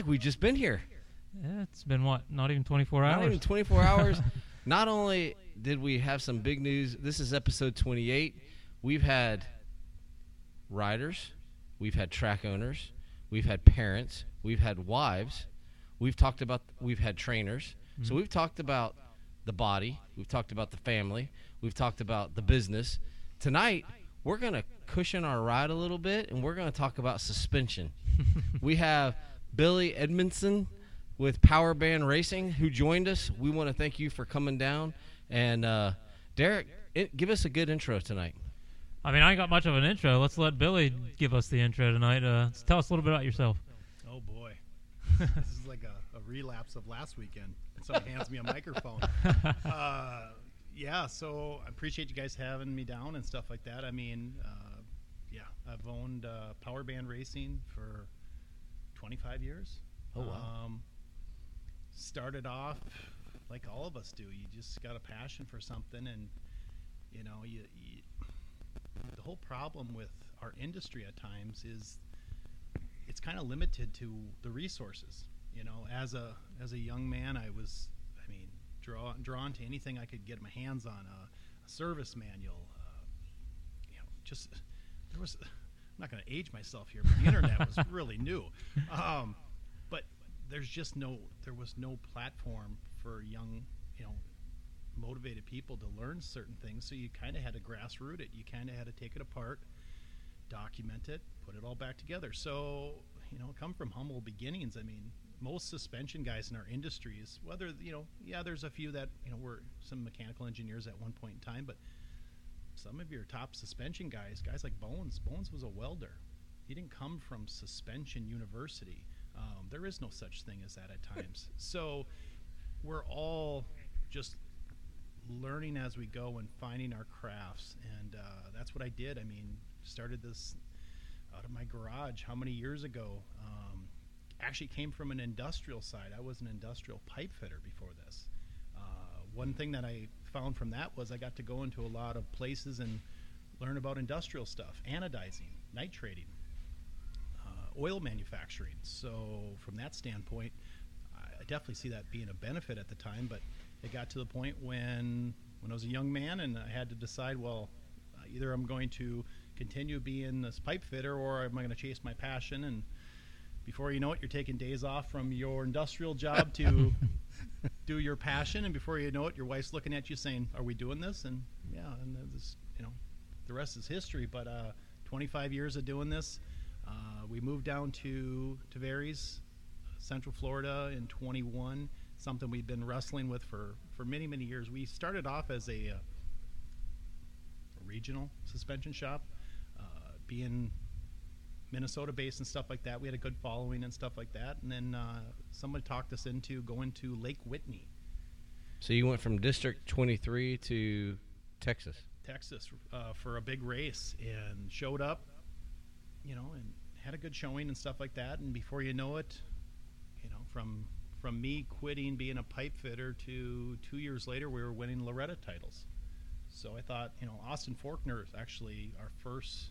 like we've just been here. Yeah, it's been what? Not even 24 hours. Not even 24 hours. Not only did we have some big news, this is episode 28. We've had riders, we've had track owners, we've had parents, we've had wives, we've talked about, we've had trainers. So Mhm. we've talked about the body, we've talked about the family, we've talked about the business. Tonight, we're going to cushion our ride a little bit and we're going to talk about suspension. we have Billy Edmonson with Power Band Racing who joined us. We want to thank you for coming down. And uh, Derac, it, give us a good intro tonight. I mean, I ain't got much of an intro. Let's let Billy give us the intro tonight. Uh, tell us a little bit about yourself. Oh boy, this is like a, a relapse of last weekend. Somebody hands me a microphone. Uh, yeah, so I appreciate you guys having me down and stuff like that. I mean, uh, yeah, I've owned uh, Power Band Racing for 25 years. Oh, wow. Um, started off like all of us do. You just got a passion for something, and you know, you, you the whole problem with our industry at times is it's kind of limited to the resources. You know, as a as a young man, I was, I mean, draw, drawn to anything I could get my hands on. A, a service manual, uh, you know, just there was. I'm not going to age myself here, but the internet was really new. Um, but there's just no, there was no platform for young, you know, motivated people to learn certain things. So you kind of had to grassroot it. You kind of had to take it apart, document it, put it all back together. So you know, come from humble beginnings. I mean, most suspension guys in our industries, whether you know, yeah, there's a few that you know were some mechanical engineers at one point in time, but some of your top suspension guys, guys like Bones, Bones was a welder. He didn't come from suspension university. Um, there is no such thing as that at times. so we're all just learning as we go and finding our crafts, and uh, that's what I did. I mean, started this out of my garage how many years ago? Um, actually came from an industrial side. I was an industrial pipe fitter before this. Uh, one thing that I found from that was I got to go into a lot of places and learn about industrial stuff, anodizing, nitriding, uh, oil manufacturing. So from that standpoint, I definitely see that being a benefit at the time. But it got to the point when when I was a young man and I had to decide, well, either I'm going to continue being this pipe fitter or am I going to chase my passion and before you know it, you're taking days off from your industrial job to do your passion, and before you know it, your wife's looking at you saying, "Are we doing this?" And yeah, and this, you know, the rest is history. But uh, 25 years of doing this, uh, we moved down to Tavares, Central Florida, in 21. Something we've been wrestling with for for many many years. We started off as a, uh, a regional suspension shop, uh, being Minnesota based and stuff like that. We had a good following and stuff like that. And then uh, somebody talked us into going to Lake Whitney, So you went from District 23 to Texas. Texas, uh, for a big race and showed up, you know, and had a good showing and stuff like that. And before you know it, you know, from from me quitting being a pipe fitter to two years later, we were winning Loretta titles. So I thought, you know, Austin Faulkner is actually our first,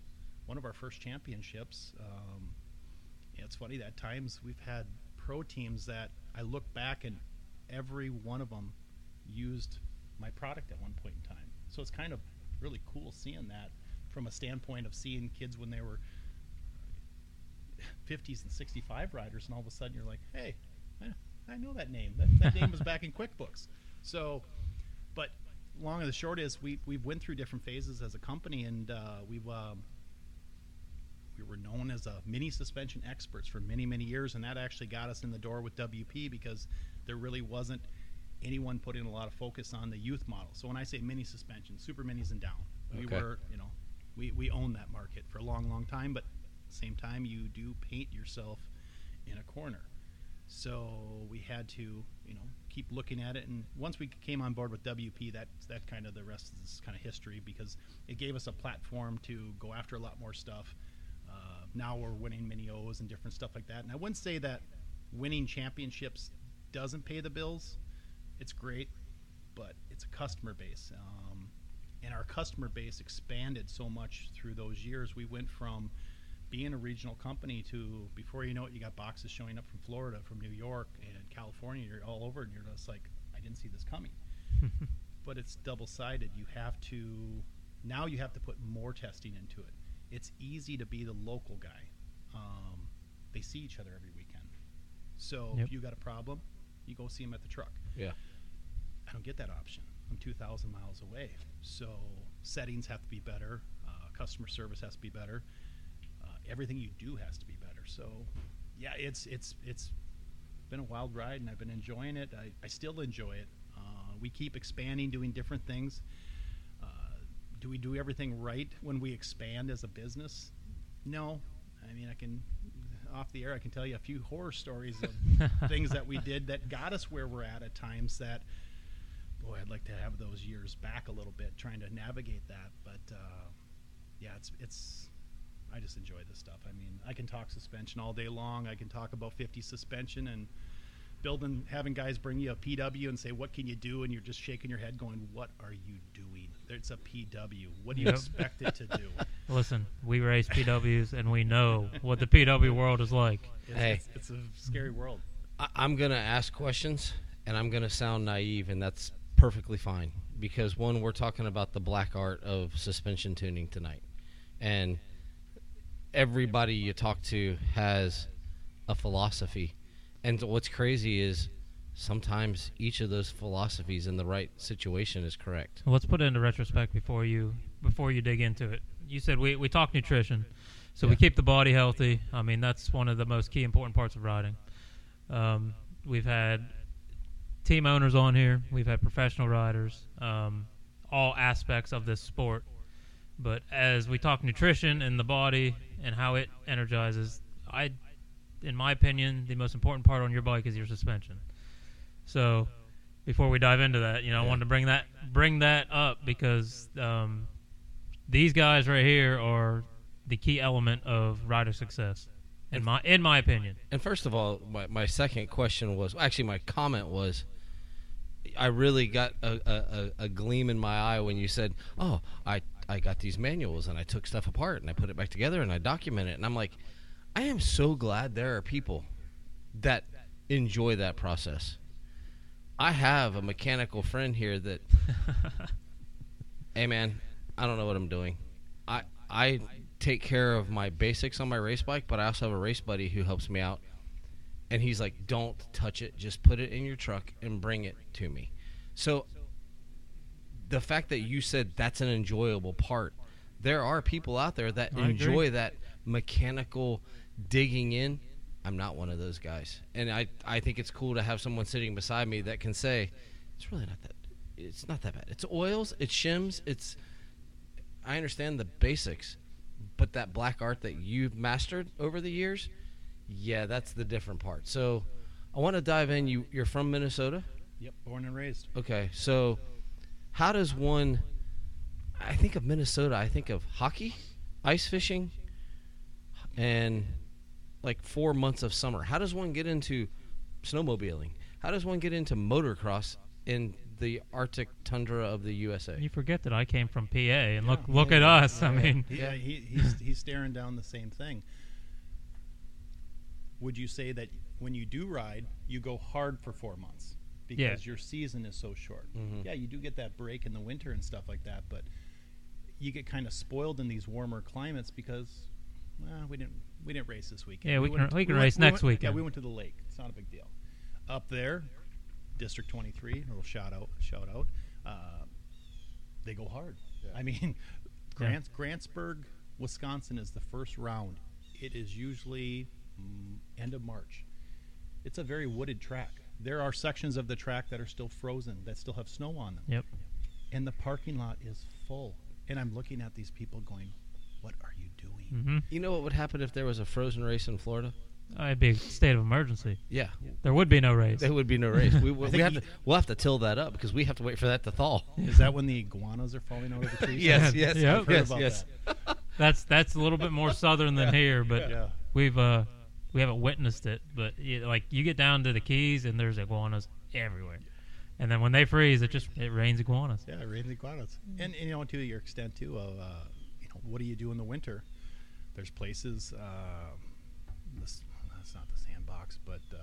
one of our first championships. Um, it's funny that times we've had pro teams that I look back and every one of them used my product at one point in time. So it's kind of really cool seeing that from a standpoint of seeing kids when they were 50s and 65 riders, and all of a sudden you're like, hey, I, know that name. That, that name was back in QuickBooks. So, but long and the short is we we've went through different phases as a company, and uh, we've um, we were known as a mini suspension experts for many many years, and that actually got us in the door with WP because there really wasn't anyone putting a lot of focus on the youth model. So when I say mini suspension, super minis and down, we Okay. were you know we we own that market for a long long time, but at the same time you do paint yourself in a corner. So we had to, you know, keep looking at it. And once we came on board with WP, that that kind of the rest is kind of history because it gave us a platform to go after a lot more stuff. Now we're winning mini O's and different stuff like that. And I wouldn't say that winning championships doesn't pay the bills. It's great, but it's a customer base. Um, and our customer base expanded so much through those years. We went from being a regional company to before you know it, you got boxes showing up from Florida, from New York, and California. You're all over, and you're just like, I didn't see this coming. but it's double sided. You have to now you have to put more testing into it. It's easy to be the local guy. Um, they see each other every weekend, so Yep. if you got a problem, you go see them at the truck. Yeah. I don't get that option. I'm 2,000 miles away. So settings have to be better. Uh, customer service has to be better. Uh, everything you do has to be better. So, yeah, it's it's it's been a wild ride, and I've been enjoying it. I, I still enjoy it. Uh, we keep expanding, doing different things. Do we do everything right when we expand as a business? No. I mean, I can off the air. I can tell you a few horror stories of things that we did that got us where we're at at times that boy i'd like to have those years back a little bit trying to navigate that but uh, yeah it's it's i just enjoy this stuff i mean i can talk suspension all day long i can talk about 50 suspension and building having guys bring you a pw and say what can you do and you're just shaking your head going what are you doing it's a pw what do you Yep. expect it to do Listen, we race PWs and we know what the PW world is like. it's, Hey. it's, it's a scary world I, I'm gonna ask questions, and I'm gonna sound naive, and that's perfectly fine because one, we're talking about the black art of suspension tuning tonight, and everybody you talk to has a philosophy, and what's crazy is sometimes each of those philosophies in the right situation is correct. Let's put it into retrospect before you before you dig into it. You said we we talk nutrition, so we keep the body healthy. I mean that's one of the most key important parts of riding. Um, we've had team owners on here. We've had professional riders. Um, all aspects of this sport. But as we talk nutrition and the body and how it energizes, I, in my opinion, the most important part on your bike is your suspension. So, before we dive into that, you know, I wanted to bring that bring that up because um, these guys right here are the key element of rider success, in my in my opinion. And first of all, my, my second question was actually my comment was I really got a, a, a- a gleam in my eye when you said, "Oh, I I got these manuals and I took stuff apart and I put it back together and I document it." And I'm like, I am so glad there are people that enjoy that process. I have a mechanical friend here that hey man, I don't know what I'm doing. I I take care of my basics on my race bike, but I also have a race buddy who helps me out. And he's like, "Don't touch it. Just put it in your truck and bring it to me." So the fact that you said that's an enjoyable part, there are people out there that I agree. enjoy that mechanical digging in. I'm not one of those guys, and I I think it's cool to have someone sitting beside me that can say, "It's really not that. It's not that bad. It's oils. It's shims. It's." I understand the basics, but that black art that you've mastered over the years, yeah, that's the different part. So, I want to dive in. You you're from Minnesota. yep born and raised Okay, so how does one? I think of Minnesota. I think of hockey, ice fishing, and like four months of summer. How does one get into snowmobiling? How does one get into motocross in the Arctic tundra of the USA? You forget that I came from PA, and look Yeah, look yeah, at yeah, us. I yeah. mean, yeah, he, he's he's staring down the same thing. Would you say that when you do ride, you go hard for four months because Yeah. your season is so short? Mhm. Yeah, you do get that break in the winter and stuff like that, but you get kind of spoiled in these warmer climates because well, we didn't we didn't race this weekend. Yeah, we can- went- we can went- race next went- Yeah, we went to the lake. It's not a big deal. Up there, District 23, a little shout out, shout out. Uh, they go hard. I mean, Grants, Grantsburg, Wisconsin is the first round. It is usually mm, end of March. It's a very wooded track. There are sections of the track that are still frozen, that still have snow on them. Yep. And the parking lot is full. And I'm looking at these people going, What are you doing? hmm You know what would happen if there was a frozen race in Florida? It'd be a state of emergency. Yeah, There would be no race. there would be no race. We, we, think have he- to we'll have to till that up because we have to wait for that to thaw. Is that when the iguanas are falling out of the trees? Yes, Yeah. yes, Yeah. I've heard yes, about yes. that. That's that's a little bit more southern than here, but Yeah. we've uh we haven't witnessed it. But yeah, like you get down to the Keys and there's iguanas everywhere, and then when they freeze, it just it rains iguanas. Yeah, it rains iguanas. And, and you know, to your extent too of uh, you know, what do you do in the winter? There's places. Uh, this that's not the sandbox, but uh,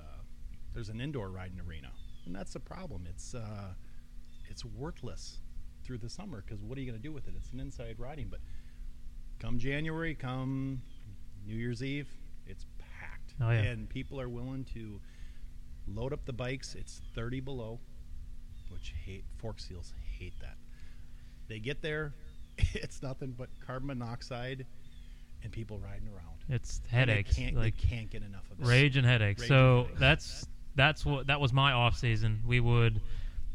there's an indoor riding arena, and that's the problem. It's uh, it's worthless through the summer because what are you going to do with it? It's an inside riding, but come January, come New Year's Eve, it's packed, Oh, yeah. and people are willing to load up the bikes. It's 30 below, which hate fork seals hate that. They get there, it's nothing but carbon monoxide and people riding around. It's headaches. Can't, like they can't get enough of it. rage and headaches. Rage so and headaches. that's that's what that was my off season. We would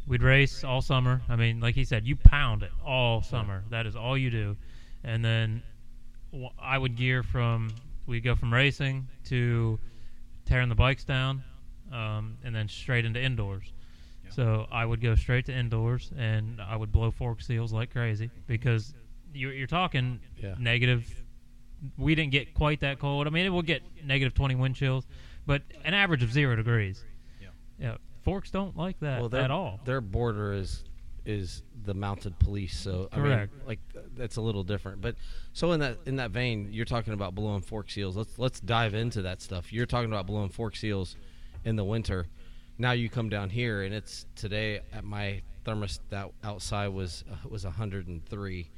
we'd race all summer. I mean, like he said, you pound it all summer. That is all you do, and then I would gear from we'd go from racing to tearing the bikes down, um, and then straight into indoors. Yeah. So I would go straight to indoors, and I would blow fork seals like crazy because you're, you're talking Yeah. negative. We didn't get quite that cold. I mean, it will get negative 20 wind chills, but an average of zero degrees. Yeah. Yeah, forks don't like that well, their, at all. Their border is is the mounted police, so I mean, Correct. like that's a little different. But so in that in that vein, you're talking about blowing fork seals. Let's let's dive into that stuff. You're talking about blowing fork seals in the winter. Now you come down here, and it's today at my thermostat outside was uh, was 103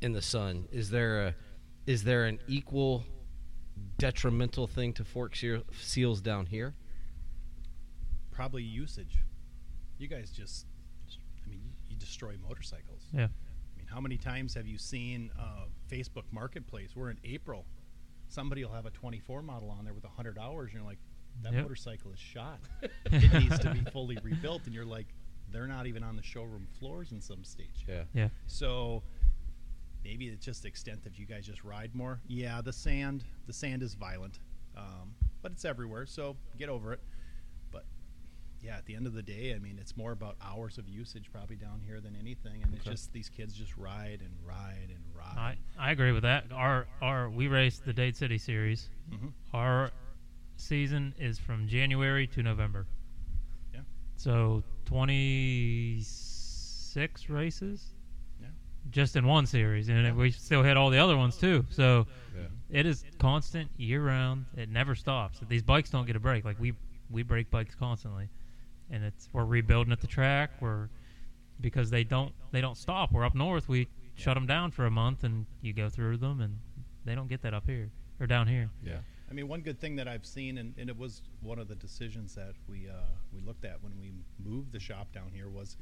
in the sun. Is there a is there an equal detrimental thing to fork seals down here? Probably usage. You guys just, I mean, you destroy motorcycles. yeah, I mean, how many times have you seen uh, Facebook Marketplace? We're in April. Somebody will have a 24 model on there with 100 hours, and you're like, that Yep. motorcycle is shot. it needs to be fully rebuilt, and you're like, they're not even on the showroom floors in some stage. Yeah. yeah, So maybe it's just the extent of you guys just ride more. Yeah, the sand, the sand is violent, um, but it's everywhere. So get over it. But yeah, at the end of the day, I mean, it's more about hours of usage probably down here than anything, and it's just these kids just ride and ride and ride. I I agree with that. Our our we raced the Dade City Series. Mhm. Our season is from January to November. Yeah. So 26 races. Yeah. Just in one series, and Yeah. we still hit all the other ones too. So Yeah. it is constant year round. It never stops. These bikes don't get a break. Like we we break bikes constantly, and it's we're rebuilding at the track. We're because they don't they don't stop. We're up north. We shut them down for a month, and you go through them, and they don't get that up here or down here. Yeah. I mean, one good thing that I've seen, and, and it was one of the decisions that we uh, we looked at when we moved the shop down here was,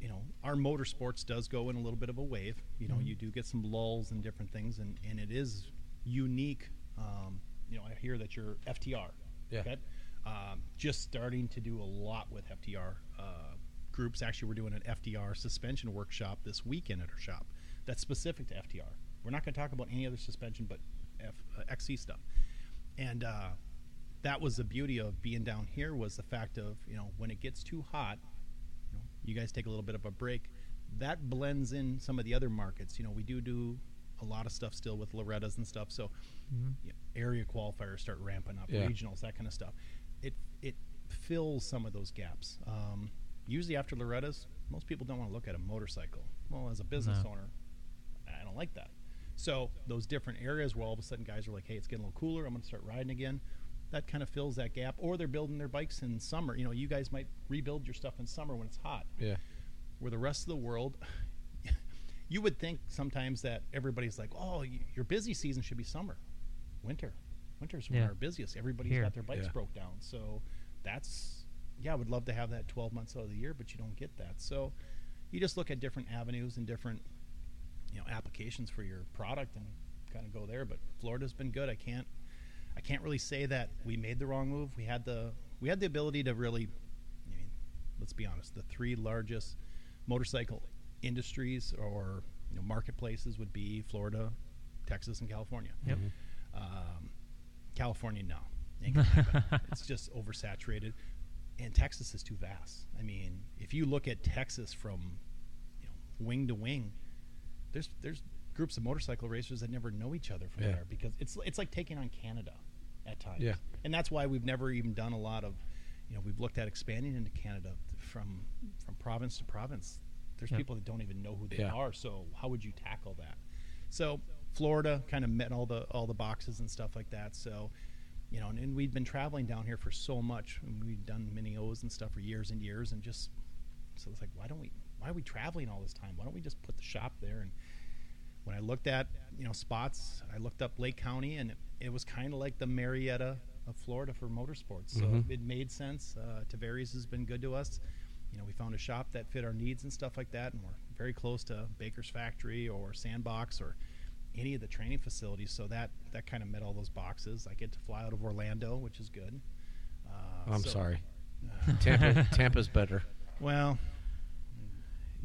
you know, our motorsports does go in a little bit of a wave. You know, Mhm. you do get some lulls and different things, and, and it is unique. Um, you know, I hear that you're FTR. Yeah. Okay? Um, just starting to do a lot with FTR uh, groups. Actually, we're doing an FTR suspension workshop this weekend at our shop that's specific to FTR. We're not going to talk about any other suspension but F, uh, XC stuff. And uh, that was the beauty of being down here was the fact of you know when it gets too hot, you, guys take a little bit of a break. That blends in some of the other markets. You know, we do do a lot of stuff still with Loretta's and stuff. So Mhm. know, area qualifiers start ramping up, Yeah. regionals, that kind of stuff. It it fills some of those gaps. Um, usually after Loretta's, most people don't want to look at a motorcycle. Well, as a business No. owner, I don't like that. So those different areas where all of a sudden guys are like, "Hey, it's getting a little cooler. I'm going to start riding again." That kind of fills that gap. Or they're building their bikes in summer. You know, you guys might rebuild your stuff in summer when it's hot Yeah. where the rest of the world you would think sometimes that everybody's like oh y- your busy season should be summer winter winter's when Yeah. our busiest everybody's Here. got their bikes Yeah. broke down so that's yeah i would love to have that 12 months out of the year but you don't get that so you just look at different avenues and different you know applications for your product and kind of go there but florida's been good i can't i can't really say that we made the wrong move we had the we had the ability to really I mean, let's be honest, the three largest motorcycle industries or you know, marketplaces would be Florida, Texas, and California. Yep. Um, California, no, ain't gonna happen. it's just oversaturated, and Texas is too vast. I mean, if you look at Texas from you know wing to wing, there's there's groups of motorcycle racers that never know each other from Yeah. there because it's it's like taking on Canada at times. Yeah. and that's why we've never even done a lot of, you know, we've looked at expanding into Canada from from province to province. There's Yep. people that don't even know who they Yeah. are. So how would you tackle that? So Florida kind of met all the all the boxes and stuff like that. So, you know, and, and we'd been traveling down here for so much. and We'd done mini O's and stuff for years and years, and just so it's like, why don't we? Why are we traveling all this time? Why don't we just put the shop there? And when I looked at you know spots, I looked up Lake County, and it, it was kind of like the Marietta of Florida for motorsports. So Mhm. it made sense. Uh, Tavares has been good to us. You know, we found a shop that fit our needs and stuff like that, and we're very close to Baker's Factory or Sandbox or any of the training facilities. So that that kind of met all those boxes. I get to fly out of Orlando, which is good. Uh, I'm so- sorry. Tampa, Tampa's better. Well,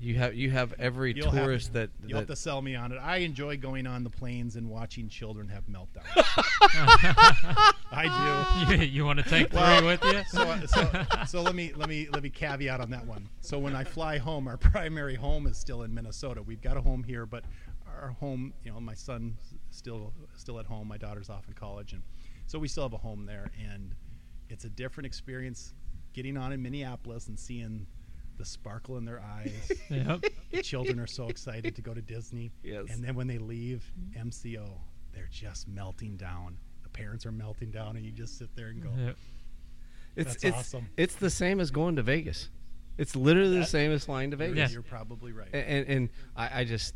You have you have every You'll have- tourist that, You'll have to sell me on it. I enjoy going on the planes and watching children have meltdowns. I you, you want to take three Well, with you? So, so, so let me let me let me caveat on that one. So when I fly home, our primary home is still in Minnesota. We've got a home here, but our home, you know, my son's still still at home. My daughter's off in college, and so we still have a home there. And it's a different experience getting on in Minneapolis and seeing the sparkle in their eyes. Yep. the children are so excited to go to Disney. Yes. And then when they leave MCO, they're just melting down. The parents are melting down, and you just sit there and go, Yep. it's That's it's awesome. it's the same as going to Vegas. It's literally the same as flying to "You're- Vegas. You're probably right. And and, and I, I just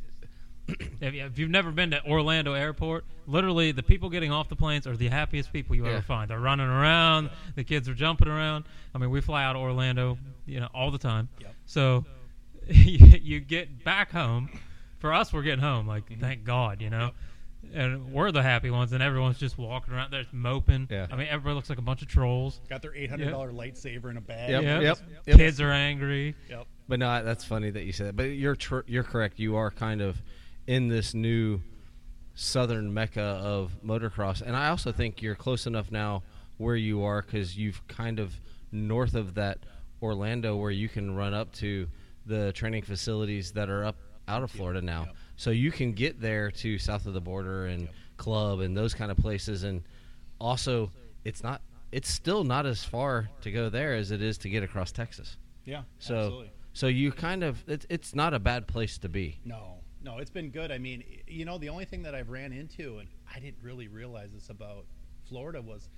If, if you've never been to Orlando Airport, literally the people getting off the planes are the happiest people you Yeah. ever find. They're running around, the kids are jumping around. I mean, we fly out of Orlando, you know, all the time. Yep. So you, you get back home. For us, we're getting home. Like, Mm-hmm. thank God, you know. And we're the happy ones, and everyone's just walking around there moping. Yeah. I mean, everybody looks like a bunch of trolls. Got their eight hundred dollar lightsaber in a bag. Yep, Yep. yep, yep. Kids are angry. Yep. But no, that's funny that you said that. But you're tr- you're correct. You are kind of in this new southern mecca of motocross, and I also think you're close enough now where you are because you've kind of north of that Orlando where you can run up to the training facilities that are up out of Florida now. Yep. So you can get there to south of the border and club and those kind of places, and also it's not. It's still not as far to go there as it is to get across Texas. Yeah. So, absolutely. so you kind of it's it's not a bad place to be. No, no, it's been good. I mean, you know, the only thing that I've ran into, and I didn't really realize this about Florida, was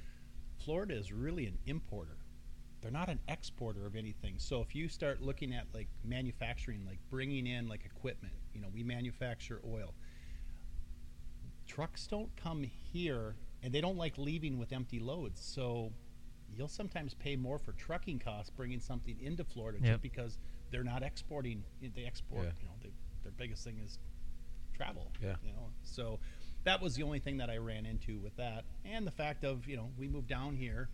Florida is really an importer. They're not an exporter of anything. So if you start looking at like manufacturing, like bringing in like equipment, you know, we manufacture oil. Trucks don't come here, and they don't like leaving with empty loads. So you'll sometimes pay more for trucking costs bringing something into Florida Yep. just because they're not exporting. They export, Yeah. you know, biggest thing is travel. Yeah. You know, so that was the only thing that I ran into with that, and the fact of you know we moved down here,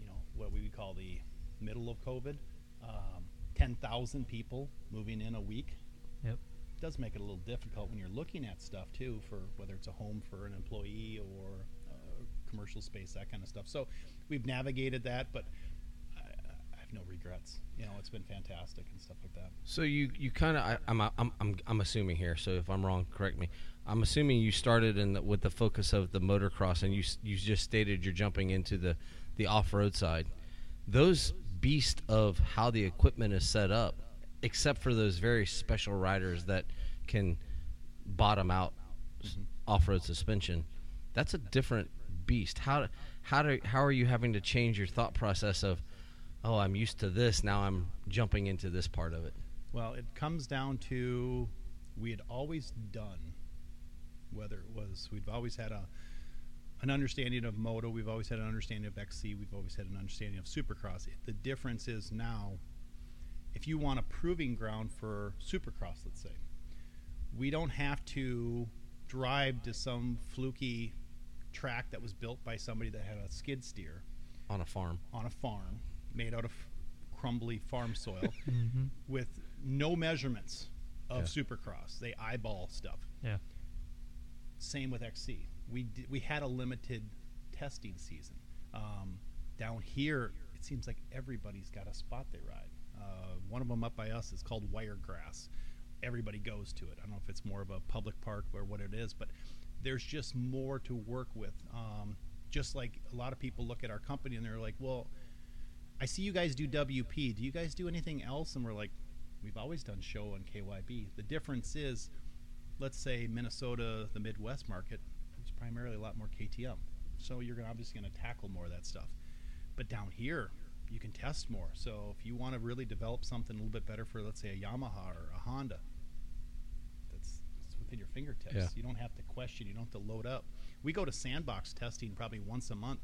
you know what we would call the middle of COVID, um, ten thousand people moving in a week. Yep. Does make it a little difficult when you're looking at stuff too, for whether it's a home for an employee or uh, commercial space, that kind of stuff. So we've navigated that, but I, I have no regrets. You know, it's been fantastic and stuff like that. So you you kind of I'm, I'm I'm I'm assuming here. So if I'm wrong, correct me. I'm assuming you started in the, with the focus of the motocross, and you you just stated you're jumping into the the off road side. Those beast of how the equipment is set up, except for those very special riders that can bottom out mm-hmm. off road suspension. That's a different beast. How how do how are you having to change your thought process of, oh, I'm used to this, now I'm jumping into this part of it. Well, it comes down to we had always done, whether it was we've always had a an understanding of moto, we've always had an understanding of XC, we've always had an understanding of Supercross. The difference is now, if you want a proving ground for Supercross, let's say, we don't have to drive to some fluky track that was built by somebody that had a skid steer on a farm. on a farm made out of crumbly farm soil hmm with no measurements of Yeah. Supercross. They eyeball stuff. Yeah. Same with XC. We di- we had a limited testing season. Um, down here, it seems like everybody's got a spot they ride. Uh, one of them up by us is called Wiregrass. Everybody goes to it. I don't know if it's more of a public park or what it is, but there's just more to work with. Um, just like a lot of people look at our company and they're like, well, I see you guys do WP. Do you guys do anything else? And we're like, we've always done Showa and KYB. The difference is, let's say Minnesota, the Midwest market, is primarily a lot more KTM. So you're gonna, obviously going to tackle more of that stuff. But down here, you can test more. So if you want to really develop something a little bit better for, let's say, a Yamaha or a Honda, that's, that's within your fingertips. Yeah. You don't have to question. You don't have to load up. We go to sandbox testing probably once a month.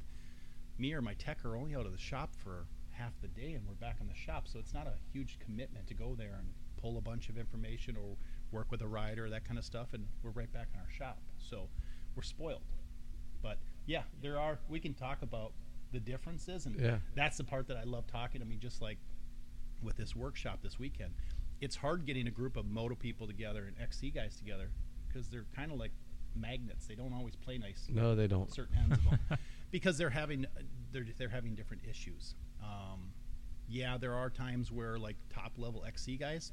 Me or my tech are only out of the shop for half the day, and we're back in the shop. So it's not a huge commitment to go there and pull a bunch of information or work with a rider, that kind of stuff, and we're right back in our shop. So we're spoiled. But yeah, there are. We can talk about the differences, and Yeah. that's the part that I love talking. I mean, just like with this workshop this weekend, it's hard getting a group of moto people together and XC guys together because they're kind of like magnets. They don't always play nice No, they don't. certain ends of them because they're having they're they're having different issues. Um, yeah, there are times where like top level XC guys,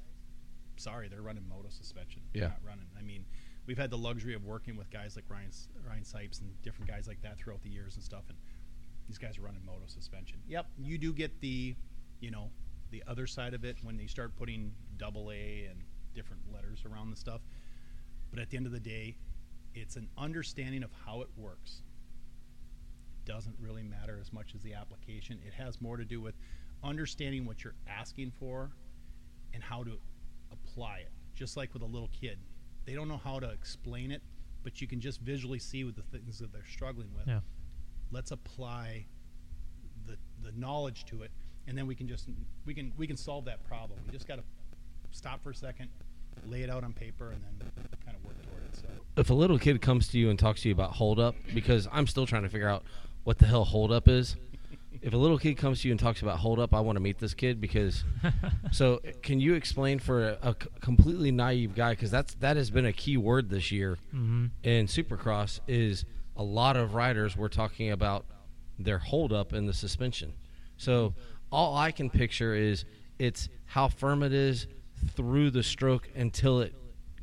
sorry, they're running moto suspension. They're Yeah. not running. I mean, we've had the luxury of working with guys like Ryan Ryan Sipes and different guys like that throughout the years and stuff, and these guys are running moto suspension. Yep, you do get the, you know, the other side of it when they start putting double A and different letters around the stuff. But at the end of the day, it's an understanding of how it works. Doesn't really matter as much as the application. It has more to do with understanding what you're asking for and how to apply it. Just like with a little kid, they don't know how to explain it, but you can just visually see with the things that they're struggling with. Yeah. Let's apply the the knowledge to it, and then we can just we can we can solve that problem. We just got to stop for a second, lay it out on paper, and then kind of work toward it. So. if a little kid comes to you and talks to you about hold up, because I'm still trying to figure out what the hell hold up is. If a little kid comes to you and talks about hold up, I want to meet this kid because. so, can you explain for a completely naive guy because that's that has been a key word this year hmm in Supercross is a lot of riders were talking about their hold up in the suspension. So all I can picture is it's how firm it is through the stroke until it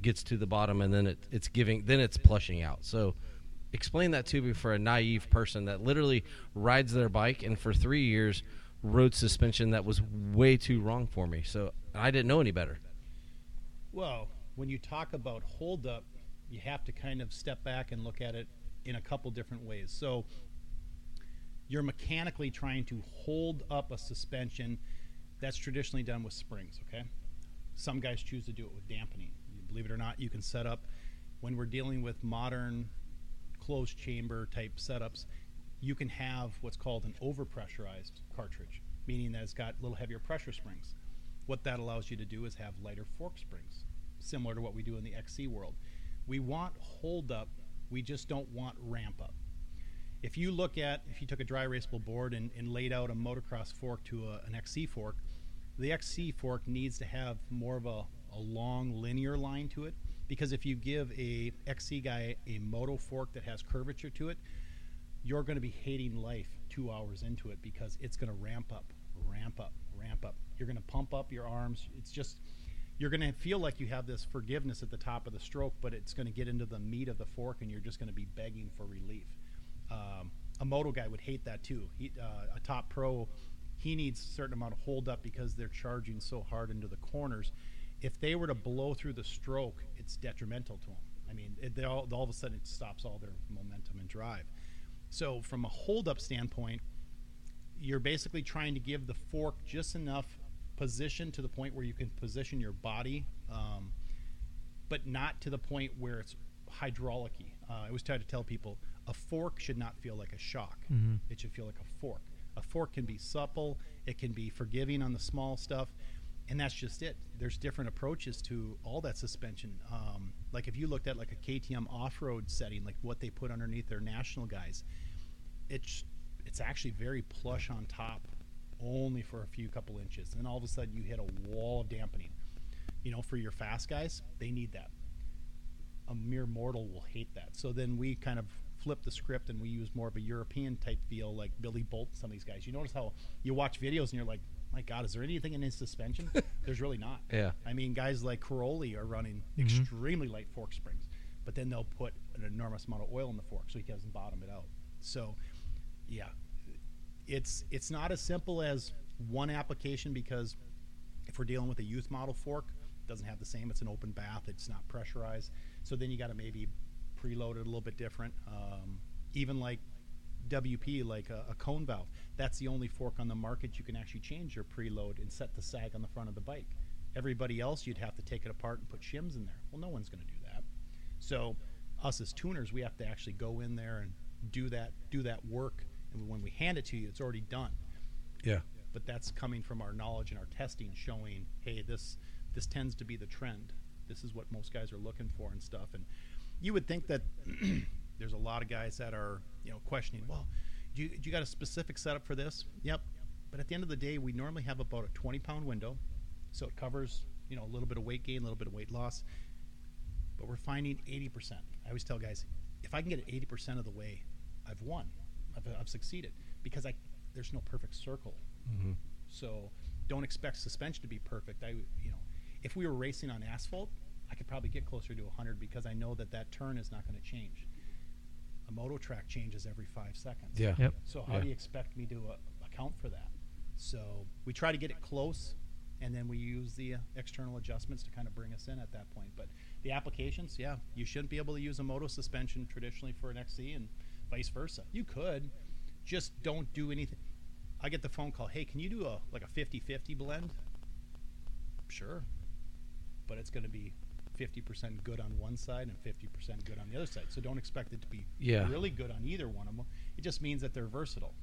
gets to the bottom and then it, it's giving then it's plushing out. So explain that to me for a naive person that literally rides their bike and for 3 years rode suspension that was way too wrong for me. So I didn't know any better. Well, when you talk about hold up, you have to kind of step back and look at it in a couple different ways. So you're mechanically trying to hold up a suspension that's traditionally done with springs, okay? Some guys choose to do it with dampening. Believe it or not, you can set up when we're dealing with modern closed chamber type setups, you can have what's called an overpressurized cartridge, meaning that it's got little heavier pressure springs. What that allows you to do is have lighter fork springs, similar to what we do in the XC world. We want hold up, we just don't want ramp up. If you look at, if you took a dry erasable board and, and laid out a motocross fork to a, an XC fork, the XC fork needs to have more of a, a long linear line to it because if you give a XC guy a moto fork that has curvature to it, you're going to be hating life two hours into it because it's going to ramp up, ramp up, ramp up. You're going to pump up your arms. It's just, you're going to feel like you have this forgiveness at the top of the stroke, but it's going to get into the meat of the fork and you're just going to be begging for relief. Um, a moto guy would hate that too. He, uh, a top pro, he needs a certain amount of hold up because they're charging so hard into the corners. If they were to blow through the stroke, it's detrimental to them. I mean, it, they all, all of a sudden it stops all their momentum and drive. So, from a hold up standpoint, you're basically trying to give the fork just enough position to the point where you can position your body, um, but not to the point where it's hydraulic uh, I always try to tell people a fork should not feel like a shock. Mhm. It should feel like a fork. A fork can be supple, it can be forgiving on the small stuff, and that's just it. There's different approaches to all that suspension. Um, like if you looked at like a KTM off-road setting, like what they put underneath their national guys, it's it's actually very plush on top, only for a few couple inches, and all of a sudden you hit a wall of dampening. You know, for your fast guys, they need that a mere mortal will hate that. So then we kind of flip the script and we use more of a European type feel, like Billy Bolt some of these guys. You notice how you watch videos and you're like, my God, is there anything in his suspension? There's really not. Yeah. I mean, guys like Caroli are running Mhm. extremely light fork springs, but then they'll put an enormous amount of oil in the fork so he doesn't bottom it out. So, yeah, it's it's not as simple as one application because if we're dealing with a youth model fork, it doesn't have the same. It's an open bath. It's not pressurized. So then you got to maybe preload it a little bit different. Um, even like WP, like a, a cone valve, that's the only fork on the market you can actually change your preload and set the sag on the front of the bike. Everybody else, you'd have to take it apart and put shims in there. Well, no one's going to do that. So, us as tuners, we have to actually go in there and do that do that work. And when we hand it to you, it's already done. Yeah. But that's coming from our knowledge and our testing, showing, hey, this this tends to be the trend. This is what most guys are looking for and stuff. And you would think that there's a lot of guys that are you know questioning. Well, do you, do you got a specific setup for this? Yep. But at the end of the day, we normally have about a 20 pound window, so it covers you know a little bit of weight gain, a little bit of weight loss. But we're finding 80%. I always tell guys, if I can get it 80% of the way, I've won. I've, I've succeeded because I there's no perfect circle. Mm-hmm. So don't expect suspension to be perfect. I you know, if we were racing on asphalt, I could probably get closer to 100 because I know that that turn is not going to change. A moto track changes every five seconds. Yeah. Yep. So how Yeah. do you expect me to uh, account for that? So we try to get it close, and then we use the uh, external adjustments to kind of bring us in at that point. But the applications, yeah, you shouldn't be able to use a moto suspension traditionally for an XC, and vice versa. You could, just don't do anything. I get the phone call, hey, can you do a like a 50-50 blend? Sure, but it's going to be 50% good on one side and 50% good on the other side. So don't expect it to be Yeah. really good on either one of them. It just means that they're versatile.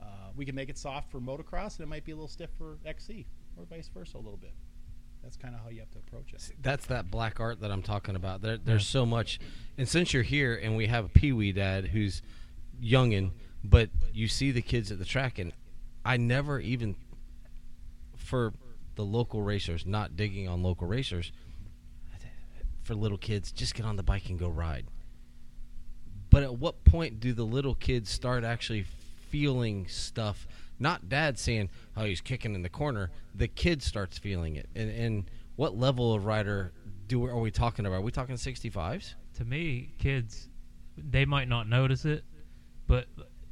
Uh, we can make it soft for motocross, and it might be a little stiff for XC, or vice versa a little bit. That's kind of how you have to approach it. That's that black art that I'm talking about. There, there's Yeah. so much, and since you're here and we have a Pee Wee dad who's youngin, but you see the kids at the track, and I never even for the local racers, not digging on local racers, for little kids, just get on the bike and go ride. But at what point do the little kids start actually feeling stuff? Not dad saying, "Oh, he's kicking in the corner." The kid starts feeling it. And, and what level of rider do are we talking about? Are we talking 65s? to me, kids, they might not notice it, but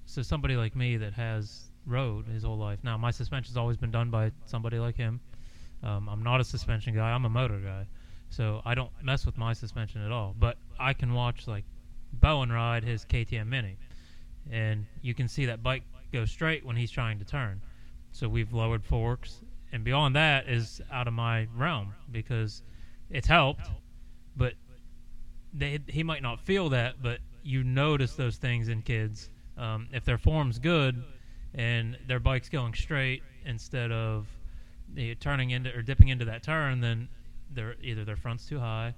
so somebody like me that has rode his whole life. Now, my suspension's always been done by somebody like him. Um, I'm not a suspension guy. I'm a motor guy, so I don't mess with my suspension at all. But I can watch like Bowen ride his KTM Mini, and you can see that bike go straight when he's trying to turn. So we've lowered forks, and beyond that is out of my realm because it's helped, but they, he might not feel that, but you notice those things in kids. Um, if their form's good and their bike's going straight instead of turning into or dipping into that turn, then they're either their front's too high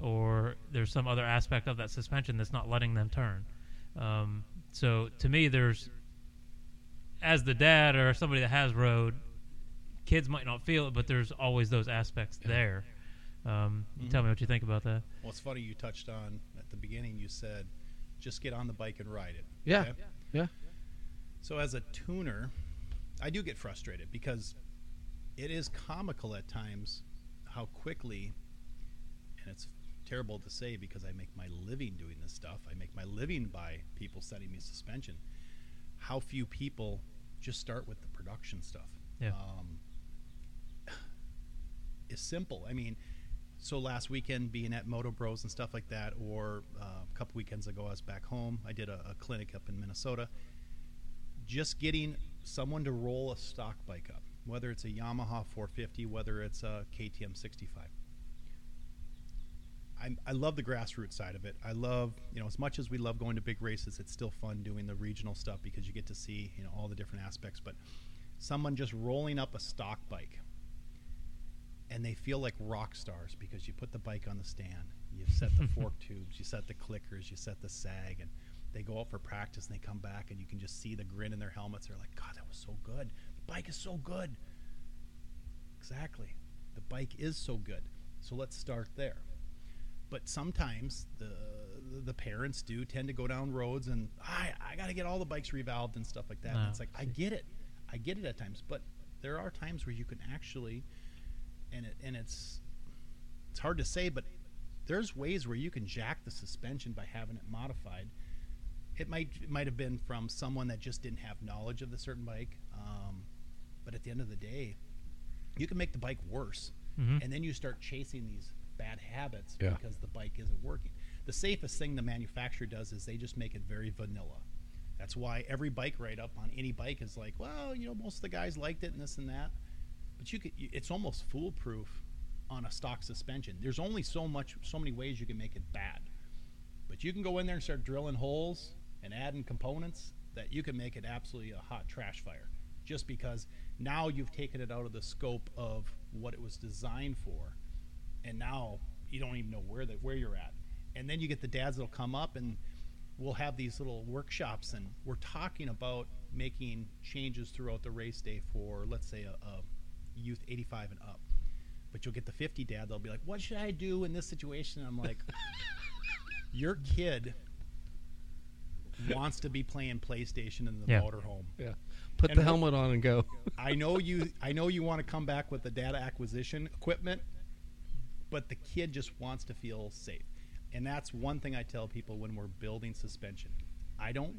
or there's some other aspect of that suspension that's not letting them turn. Um, so to me, there's as the dad or somebody that has rode, kids might not feel it, but there's always those aspects there. Um, you Tell me what you think about that. Well, it's funny you touched on at the beginning. You said, "Just get on the bike and ride it." Yeah. Okay? Yeah. So as a tuner, I do get frustrated because it is comical at times how quickly, and it's terrible to say because I make my living doing this stuff. I make my living by people sending me suspension. How few people just start with the production stuff. Yeah. Um, is simple. I mean, so last weekend being at Moto Bros and stuff like that, or uh, a couple weekends ago I was back home. I did a, a clinic up in Minnesota. Just getting someone to roll a stock bike up, whether it's a Yamaha 450, whether it's a KTM 65. I, I love the grassroots side of it. I love, you know, as much as we love going to big races, it's still fun doing the regional stuff because you get to see, you know, all the different aspects. But someone just rolling up a stock bike and they feel like rock stars because you put the bike on the stand, you set the fork tubes, you set the clickers, you set the sag, and they go out for practice and they come back and you can just see the grin in their helmets. They're like, God, that was so good. Bike is so good. Exactly. The bike is so good. So let's start there. But sometimes the the parents do tend to go down roads and I I got to get all the bikes revalved and stuff like that. Oh, it's like I get it. I get it at times, but there are times where you can actually and it and it's it's hard to say, but there's ways where you can jack the suspension by having it modified. It might it might have been from someone that just didn't have knowledge of the certain bike, um, but at the end of the day, you can make the bike worse. Mhm. and then you start chasing these bad habits Yeah. because the bike isn't working. The safest thing the manufacturer does is they just make it very vanilla. That's why every bike write up on any bike is like, well, you know, most of the guys liked it and this and that. But you could, it's almost foolproof on a stock suspension. There's only so much, so many ways you can make it bad. But you can go in there and start drilling holes and adding components that you can make it absolutely a hot trash fire. Just because now you've taken it out of the scope of what it was designed for, and now you don't even know where that where you're at. And then you get the dads that'll come up and we'll have these little workshops, and we're talking about making changes throughout the race day for let's say a, a youth 85 and up. But you'll get the 50 dad. They'll be like, "What should I do in this situation?" And I'm like, "Your kid wants to be playing PlayStation in the Yeah. motorhome. Yeah. Put And the helmet on and go. I know you. I know you want to come back with the data acquisition equipment, but the kid just wants to feel safe, and that's one thing I tell people when we're building suspension. I don't.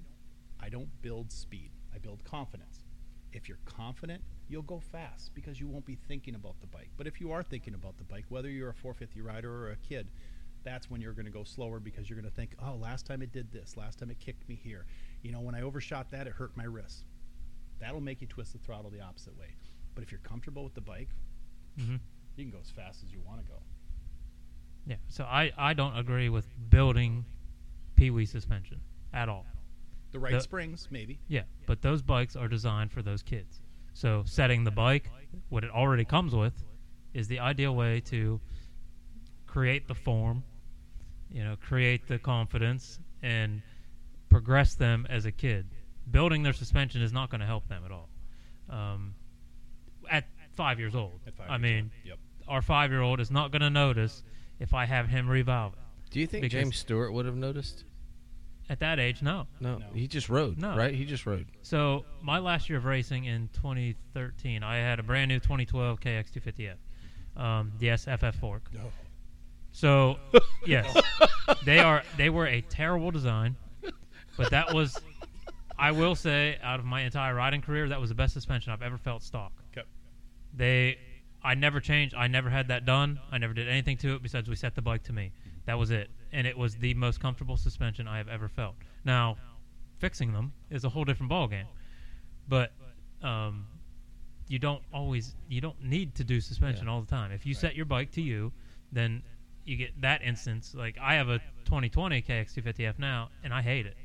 I don't build speed. I build confidence. If you're confident, you'll go fast because you won't be thinking about the bike. But if you are thinking about the bike, whether you're a 450 rider or a kid, that's when you're going to go slower because you're going to think, "Oh, last time it did this. Last time it kicked me here. You know, when I overshot that, it hurt my wrist." That'll make you twist the throttle the opposite way. But if you're comfortable with the bike, hmm you can go as fast as you want to go. Yeah. So I, I don't agree with building Pee Wee suspension at all. The right The- springs, maybe. Yeah, but those bikes are designed for those kids. So setting the bike, what it already comes with, is the ideal way to create the form, you know, create the confidence and progress them as a kid. Building their suspension is not going to help them at all. Um, at five years old, At five I years mean, old. Yep. our five-year-old is not going to notice if I have him revalve it. Do you think Because- James Stewart would have noticed? At that age, no. No, No. he just rode. No. right? He just rode. So my last year of racing in 2013, I had a brand new 2012 KX250F, um, the SFF fork. No. So yes, they are they were a terrible design, but that was, I will say, out of my entire riding career, that was the best suspension I've ever felt stock. Okay. They, I never changed. I never had that done. I never did anything to it besides we set the bike to me. That was it, and it was the most comfortable suspension I have ever felt. Now, fixing them is a whole different ballgame, but um, you don't always you don't need to do suspension Yeah. all the time. If you set your bike to you, then you get that instance. Like I have a 2020 KX250F now, and I hate it.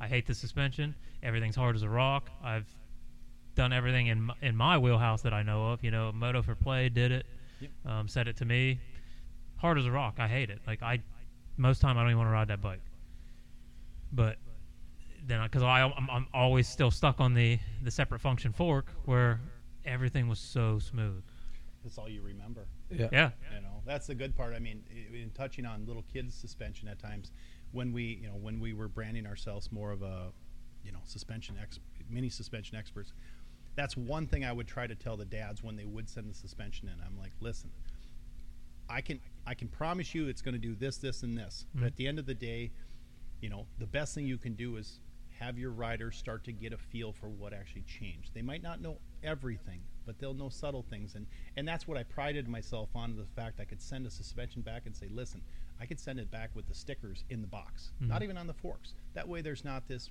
Yeah. I hate the suspension. Everything's hard as a rock. I've done everything in my, in my wheelhouse that I know of. You know, Moto for Play did it. Yep. Um, said it to me. Hard as a rock. I hate it. Like I, most time I don't even want to ride that bike. But then, because I, I'm, I'm always still stuck on the the separate function fork where everything was so smooth. That's all you remember. Yeah. Yeah. You know, that's the good part. I mean, in touching on little kids' suspension at times, when we, you know, when we were branding ourselves more of a, you know, suspension ex, mini suspension experts, that's one thing I would try to tell the dads when they would send the suspension in. I'm like, listen, I can, I can promise you it's going to do this, this, and this. But Mhm. at the end of the day, you know, the best thing you can do is have your riders start to get a feel for what actually changed. They might not know everything, but they'll know subtle things, and and that's what I prided myself on the fact I could send a suspension back and say, listen, I could send it back with the stickers in the box, not Mhm. even on the forks. That way, there's not this,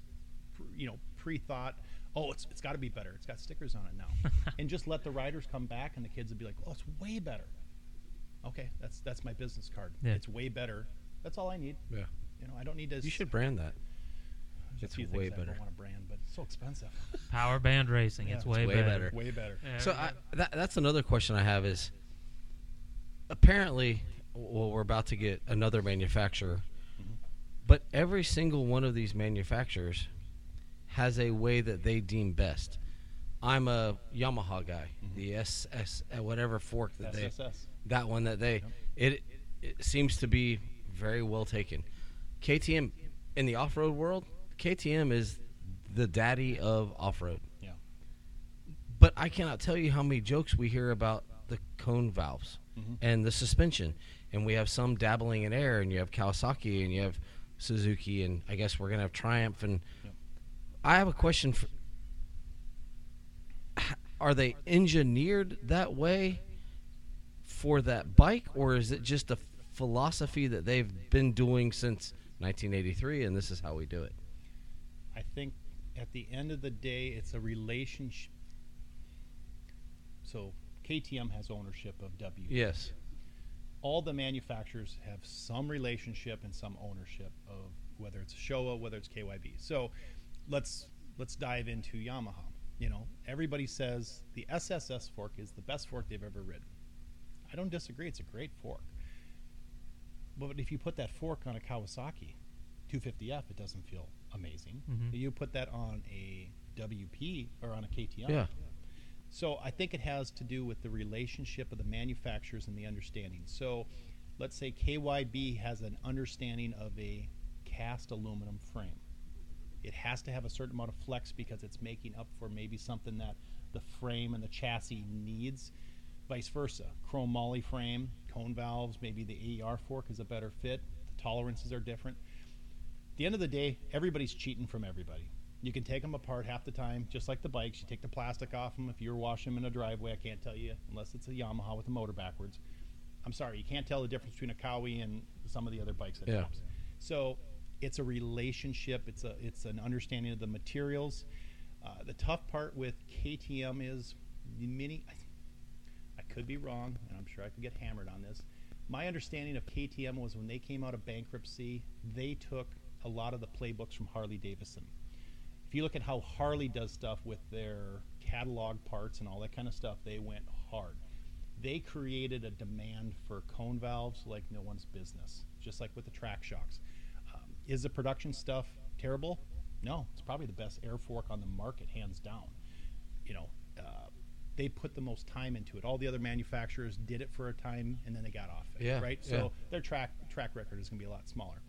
you know, pre-thought. Oh, it's it's got to be better. It's got stickers on it now, and just let the riders come back, and the kids would be like, oh, it's way better. Okay, that's that's my business card. Yeah. It's way better. That's all I need. Yeah. You know, I don't need to. You should brand that. There's a It's few way things I better. don't want to brand, but it's so expensive. Power band racing. Yeah, it's it's way, way better. better. way better. There So I, that, that's another question I have is apparently, well, we're about to get another manufacturer, Mhm. but every single one of these manufacturers has a way that they deem best. I'm a Yamaha guy, Mhm. the SS uh, whatever fork that they SSS. that one that they Yep. it it seems to be very well taken. KTM in the off-road world, KTM is the daddy of off-road. Yeah. But I cannot tell you how many jokes we hear about the cone valves Mhm. and the suspension. And we have some dabbling in air, and you have Kawasaki, and you have Suzuki, and I guess we're going to have Triumph. And Yep. I have a question for Are they engineered that way for that bike, or is it just a philosophy that they've been doing since 1983, and this is how we do it? I think at the end of the day, it's a relationship. So KTM has ownership of WP. Yes. All the manufacturers have some relationship and some ownership of whether it's Showa, whether it's KYB. So let's let's dive into Yamaha. You know, everybody says the SSS fork is the best fork they've ever ridden. I don't disagree; it's a great fork. But if you put that fork on a Kawasaki 250F, it doesn't feel amazing. Mhm. You put that on a WP or on a KTM. Yeah. So I think it has to do with the relationship of the manufacturers and the understanding. So let's say KYB has an understanding of a cast aluminum frame. It has to have a certain amount of flex because it's making up for maybe something that the frame and the chassis needs. Vice versa. Chrome moly frame, cone valves, maybe the AER fork is a better fit. The tolerances are different. At the end of the day, everybody's cheating from everybody. You can take them apart half the time, just like the bikes. You take the plastic off them. If you're washing them in a driveway, I can't tell you unless it's a Yamaha with the motor backwards. I'm sorry, you can't tell the difference between a Cowie and some of the other bikes that Yeah. comes. So it's a relationship. It's a it's an understanding of the materials. Uh, the tough part with KTM is the mini. I could be wrong, and I'm sure I could get hammered on this. My understanding of KTM was when they came out of bankruptcy, they took a lot of the playbooks from Harley Davidson. If you look at how Harley does stuff with their catalog parts and all that kind of stuff, they went hard. They created a demand for cone valves like no one's business, just like with the track shocks. Um, is the production stuff terrible? No, it's probably the best air fork on the market, hands down. You know, uh, they put the most time into it. All the other manufacturers did it for a time and then they got off it. Yeah, Right. yeah. So their track track record is going to be a lot smaller.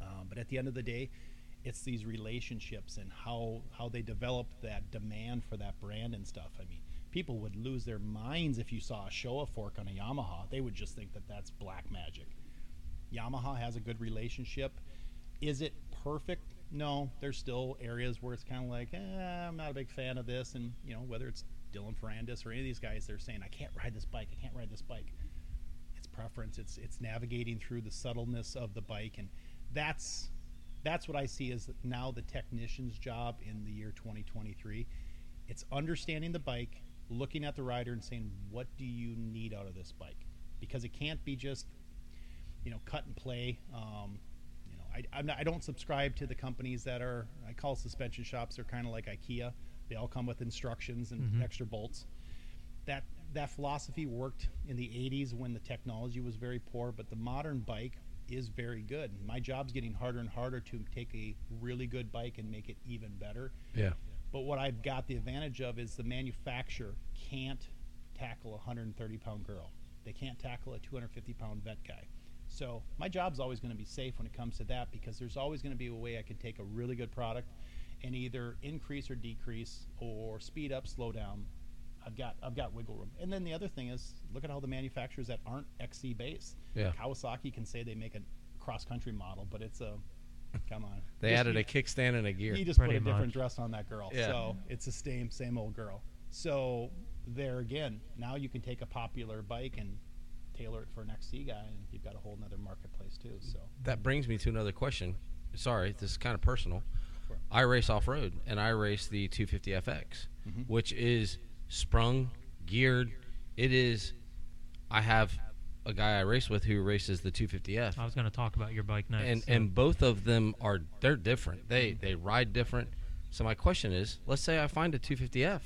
Um, but at the end of the day, it's these relationships and how how they develop that demand for that brand and stuff. I mean, people would lose their minds if you saw a Showa fork on a Yamaha. They would just think that that's black magic. Yamaha has a good relationship. Is it perfect? No. There's still areas where it's kind of like, eh, I'm not a big fan of this. And, you know, whether it's Dylan Ferrandis or any of these guys, they're saying, I can't ride this bike. I can't ride this bike. It's preference. It's it's navigating through the subtleness of the bike. And that's that's what I see as now the technician's job in the year 2023. It's understanding the bike, looking at the rider, and saying, what do you need out of this bike? Because it can't be just you know, cut and play. Um, you know, I, I'm not, I don't subscribe to the companies that are I call suspension shops. They're kind of like IKEA. They all come with instructions and Mhm. extra bolts. That that philosophy worked in the 80s when the technology was very poor, but the modern bike is very good. My job's getting harder and harder to take a really good bike and make it even better. Yeah. But what I've got the advantage of is the manufacturer can't tackle a 130 pound girl. They can't tackle a 250 pound vet guy. So my job's always going to be safe when it comes to that because there's always going to be a way I can take a really good product and either increase or decrease or speed up, slow down. I've got I've got wiggle room. And then the other thing is look at all the manufacturers that aren't XC based. Yeah. Kawasaki can say they make a cross country model, but it's a come on. They Just- added a kickstand and a gear. he just put a different dress on that girl. Yeah. So it's the same same old girl. So there again, now you can take a popular bike and tailor it for an XC guy, and you've got a whole nother marketplace too. So That brings me to another question. Sorry, this is kind of personal. I race off road, and I race the 250FX, Mhm. which is sprung, geared. It is. I have a guy I race with who races the 250F, I was going to talk about your bike next. and so- and both of them are they're different. They they ride different. So my question is, let's say I find a 250F,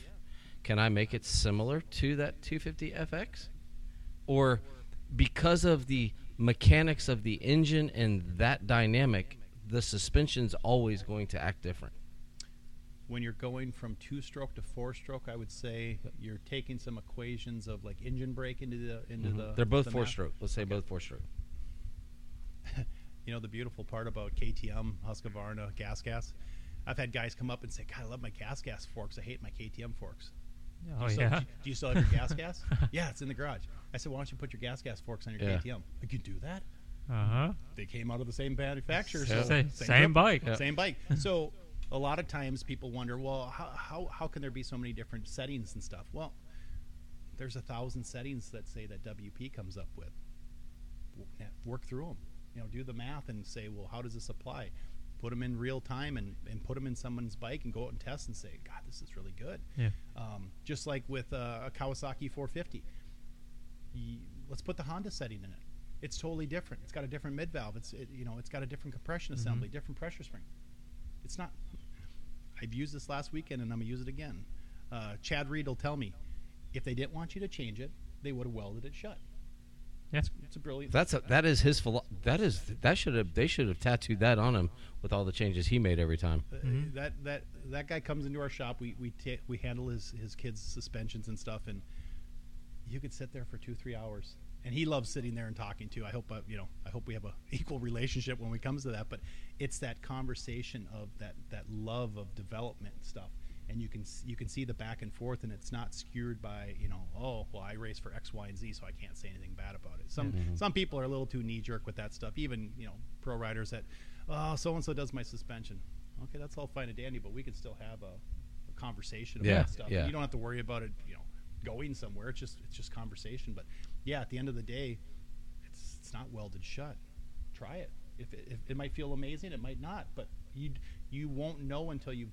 can I make it similar to that 250FX, or because of the mechanics of the engine and that dynamic, the suspension's always going to act different. When you're going from two stroke to four stroke, I would say you're taking some equations of like engine brake into the into Mhm. the. They're both the four math. stroke. Let's say both four stroke. You know the beautiful part about KTM, Husqvarna, Gas Gas. I've had guys come up and say, "God, I love my Gas Gas forks. I hate my KTM forks." oh, So, yeah. do, do you still have your gas gas? yeah, it's in the garage. I said, why don't you put your gas gas forks on your Yeah. KTM? I can do that. Uh huh. They came out of the same manufacturer. So Same, same same bike. Yeah. Same bike. So a lot of times people wonder, well, how, how, how can there be so many different settings and stuff? Well, there's a thousand settings that say that WP comes up with. Work through them. You know, do the math and say, well, how does this apply? Put them in real time and, and put them in someone's bike and go out and test and say, God, this is really good. Yeah. Um, just like with uh, a Kawasaki 450, y- let's put the Honda setting in it. It's totally different. It's got a different mid valve. It's it, you know it's got a different compression assembly, different pressure spring. It's not. I've used this last weekend and I'm gonna use it again. Uh, Chad Reed will tell me if they didn't want you to change it, they would have welded it shut. Yeah. It's, it's a brilliant. That's a, that is his philo- that is that should have they should have tattooed that on him with all the changes he made every time. Uh, Mhm. That that that guy comes into our shop. We we ta- we handle his his kids' suspensions and stuff, and you could sit there for two three hours. And he loves sitting there and talking too. I hope uh, you know. I hope we have a equal relationship when it comes to that. But it's that conversation of that that love of development stuff. And you can you can see the back and forth, and it's not skewed by you know oh well I race for X Y and Z, so I can't say anything bad about it. Some some people are a little too knee jerk with that stuff. Even you know pro riders that oh so and so does my suspension. Okay, that's all fine and dandy, but we can still have a, a conversation about Yeah, stuff. yeah. You don't have to worry about it, you know, going somewhere. It's just it's just conversation. But yeah, at the end of the day, it's it's not welded shut. Try it. If it, if it might feel amazing, it might not. But you you won't know until you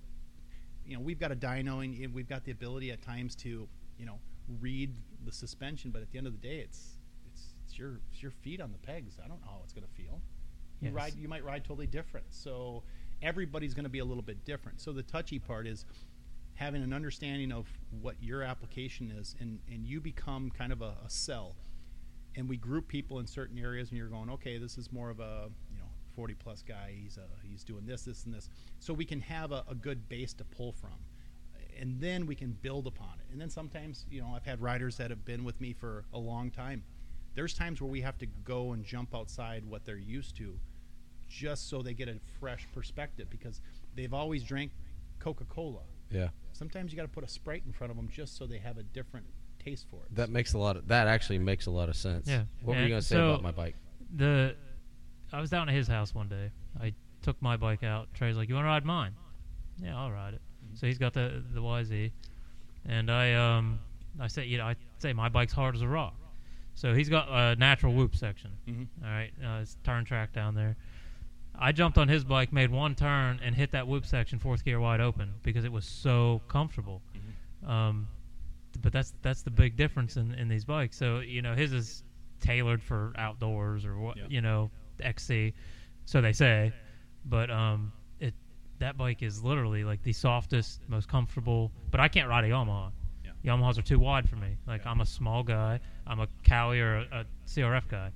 you know we've got a dyno and we've got the ability at times to you know read the suspension. But at the end of the day, it's it's it's your it's your feet on the pegs. I don't know how it's going to feel. You Yes. ride you might ride totally different. So everybody's going to be a little bit different. So the touchy part is having an understanding of what your application is and, and you become kind of a, a cell. And we group people in certain areas and you're going okay this is more of a you know 40 plus guy. He's uh, he's doing this this and this. So we can have a, a good base to pull from and then we can build upon it. And then sometimes you know i've had riders that have been with me for a long time. There's times where we have to go and jump outside what they're used to just so they get a fresh perspective because they've always drank coca-cola. Yeah, sometimes you got to put a sprite in front of them just so they have a different taste for it that makes a lot of that actually makes a lot of sense. Yeah. What were you gonna say so- about my bike? the I was down at his house one day. I took my bike out. Trey's like, "You want to ride mine?" Yeah, I'll ride it. So he's got the the YZ, and I um I say you know I say my bike's hard as a rock. So he's got a natural whoop section. Mhm. All right, uh, it's turn track down there. I jumped on his bike, made one turn, and hit that whoop section fourth gear wide open because it was so comfortable. Um, but that's that's the big difference in, in these bikes. So you know his is tailored for outdoors or what Yeah. you know XC, so they say. But um, it that bike is literally like the softest, most comfortable. But I can't ride a Yamaha. Yeah. Yamahas are too wide for me. Like Yeah. I'm a small guy. I'm a Cowie or a, a CRF guy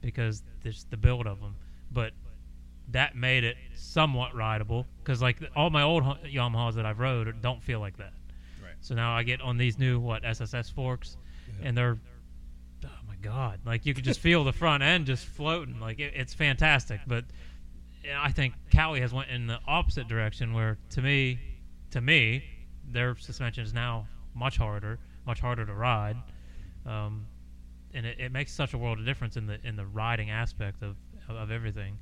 because there's the build of them. But that made it somewhat rideable because like all my old Yamahas that I've rode don't feel like that. Right. So now I get on these new what SSS forks, and they're oh my god, like you could just feel the front end just floating. Like it, it's fantastic. But I think Cowie has went in the opposite direction where to me, to me, their suspension is now much harder, much harder to ride. Um, and it, it makes such a world of difference in the in the riding aspect of, of everything,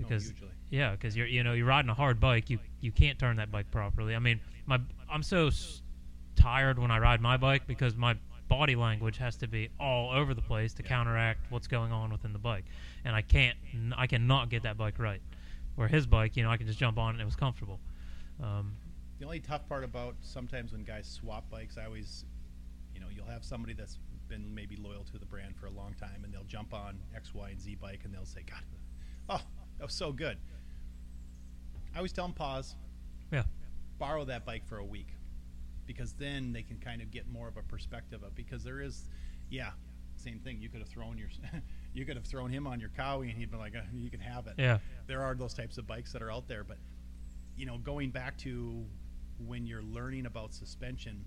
Oh, because hugely. yeah, because you're you know you're riding a hard bike, you you can't turn that bike properly. I mean, my I'm so s- tired when I ride my bike because my body language has to be all over the place to counteract what's going on within the bike, and I can't n- I cannot get that bike right. Where his bike, you know, I can just jump on it and it was comfortable. Um, The only tough part about sometimes when guys swap bikes, I always, you know, you'll have somebody that's been maybe loyal to the brand for a long time, and they'll jump on X, Y, and Z bike, and they'll say, "God, oh, that was so good." I always tell them pause, yeah, borrow that bike for a week, because then they can kind of get more of a perspective of because there is, yeah, same thing. You could have thrown your, you could have thrown him on your Cowie, and he'd be like, uh, "You can have it." yeah, there are those types of bikes that are out there but you know going back to when you're learning about suspension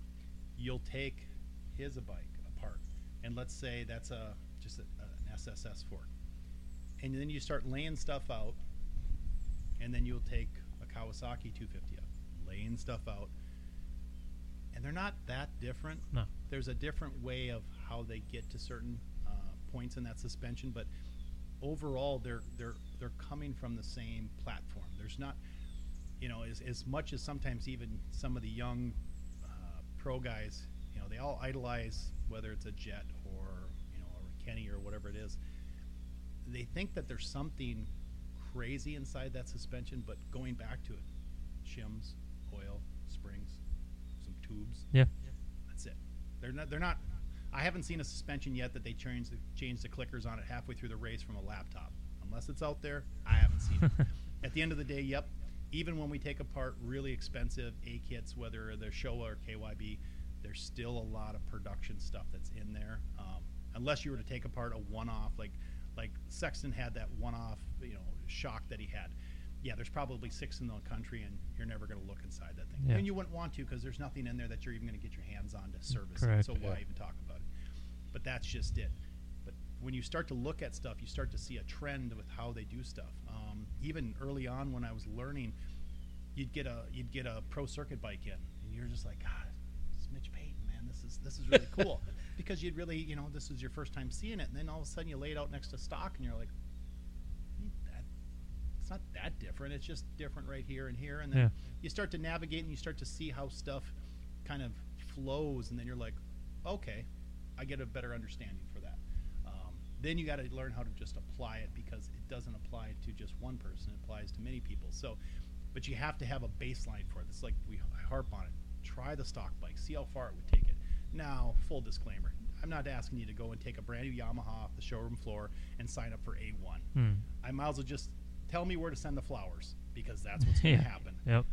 you'll take his bike apart and let's say that's a just a, an sss fork and then you start laying stuff out and then you'll take a kawasaki 250 up laying stuff out. And they're not that different. No, there's a different way of how they get to certain uh, points in that suspension, but overall they're they're they're coming from the same platform. There's not, you know, as as much as sometimes even some of the young uh, pro guys, you know, they all idolize whether it's a Jett or you know a Kenny or whatever it is, they think that there's something crazy inside that suspension, but going back to it, shims, oil, springs, some tubes. Yeah. That's it. They're not. They're not. I haven't seen a suspension yet that they changed the, changed the clickers on it halfway through the race from a laptop. Unless it's out there, I haven't seen it. At the end of the day, yep. Even when we take apart really expensive A kits, whether they're Showa or KYB, there's still a lot of production stuff that's in there. Um, unless you were to take apart a one-off, like like Sexton had that one-off, you know, shock that he had. Yeah, there's probably six in the country, and you're never going to look inside that thing. Yeah. And you wouldn't want to because there's nothing in there that you're even going to get your hands on to service Correct. it. So why Yeah. even talk about it? But that's just it. But when you start to look at stuff, you start to see a trend with how they do stuff. Um, even early on, when I was learning, you'd get a you'd get a pro circuit bike in, and you're just like, God, it's Mitch Payton, man. This is this is really cool because you'd really you know this is your first time seeing it, and then all of a sudden you lay it out next to stock, and you're like, "Ain't that it's not that different. It's just different right here and here, and then Yeah. you start to navigate and you start to see how stuff kind of flows, and then you're like, okay, I get a better understanding for that. Um, then you got to learn how to just apply it because it doesn't apply to just one person; it applies to many people. So, but you have to have a baseline for it. It's like we harp on it. Try the stock bike, see how far it would take it. Now, full disclaimer: I'm not asking you to go and take a brand new Yamaha off the showroom floor and sign up for A1. Hmm. I might as well just tell me where to send the flowers because that's what's going Yeah. to happen. Yep.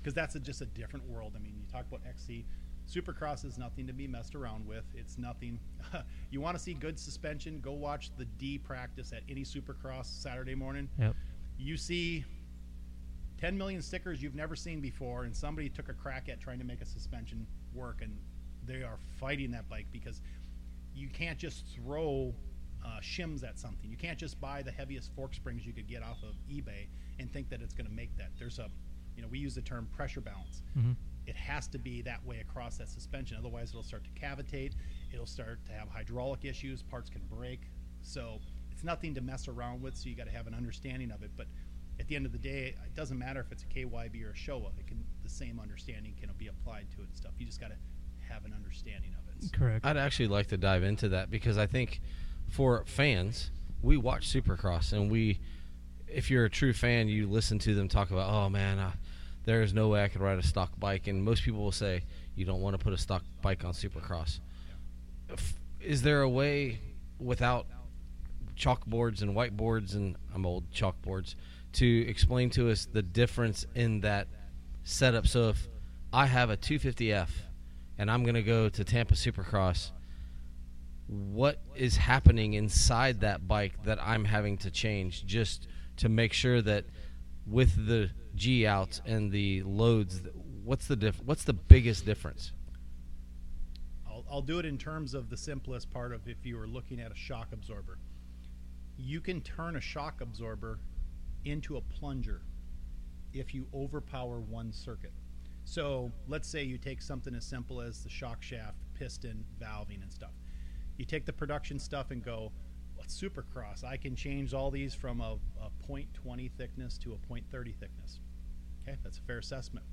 Because that's a, just a different world. I mean, you talk about XC. Supercross is nothing to be messed around with. It's nothing. you want to see good suspension? Go watch the D practice at any Supercross Saturday morning. Yep. You see 10 million stickers you've never seen before, and somebody took a crack at trying to make a suspension work, and they are fighting that bike because you can't just throw uh, shims at something. You can't just buy the heaviest fork springs you could get off of eBay and think that it's going to make that. There's a, you know, we use the term pressure balance. hmm It has to be that way across that suspension. Otherwise, it'll start to cavitate. It'll start to have hydraulic issues. Parts can break. So it's nothing to mess around with. So you got to have an understanding of it. But at the end of the day, it doesn't matter if it's a KYB or a Showa. It can the same understanding can be applied to it and stuff. You just got to have an understanding of it. Correct. I'd actually like to dive into that because I think for fans, we watch Supercross and we, if you're a true fan, you listen to them talk about, oh man, uh, there is no way I could ride a stock bike, and most people will say you don't want to put a stock bike on Supercross. Is there a way without chalkboards and whiteboards and I'm old chalkboards to explain to us the difference in that setup? So if I have a 250F and I'm going to go to Tampa Supercross, what is happening inside that bike that I'm having to change just to make sure that with the G outs and the loads, what's the diff- what's the biggest difference? I'll, I'll do it in terms of the simplest part of if you were looking at a shock absorber. You can turn a shock absorber into a plunger if you overpower one circuit. So let's say you take something as simple as the shock shaft, piston, valving, and stuff. You take the production stuff and go, it's supercross. I can change all these from a, a 0.20 thickness to a 0.30 thickness. Okay, that's a fair assessment.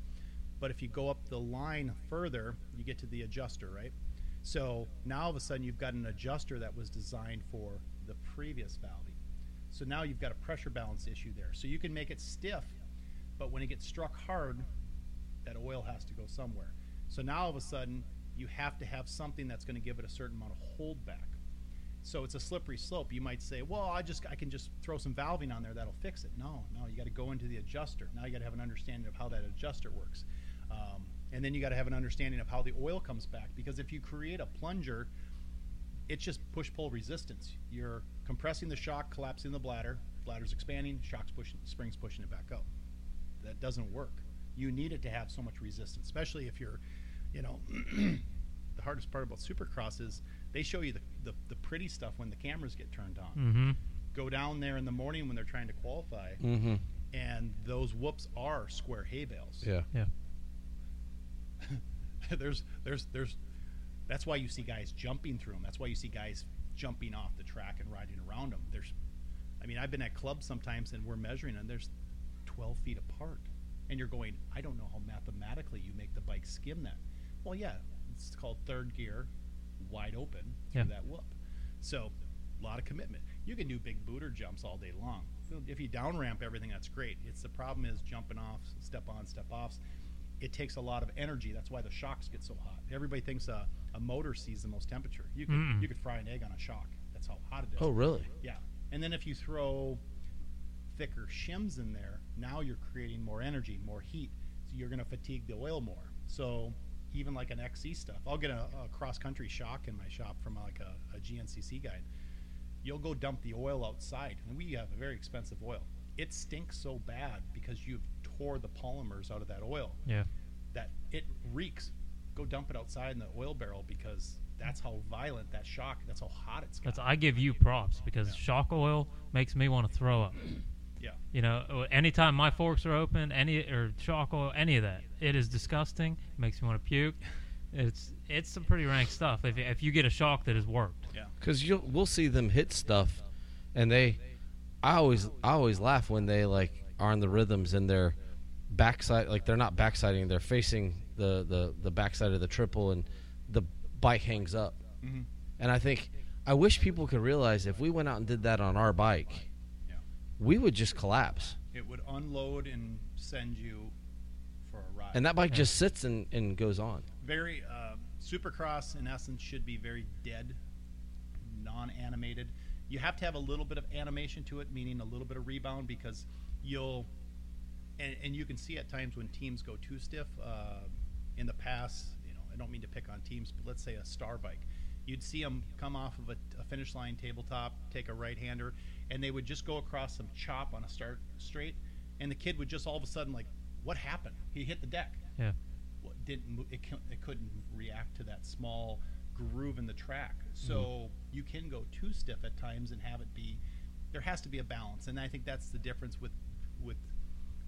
But if you go up the line further, you get to the adjuster, right? So now all of a sudden you've got an adjuster that was designed for the previous valving. So now you've got a pressure balance issue there. So you can make it stiff, but when it gets struck hard, that oil has to go somewhere. So now all of a sudden you have to have something that's going to give it a certain amount of hold back. So it's a slippery slope. You might say, "Well, I just I can just throw some valving on there that'll fix it." No, no, you got to go into the adjuster. Now you got to have an understanding of how that adjuster works, um, and then you got to have an understanding of how the oil comes back. Because if you create a plunger, it's just push pull resistance. You're compressing the shock, collapsing the bladder, bladder's expanding, shock's pushing, springs pushing it back up. That doesn't work. You need it to have so much resistance, especially if you're, you know, the hardest part about Supercross is they show you the, the, the pretty stuff when the cameras get turned on. Mm-hmm. Go down there in the morning when they're trying to qualify, Mm-hmm. and those whoops are square hay bales. Yeah. Yeah. there's there's there's that's why you see guys jumping through them. That's why you see guys jumping off the track and riding around them. There's, I mean, I've been at clubs sometimes and we're measuring and there's 12 feet apart, and you're going, I don't know how mathematically you make the bike skim that. Well, yeah, it's called third gear, wide open through Yeah. that whoop. So a lot of commitment. You can do big booter jumps all day long. If you down ramp everything, that's great. It's the problem is jumping off, step on, step offs. It takes a lot of energy. That's why the shocks get so hot. Everybody thinks a, a motor sees the most temperature. You could Mm-mm. you could fry an egg on a shock. That's how hot it is. Oh, really? Yeah. And then if you throw thicker shims in there, now you're creating more energy, more heat. So you're going to fatigue the oil more. So even like an XC stuff, I'll get a, a cross country shock in my shop from like a, a GNCC guide. You'll go dump the oil outside, and we have a very expensive oil. It stinks so bad because you've tore the polymers out of that oil Yeah. that it reeks. Go dump it outside in the oil barrel because that's how violent that shock. That's how hot it's got. That's I give you props because Yeah. shock oil makes me want to throw up. Yeah. You know, uh, anytime my forks are open, any or shock oil, any of that, it is disgusting. It makes me want to puke. It's it's some pretty rank stuff. If if you get a shock that has worked, Yeah. Because you we'll see them hit stuff, and they, I always I always laugh when they like are in the rhythms and they're backside like they're not backsiding they're facing the the the backside of the triple and the bike hangs up, Mhm. and I think I wish people could realize if we went out and did that on our bike, Yeah. We would just collapse, It would unload and send you for a ride. and that bike just sits and, and goes on. very uh, Supercross in essence should be very dead, non-animated. You have to have a little bit of animation to it, meaning a little bit of rebound, because you'll, and, and you can see at times when teams go too stiff. Uh, in the past, you know, I don't mean to pick on teams, but let's say a star bike, you'd see them come off of a, a finish line tabletop, take a right-hander, and they would just go across some chop on a start straight, and the kid would just all of a sudden like, what happened? He hit the deck. Yeah, what didn't it, it couldn't react to that small groove in the track. Mm-hmm. So you can go too stiff at times and have it be there has to be a balance and i think that's the difference with with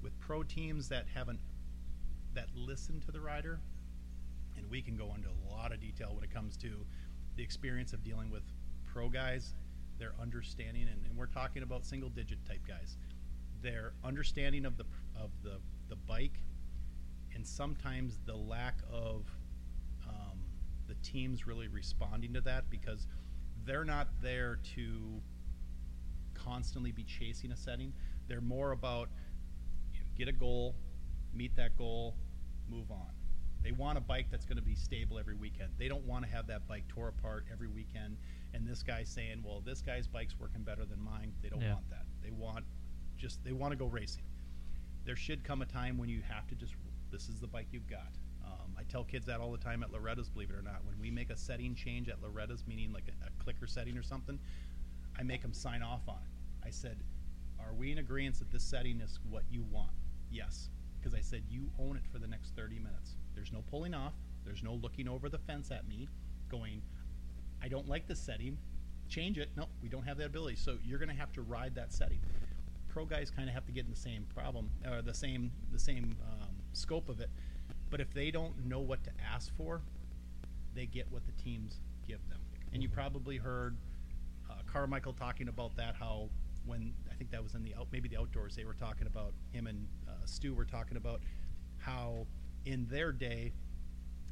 with pro teams that haven't that listen to the rider and we can go into a lot of detail when it comes to the experience of dealing with pro guys their understanding and, and we're talking about single digit type guys their understanding of the of the the bike and sometimes the lack of um, the teams really responding to that because they're not there to constantly be chasing a setting. They're more about you know, get a goal, meet that goal, move on. They want a bike that's going to be stable every weekend. They don't want to have that bike tore apart every weekend and this guy's saying, "Well, this guy's bike's working better than mine." They don't Yeah. want that. They want just they want to go racing there should come a time when you have to just this is the bike you've got um, i tell kids that all the time at loretta's believe it or not when we make a setting change at loretta's meaning like a, a clicker setting or something i make them sign off on it i said are we in agreement that this setting is what you want yes because i said you own it for the next 30 minutes there's no pulling off there's no looking over the fence at me going i don't like this setting change it no we don't have that ability so you're going to have to ride that setting pro guys kind of have to get in the same problem or the same the same um, scope of it. But if they don't know what to ask for, they get what the teams give them. And you probably heard uh, Carmichael talking about that. How when I think that was in the out maybe the outdoors they were talking about him and uh, Stu were talking about how in their day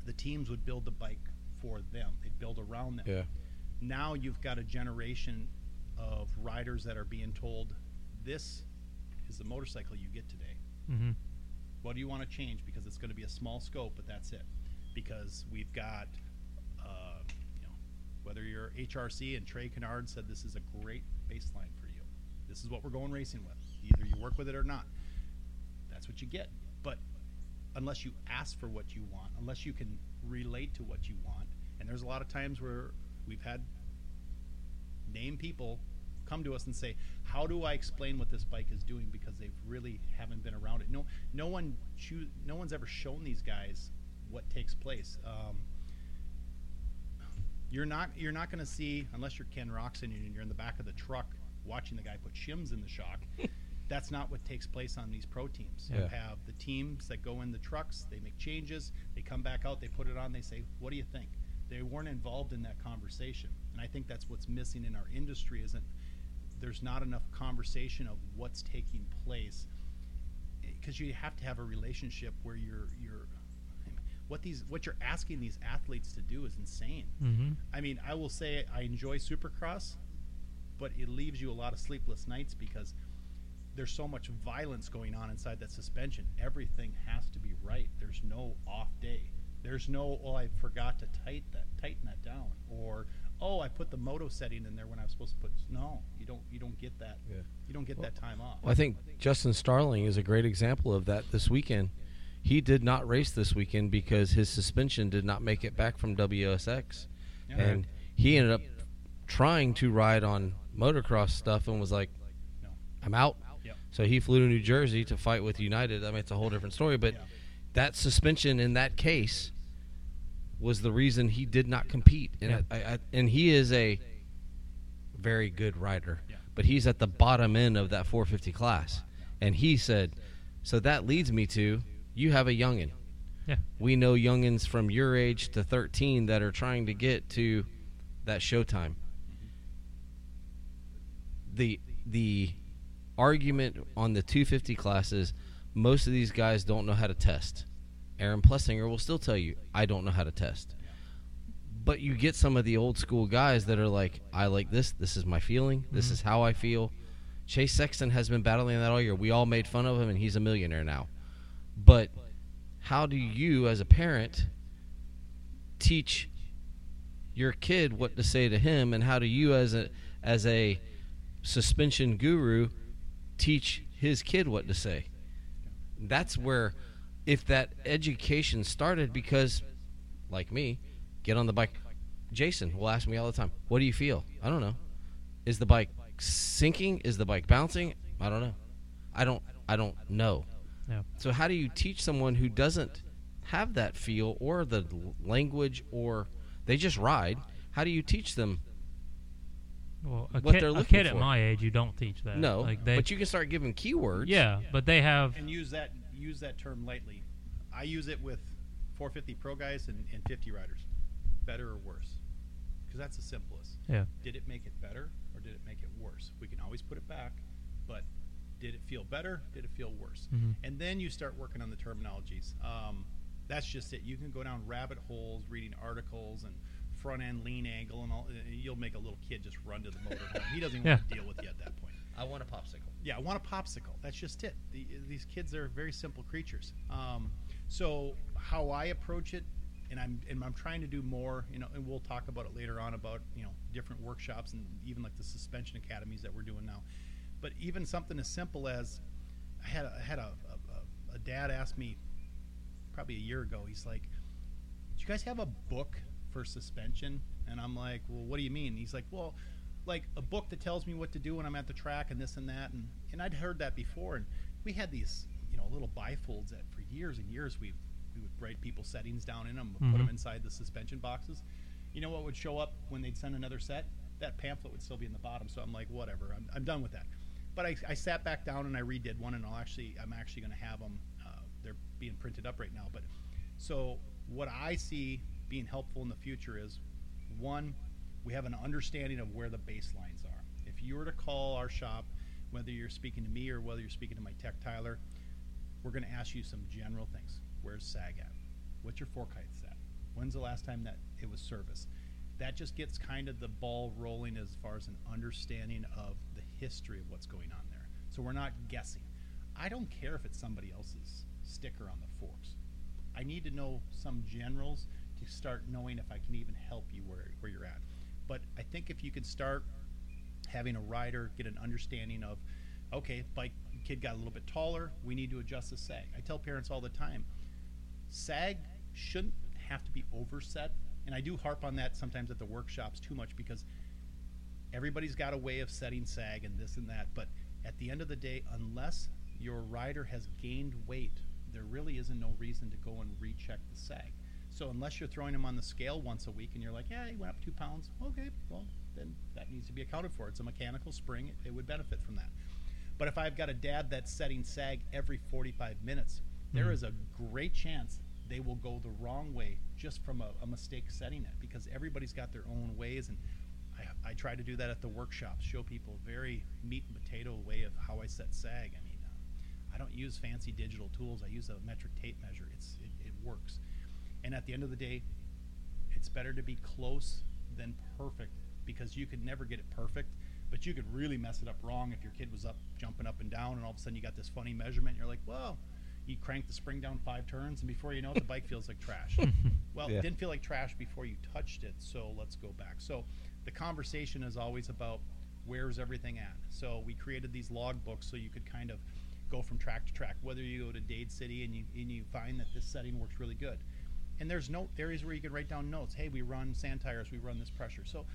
the teams would build the bike for them. They'd build around them. Yeah. now you've got a generation of riders that are being told this is the motorcycle you get today. Hmm what do you want to change? Because it's going to be a small scope but that's it. Because we've got uh, you know whether you're hrc and trey Canard said this is a great baseline for you. This is what we're going racing with. Either you work with it or not. That's what you get unless you ask for what you want unless you can relate to what you want. And there's a lot of times where we've had name people come to us and say how do i explain what this bike is doing? Because they really haven't been around it. No no one choo- no one's ever shown these guys what takes place. Um, you're not you're not going to see unless you're ken roczen and you're in the back of the truck watching the guy put shims in the shock that's not what takes place on these pro teams. You have the teams that go in the trucks they make changes they come back out they put it on they say what do you think? They weren't involved in that conversation. And i think that's what's missing in our industry isn't there's not enough conversation of what's taking place. Because you have to have a relationship where you're you're what these what you're asking these athletes to do is insane. Mm-hmm. I mean, I will say I enjoy Supercross, but it leaves you a lot of sleepless nights because there's so much violence going on inside that suspension. Everything has to be right. There's no off day. There's no oh I forgot to tighten that tighten that down or oh I put the moto setting in there when I was supposed to put no you don't you don't get that Yeah. you don't get that time off. Well, I think Justin Starling is a great example of that this weekend. He did not race this weekend because his suspension did not make it back from WSX. Yeah. And he ended up trying to ride on motocross stuff and was like, I'm out. So he flew to New Jersey to fight with United. I mean, it's a whole different story. But Yeah. that suspension in that case was the reason he did not compete. And, Yeah. I, I, and he is a very good rider, Yeah. but he's at the bottom end of that 450 class. And he said, so that leads me to you have a youngin. Yeah. We know youngins from your age to 13 that are trying to get to that showtime. The the argument on the 250 classes, most of these guys don't know how to test. Aaron Plessinger will still tell you, I don't know how to test. But you get some of the old school guys that are like, I like this. This is my feeling. This Mhm. is how I feel. Chase Sexton has been battling that all year. We all made fun of him, and he's a millionaire now. But how do you, as a parent, teach your kid what to say to him, and how do you, as a as a suspension guru, teach his kid what to say? That's where, if that education started, because, like me, get on the bike. Jason will ask me all the time, "What do you feel?" I don't know. Is the bike sinking? Is the bike bouncing? I don't know. I don't. I don't know. Yeah. So how do you teach someone who doesn't have that feel or the language or they just ride? How do you teach them? Well, a What kid, they're a looking kid at my age, you don't teach that. No, like they, but you can start giving keywords. yeah, but they have. and use that use that term lightly. I use it with 450 pro guys and, and 50 riders, better or worse, because that's the simplest. Yeah. Did it make it better or did it make it worse? We can always put it back, but did it feel better? Did it feel worse? Mhm. And then you start working on the terminologies. Um, that's just it. You can go down rabbit holes reading articles and front end lean angle and all. and You'll make a little kid just run to the motorhome. He doesn't even want to deal with you at that point. I want a popsicle. Yeah, I want a popsicle. That's just it. The, these kids are very simple creatures. Um, so how I approach it, and I'm and I'm trying to do more. You know, and we'll talk about it later on about you know different workshops and even like the suspension academies that we're doing now. But even something as simple as I had a, I had a, a, a dad ask me probably a year ago. He's like, "Do you guys have a book for suspension?" And I'm like, "Well, what do you mean?" He's like, "Well." like a book that tells me what to do when I'm at the track and this and that. And, and I'd heard that before. And we had these you know little bifolds that for years and years we we would write people's settings down in them put them inside the suspension boxes. You know what would show up when they'd send another set? That pamphlet would still be in the bottom. So I'm like whatever. I'm, I'm done with that. But I, I sat back down and I redid one and I'll actually I'm actually going to have them uh, they're being printed up right now. But so what I see being helpful in the future is one we have an understanding of where the baselines are. If you were to call our shop, whether you're speaking to me or whether you're speaking to my tech Tyler, we're going to ask you some general things. Where's SAG at? What's your fork height at? When's the last time that it was serviced? That just gets kind of the ball rolling as far as an understanding of the history of what's going on there. So we're not guessing. I don't care if it's somebody else's sticker on the forks. I need to know some generals start knowing if I can even help you where, where you're at. But I think if you can start having a rider get an understanding of, okay, bike kid got a little bit taller, we need to adjust the sag. I tell parents all the time, sag shouldn't have to be overset, and I do harp on that sometimes at the workshops too much because everybody's got a way of setting sag and this and that. But at the end of the day, unless your rider has gained weight, there really isn't no reason to go and recheck the sag. So unless you're throwing them on the scale once a week and you're like, yeah, he went up two pounds, okay, well then that needs to be accounted for. It's a mechanical spring; it, it would benefit from that. But if I've got a dad that's setting sag every 45 minutes, there Mhm. is a great chance they will go the wrong way just from a, a mistake setting it because everybody's got their own ways. And I, I try to do that at the workshops show people a very meat and potato way of how I set sag. I mean uh, I don't use fancy digital tools. I use a metric tape measure. It's it, it works And at the end of the day, it's better to be close than perfect because you could never get it perfect, but you could really mess it up wrong if your kid was up jumping up and down, and all of a sudden you got this funny measurement. And you're like, whoa. You crank the spring down five turns, and before you know it, the bike feels like trash. well, Yeah. it didn't feel like trash before you touched it, so let's go back. So the conversation is always about where's everything at. So we created these log books so you could kind of go from track to track. Whether you go to Dade City and you and you find that this setting works really good, and there's note areas where you can write down notes. Hey, we run sand tires, we run this pressure. So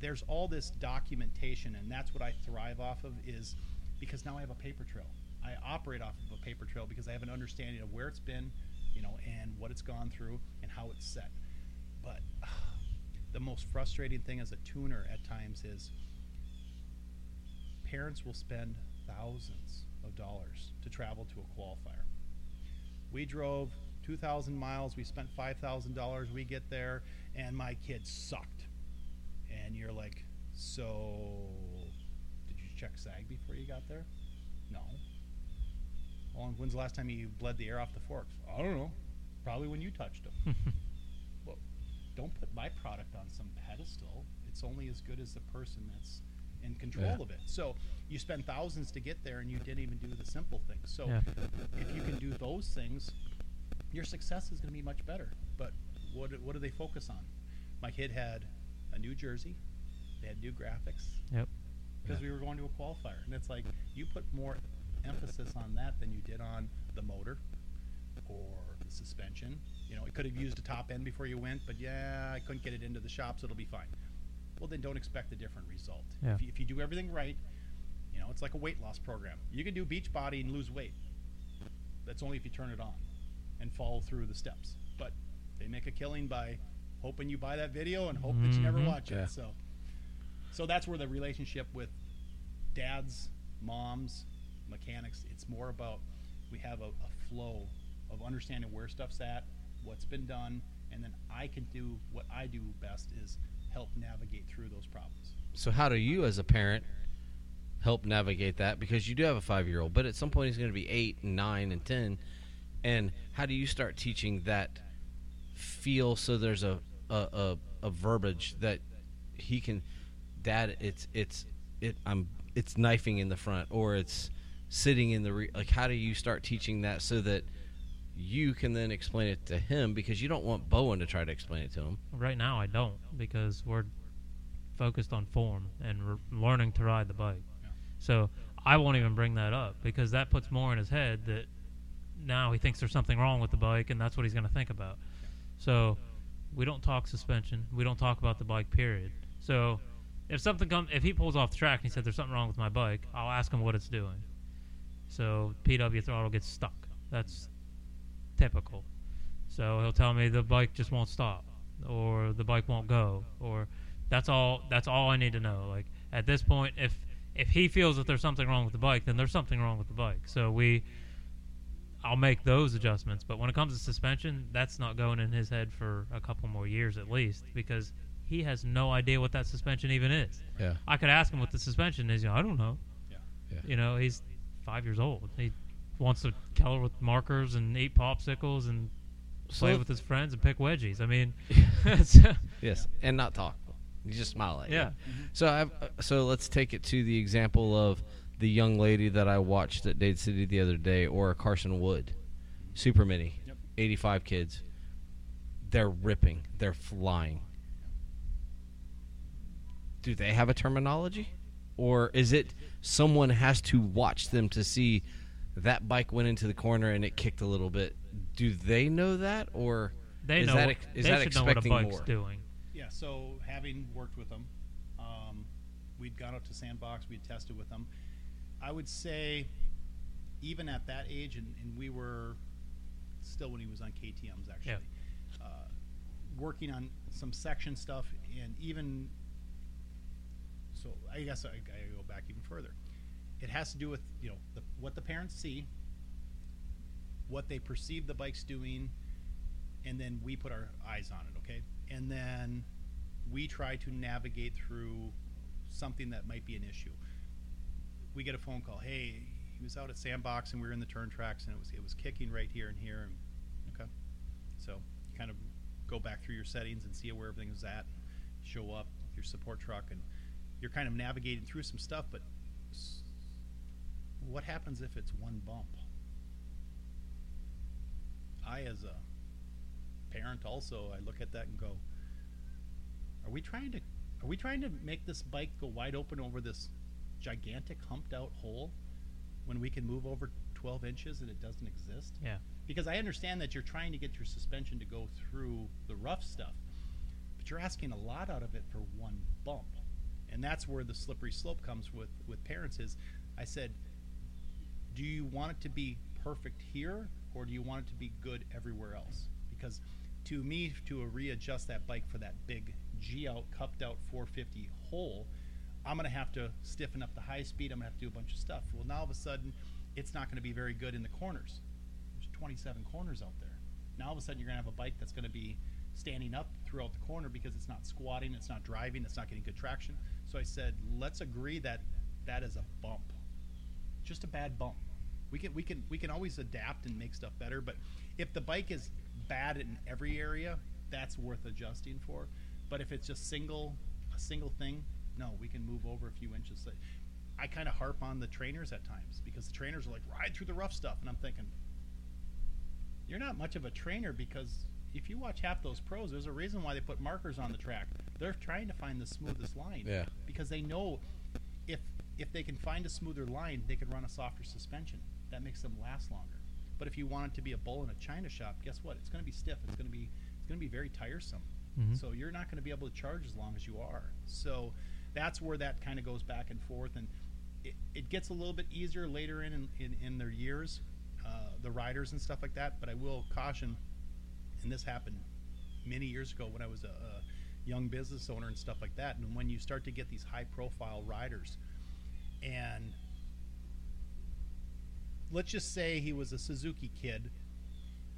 there's all this documentation, and that's what I thrive off of. Is because now I have a paper trail. I operate off of a paper trail because I have an understanding of where it's been, you know, and what it's gone through and how it's set. But the most frustrating thing as a tuner at times is parents will spend thousands of dollars to travel to a qualifier. We drove 2,000 miles. We spent $5,000. We get there, and my kid sucked. And you're like, so did you check SAG before you got there? No. Long, when's the last time you bled the air off the forks? I don't know. Probably when you touched them. well, don't put my product on some pedestal. It's only as good as the person that's in control Yeah. of it. So you spend thousands to get there, and you didn't even do the simple things. So Yeah. if you can do those things, your success is going to be much better. But what do- what do they focus on? My kid had a new jersey, they had new graphics Yep. because we were going to a qualifier, and it's like you put more emphasis on that than you did on the motor or the suspension. You know, it could have used a top end before you went, but yeah, I couldn't get it into the shop, so it'll be fine. Well, then don't expect a different result. Yeah. If, you, if you do everything right, you know, it's like a weight loss program. You can do beach body and lose weight. That's only if you turn it on and follow through the steps. But they make a killing by hoping you buy that video and hope that you never Mhm. watch Yeah. it. So, so that's where the relationship with dads, moms, mechanics. It's more about we have a, a flow of understanding where stuff's at, what's been done, and then I can do what I do best is help navigate through those problems. So how do you, as a parent, help navigate that? Because you do have a five-year-old, but at some point he's going to be eight, and nine, and ten. And how do you start teaching that feel so there's a a, a, a verbiage that he can, Dad, it's it's it I'm it's knifing in the front or it's sitting in the re- like. How do you start teaching that so that you can then explain it to him because you don't want Bowen to try to explain it to him. Right now, I don't because we're focused on form and r- learning to ride the bike. So I won't even bring that up because that puts more in his head that now he thinks there's something wrong with the bike and that's what he's going to think about. So we don't talk suspension. We don't talk about the bike. Period. So if something comes, if he pulls off the track and he said there's something wrong with my bike, I'll ask him what it's doing. So PW throttle gets stuck. That's typical. So he'll tell me the bike just won't stop, or the bike won't go, or that's all. That's all I need to know. Like at this point, if if he feels that there's something wrong with the bike, then there's something wrong with the bike. So we, I'll make those adjustments. But when it comes to suspension, that's not going in his head for a couple more years at least, because he has no idea what that suspension even is. Yeah. I could ask him what the suspension is. You know, I don't know. Yeah. Yeah. You know, he's five years old. He wants to color with markers and eat popsicles and play So- with his friends and pick wedgies. I mean, it's, Yes, and not talk. You just smile at you. yeah. So I've, uh, so let's take it to the example of the young lady that I watched at Dade City the other day, or Carson Wood, Super Mini, Yep. 85 kids. They're ripping. They're flying. Do they have a terminology, or is it someone has to watch them to see that bike went into the corner and it kicked a little bit? Do they know that, or They is know. that what, ex- is they that should know what a expecting bike's more? doing. Yeah, so having worked with them, um, we'd gone out to Sandbox, we'd tested with them. I would say, even at that age, and, and we were still when he was on KTM's actually, uh, working on some section stuff, and even so, I guess I, I go back even further. It has to do with you know the, what the parents see, what they perceive the bike's doing, and then we put our eyes on it, okay? And then we try to navigate through something that might be an issue. We get a phone call, hey, he was out at Sandbox and we were in the turn tracks and it was it was kicking right here and here and okay. So you kind of go back through your settings and see where everything is at. Show up your support truck, and you're kind of navigating through some stuff. But what happens if it's one bump? I, as a parent, also I look at that and go, "Are we trying to? Are we trying to make this bike go wide open over this gigantic humped out hole when we can move over 12 inches and it doesn't exist?" Yeah. because I understand that you're trying to get your suspension to go through the rough stuff, but you're asking a lot out of it for one bump, and that's where the slippery slope comes with with parents. Is I said, do you want it to be perfect here, or do you want it to be good everywhere else? Because to me, to readjust that bike for that big G out, cupped out 450 hole, I'm going to have to stiffen up the high speed. I'm going to have to do a bunch of stuff. Well, now all of a sudden, it's not going to be very good in the corners. There's 27 corners out there. Now all of a sudden, you're going to have a bike that's going to be standing up throughout the corner because it's not squatting, it's not driving, it's not getting good traction. So I said, let's agree that that is a bump, just a bad bump. We can we can we can always adapt and make stuff better, but if the bike is bad in every area, that's worth adjusting for. But if it's just single a single thing, no, we can move over a few inches. I kind of harp on the trainers at times because the trainers are like ride through the rough stuff, and I'm thinking you're not much of a trainer because if you watch half those pros, there's a reason why they put markers on the track. They're trying to find the smoothest line Yeah. because they know if if they can find a smoother line, they can run a softer suspension. That makes them last longer. But if you want it to be a bull in a china shop, guess what? It's going to be stiff. It's going to be it's going to be very tiresome. Mhm. So you're not going to be able to charge as long as you are. So that's where that kind of goes back and forth, and it, it gets a little bit easier later in in, in their years, uh, the riders and stuff like that. But I will caution, and this happened many years ago when I was a, a young business owner and stuff like that. And when you start to get these high profile riders, and let's just say he was a Suzuki kid,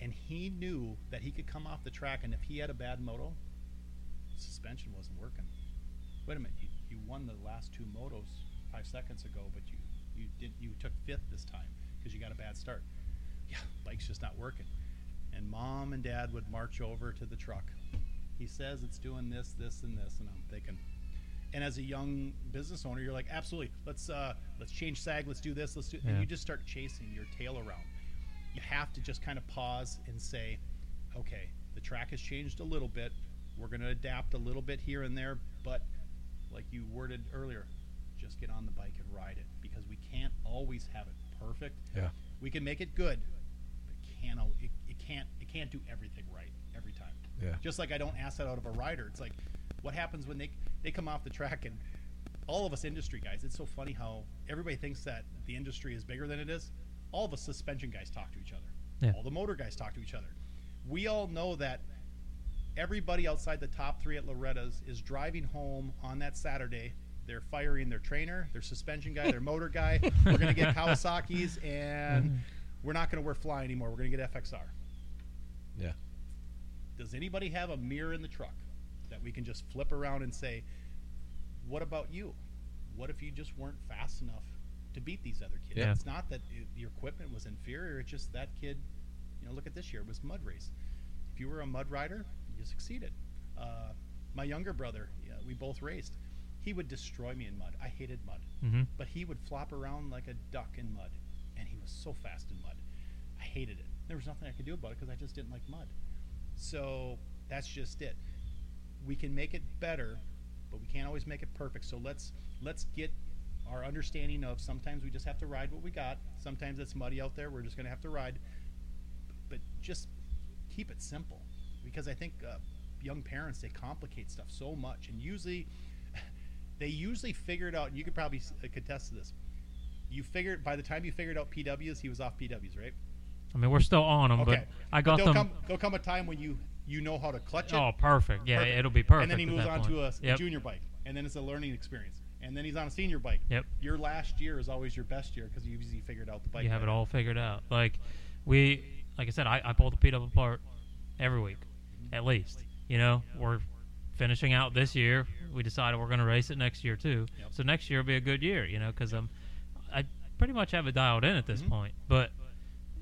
and he knew that he could come off the track, and if he had a bad moto, suspension wasn't working. Wait a minute, you, won the last two motos five seconds ago, but you you did you took fifth this time because you got a bad start. Yeah, bike's just not working. And mom and dad would march over to the truck. He says it's doing this, this, and this, and I'm thinking. And as a young business owner, you're like, absolutely, let's uh, let's change sag, let's do this, let's do. And you just start chasing your tail around. You have to just kind of pause and say, okay, the track has changed a little bit. We're going to adapt a little bit here and there, but like you worded earlier, just get on the bike and ride it because we can't always have it perfect. Yeah. We can make it good, but it can't it, it can't it can't do everything right every time. Yeah. Just like I don't ask that out of a rider. It's like what happens when they they come off the track and all of us industry guys. It's so funny how everybody thinks that the industry is bigger than it is. All of us suspension guys talk to each other. Yeah. All the motor guys talk to each other. We all know that everybody outside the top three at Loretta's is driving home on that Saturday. They're firing their trainer, their suspension guy, their motor guy. We're going to get Kawasaki's, and mm-hmm. we're not going to wear Fly anymore. We're going to get FXR. Yeah. Does anybody have a mirror in the truck that we can just flip around and say, "What about you? What if you just weren't fast enough to beat these other kids?" Yeah. It's not that it, your equipment was inferior. It's just that kid. You know, look at this year. It was mud race. If you were a mud rider, you succeeded. Uh, my younger brother, yeah, we both raced. He would destroy me in mud. I hated mud, hmm but he would flop around like a duck in mud, and he was so fast in mud. I hated it. There was nothing I could do about it because I just didn't like mud. So that's just it. We can make it better, but we can't always make it perfect. So let's let's get our understanding of sometimes we just have to ride what we got. Sometimes it's muddy out there. We're just going to have to ride. But just keep it simple, because I think uh, young parents they complicate stuff so much, and usually they usually figure it out. And you could probably uh, contest to this. You figured by the time you figured out PWs, he was off PWs, right? I mean, we're still on them, Okay. but I got there'll them. come there'll come a time when you you know how to clutch it. Oh, perfect. Yeah, Perfect. it'll be perfect. And then he moves on point. to a, Yep. junior bike, and then it's a learning experience. And then he's on a senior bike. Yep. Your last year is always your best year because you usually figured out the bike. you have it all figured out. Like we, like I said, I, I pull the P double apart every week, at least. You know, we're finishing out this year. We decided we're going to race it next year too. Yep. So next year will be a good year. You know, because um, I pretty much have it dialed in at this Mhm. point. But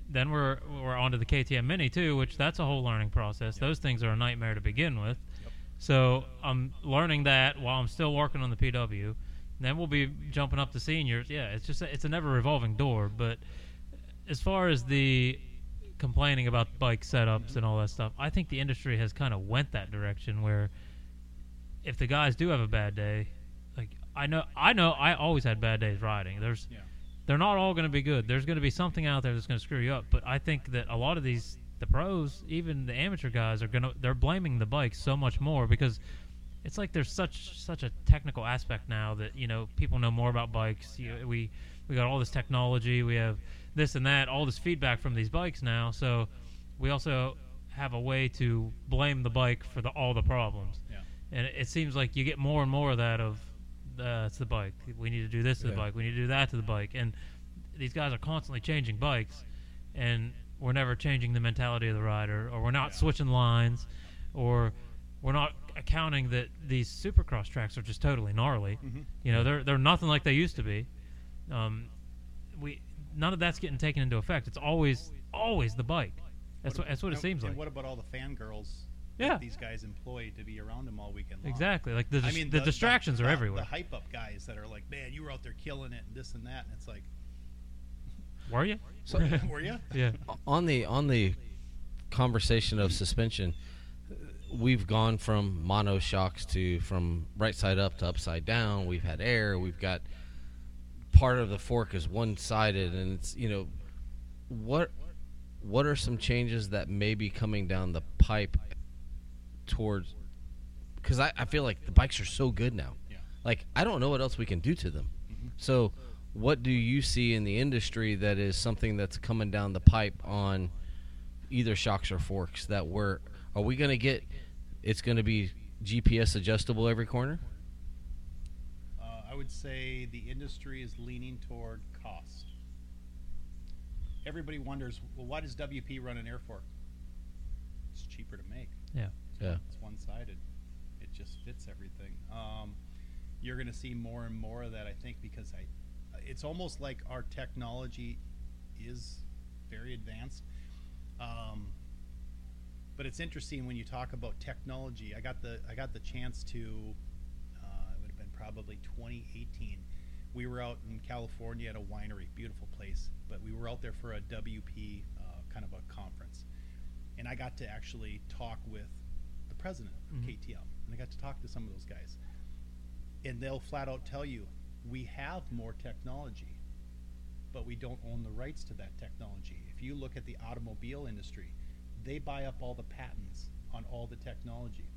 then we're we're onto the KTM Mini too, which that's a whole learning process. Those things are a nightmare to begin with. Yep. So I'm learning that while I'm still working on the PW. Then we'll be jumping up to seniors. Yeah, it's just a, it's a never revolving door. But as far as the complaining about bike setups and all that stuff, I think the industry has kind of went that direction where if the guys do have a bad day, like I know I know I always had bad days riding. There's Yeah. they're not all going to be good. There's going to be something out there that's going to screw you up. But I think that a lot of these, the pros, even the amateur guys, are going to they're blaming the bike so much more because it's like there's such such a technical aspect now that you know people know more about bikes. You, we we got all this technology. We have this and that, all this feedback from these bikes now. So we also have a way to blame the bike for the all the problems. Yeah. And it, it seems like you get more and more of that of uh, it's the bike. We need to do this to the Yeah. bike. We need to do that to the bike. And these guys are constantly changing bikes, and we're never changing the mentality of the rider, or we're not Yeah. switching lines, or we're not accounting that these supercross tracks are just totally gnarly. Mhm. You know, they're they're nothing like they used to be. Um, we none of that's getting taken into effect. It's always always the bike. That's what, that's what it and- seems and like. what about all the fangirls Yeah. that these guys employ to be around them all weekend long? Exactly. Like the I dis- mean, the, distractions the, are the- everywhere. The hype up guys that are like, man, you were out there killing it and this and that, and it's like, Were you? So- were you? yeah. on the on the conversation of suspension, we've gone from mono shocks to from right side up to upside down. We've had air. We've got part of the fork is one sided, and it's you know what what are some changes that may be coming down the pipe towards because I, I feel like the bikes are so good now. Yeah. like i don't know what else we can do to them. Mm-hmm. So what do you see in the industry that is something that's coming down the pipe on either shocks or forks that we're are we going to get it's going to be gps adjustable every corner I would say the industry is leaning toward cost. Everybody wonders, well, why does WP run an air fork? It's cheaper to make. Yeah. yeah It's one sided. It just fits everything. Um, you're going to see more and more of that, I think, because I, it's almost like our technology is very advanced. Um, but it's interesting when you talk about technology. I got the I got the chance to. Uh, it would have been probably 2018. We were out in California at a winery, beautiful place. But we were out there for a WP uh, kind of a conference, and I got to actually talk with the president of Mhm. KTM, and I got to talk to some of those guys, and they'll flat out tell you, we have more technology, but we don't own the rights to that technology. If you look at the automobile industry, they buy up all the patents on all the technology.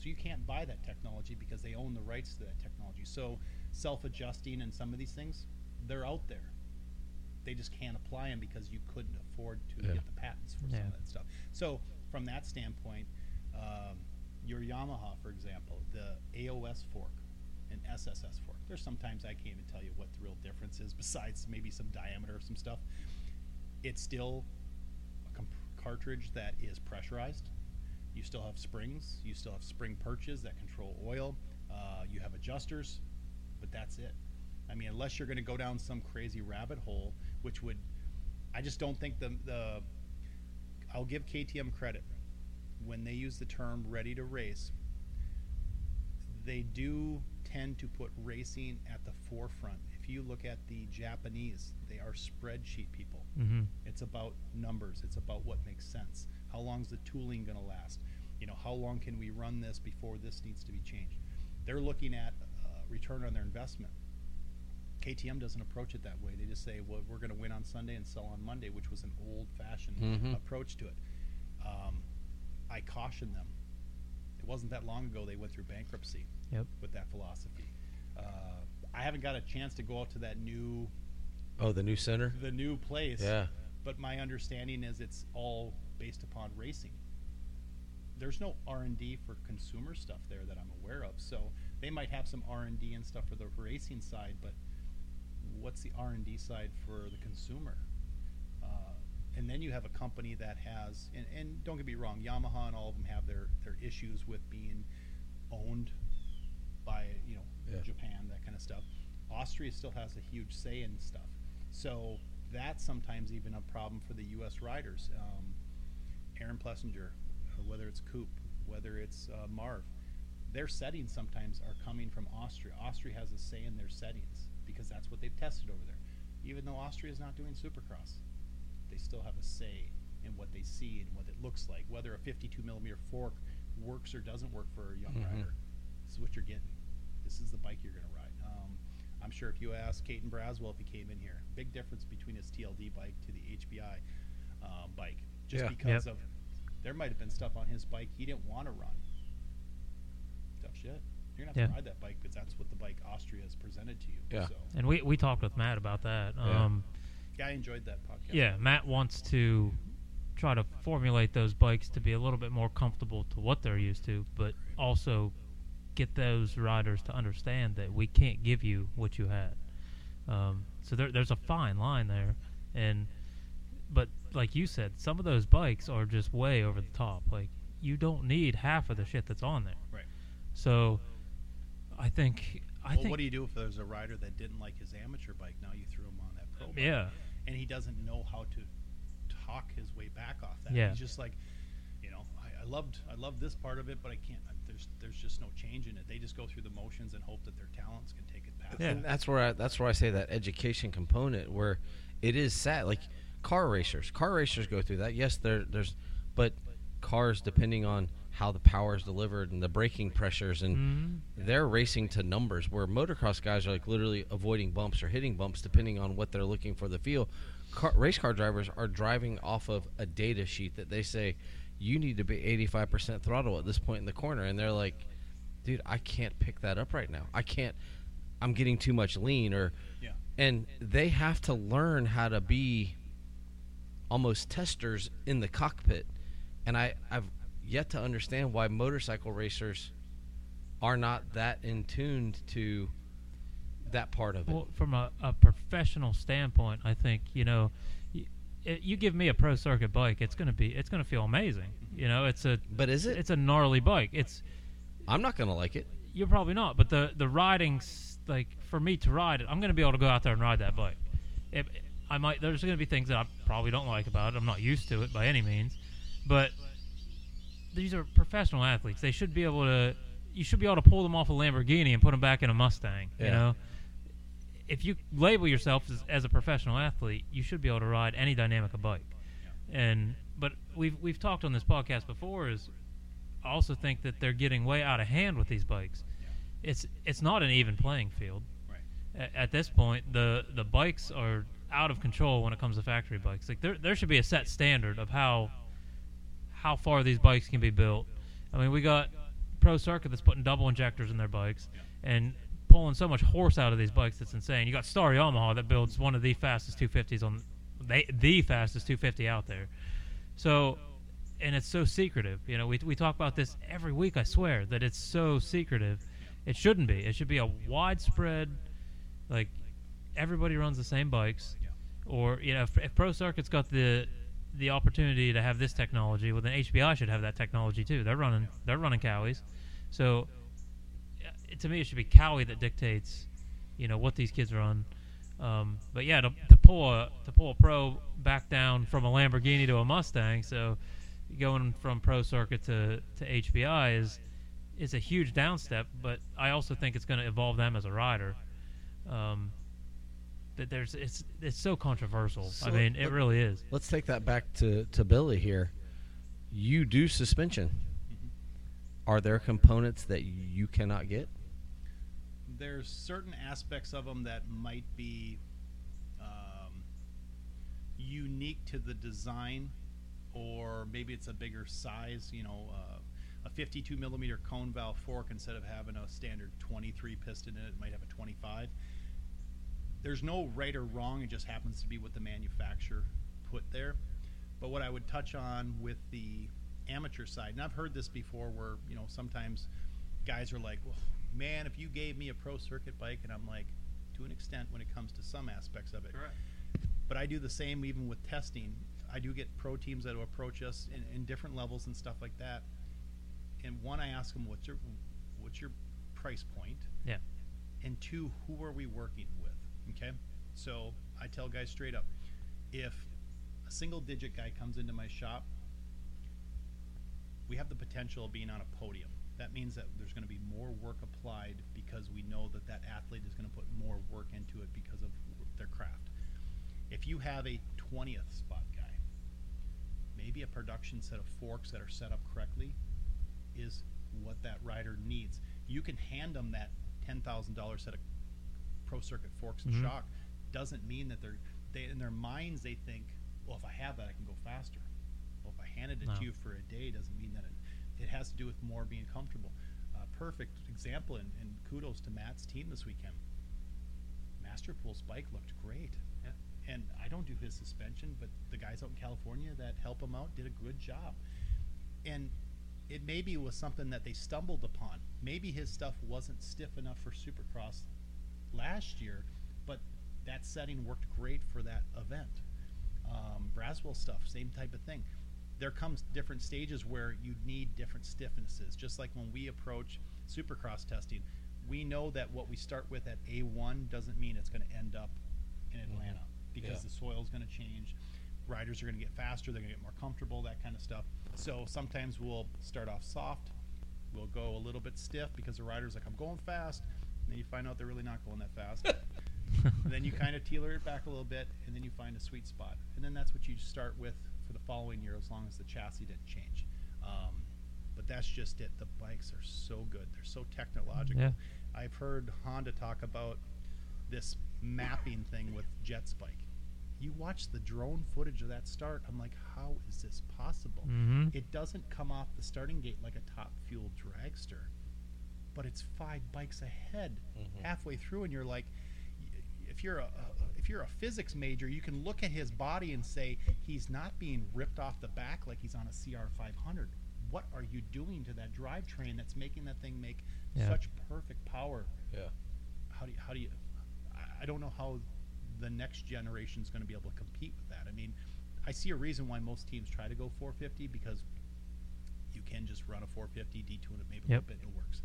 So you can't buy that technology because they own the rights to that technology. So self-adjusting and some of these things, they're out there. They just can't apply them because you couldn't afford to Yeah. get the patents for some of that stuff. So from that standpoint, um, your Yamaha, for example, the AOS fork and SSS fork. There's sometimes I can't even tell you what the real difference is besides maybe some diameter of some stuff. It's still a comp- cartridge that is pressurized. You still have springs. You still have spring perches that control oil. Uh, you have adjusters, but that's it. I mean, unless you're going to go down some crazy rabbit hole, which would, I just don't think the the. I'll give KTM credit when they use the term "ready to race." They do tend to put racing at the forefront. If you look at the Japanese, they are spreadsheet people. Mm-hmm. It's about numbers. It's about what makes sense. How long's the tooling going to last? You know, how long can we run this before this needs to be changed? They're looking at uh, return on their investment. KTM doesn't approach it that way. They just say, "Well, we're going to win on Sunday and sell on Monday," which was an old-fashioned Mhm. approach to it. Um, I caution them. It wasn't that long ago they went through bankruptcy Yep. with that philosophy. Uh, I haven't got a chance to go out to that new oh the new center the new place yeah but my understanding is it's all based upon racing. There's no R and D for consumer stuff there that I'm aware of. So they might have some R and stuff for the racing side, but what's the R and D side for the consumer? Uh, and then you have a company that has, and, and don't get me wrong, Yamaha and all of them have their their issues with being owned by you know Yeah. Japan, that kind of stuff. Austria still has a huge say in stuff. So that's sometimes even a problem for the U.S. riders. Um, Aaron Plessinger, uh, whether it's Coop, whether it's uh, Marv, their settings sometimes are coming from Austria. Austria has a say in their settings because that's what they've tested over there. Even though Austria is not doing Supercross, they still have a say in what they see and what it looks like. Whether a 52 millimeter fork works or doesn't work for a young Mhm. rider, this is what you're getting. This is the bike you're going to ride. Um, I'm sure if you ask Caden Braswell if he came in here, big difference between his TLD bike to the HBI um, bike, just Yeah. because Yep. of there might have been stuff on his bike he didn't want to run. Tough shit. You're gonna have Yeah. to ride that bike because that's what the bike Austria has presented to you. Yeah. So And we we talked with Matt about that. Yeah. Um, yeah, I enjoyed that podcast. yeah, Matt wants to try to formulate those bikes to be a little bit more comfortable to what they're used to, but also get those riders to understand that we can't give you what you had. Um, so there, there's a fine line there, and but like you said, some of those bikes are just way over the top. Like you don't need half of the shit that's on there. Right. So I think I well, think what do you do if there's a rider that didn't like his amateur bike? Now you threw him on that pro bike. yeah. and he doesn't know how to talk his way back off that. Yeah. He's just like, you know, I, I loved I loved this part of it, but I can't. There's there's just no change in it. They just go through the motions and hope that their talents can take it past. Yeah. And that's where I, that's where I say that education component where it is sad. Like car racers, car racers go through that. Yes, there there's, but cars depending on how the power is delivered and the braking pressures and Mhm. they're racing to numbers. Where motocross guys are like literally avoiding bumps or hitting bumps depending on what they're looking for the feel. Car, race car drivers are driving off of a data sheet that they say you need to be 85% throttle at this point in the corner, and they're like, dude, I can't pick that up right now. I can't. I'm getting too much lean or Yeah. and they have to learn how to be almost testers in the cockpit and I, i've yet to understand why motorcycle racers are not that in tuned to that part of it Well, from a, a professional standpoint, I think you know, y- it, you give me a pro circuit bike, it's gonna be, it's gonna feel amazing. You know, it's a, but is it it's a gnarly bike. It's i'm not gonna like it you're probably not, but the the riding's like for me to ride it, I'm gonna be able to go out there and ride that bike. If, I might, there's gonna be things that I probably don't like about it. I'm not used to it by any means, but these are professional athletes. They should be able to. You should be able to pull them off a Lamborghini and put them back in a Mustang. You know, if you label yourself as, as a professional athlete, you should be able to ride any dynamic a bike. And but we've we've talked on this podcast before. Is I also think that they're getting way out of hand with these bikes. It's it's not an even playing field. Right. A- At this point, the the bikes are out of control when it comes to factory bikes. Like there there should be a set standard of how how far these bikes can be built. I mean, we got Pro Circuit that's putting double injectors in their bikes and pulling so much horse out of these bikes it's insane. You got Star Yamaha that builds one of the fastest 250s on they the fastest 250 out there. So and it's so secretive. You know, we we talk about this every week. I swear that it's so secretive. It shouldn't be. It should be a widespread, like everybody runs the same bikes, or you know, if, if Pro Circuit's got the the opportunity to have this technology, well then HBI should have that technology too. They're running they're running Cowies, so uh, to me it should be Cowie that dictates, you know, what these kids run. Um, but yeah, to, to pull a to pull a pro back down from a Lamborghini to a Mustang, so going from pro circuit to, to HBI is is a huge downstep. But I also think it's going to evolve them as a rider. Um, that there's it's it's so controversial. I So mean, it let- really is. let's take that back to, to billy here you do suspension are there components that you cannot get There's certain aspects of them that might be um, unique to the design, or maybe it's a bigger size. You know, uh, a 52 millimeter cone valve fork instead of having a standard 23 piston in it, it might have a 25. There's no right or wrong. It just happens to be what the manufacturer put there. But what I would touch on with the amateur side, and I've heard this before, where you know sometimes guys are like, "Well, man, if you gave me a pro circuit bike," and I'm like, to an extent, when it comes to some aspects of it. Correct. But I do the same even with testing. I do get pro teams that will approach us in, in different levels and stuff like that. And one, I ask them, "What's your what's your price point?" Yeah. And two, who are we working with? Okay. So I tell guys straight up, if a single digit guy comes into my shop, we have the potential of being on a podium. That means that there's going to be more work applied because we know that that athlete is going to put more work into it because of their craft. If you have a 20th spot guy, maybe a production set of forks that are set up correctly is what that rider needs. You can hand them that $10,000 set of pro circuit forks and Mhm. shock. Doesn't mean that they're they in their minds they think, well, if I have that, I can go faster. Well, if I handed it No. to you for a day, doesn't mean that it, it has to do with more being comfortable. Uh, perfect example, and, and kudos to Matt's team this weekend. Masterpool's bike looked great. Yeah. And I don't do his suspension, but the guys out in California that help him out did a good job. And it maybe was something that they stumbled upon. Maybe his stuff wasn't stiff enough for Supercross last year, but that setting worked great for that event. Um, Braswell stuff, same type of thing. There comes different stages where you need different stiffnesses. Just like when we approach Supercross testing, we know that what we start with at A1 doesn't mean it's going to end up in Atlanta because Yeah. the soil is going to change. Riders are going to get faster, they're going to get more comfortable, that kind of stuff. So sometimes we'll start off soft, we'll go a little bit stiff because the rider's like, I'm going fast. And then you find out they're really not going that fast. then you kind of teeler it back a little bit, and then you find a sweet spot. And then that's what you start with for the following year, as long as the chassis didn't change. Um, but that's just it. The bikes are so good; they're so technological. Yeah. I've heard Honda talk about this mapping thing with Jett's bike. You watch the drone footage of that start. I'm like, how is this possible? hmm It doesn't come off the starting gate like a top fuel dragster, but it's five bikes ahead Mhm. halfway through, and you're like, if you're a, if you're a physics major, you can look at his body and say he's not being ripped off the back like he's on a CR 500. What are you doing to that drivetrain that's making that thing make Yeah. such perfect power? Yeah. How do you, how do you? I- don't know how the next generation is going to be able to compete with that. I mean, I see a reason why most teams try to go 450 because you can just run a 450, detune it maybe a little bit, and it works.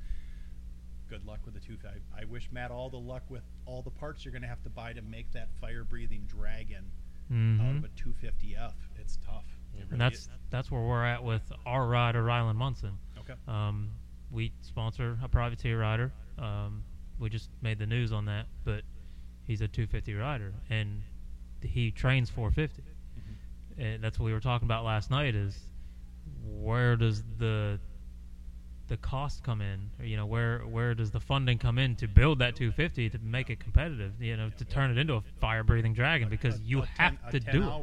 Good luck with the 250. I, I wish Matt all the luck with all the parts you're going to have to buy to make that fire-breathing dragon hmm out of a 250F. It's tough. It and really that's is. that's where we're at with our rider Rylan Munson. okay. Um, we sponsor a privateer rider. Um, we just made the news on that, but he's a 250 rider and he trains 450. Mm-hmm. And that's what we were talking about last night. Is where does the the cost come in? Or, you know, where where does the funding come in to build that 250 to make it competitive? You know, to turn it into a fire breathing dragon because you have to do it.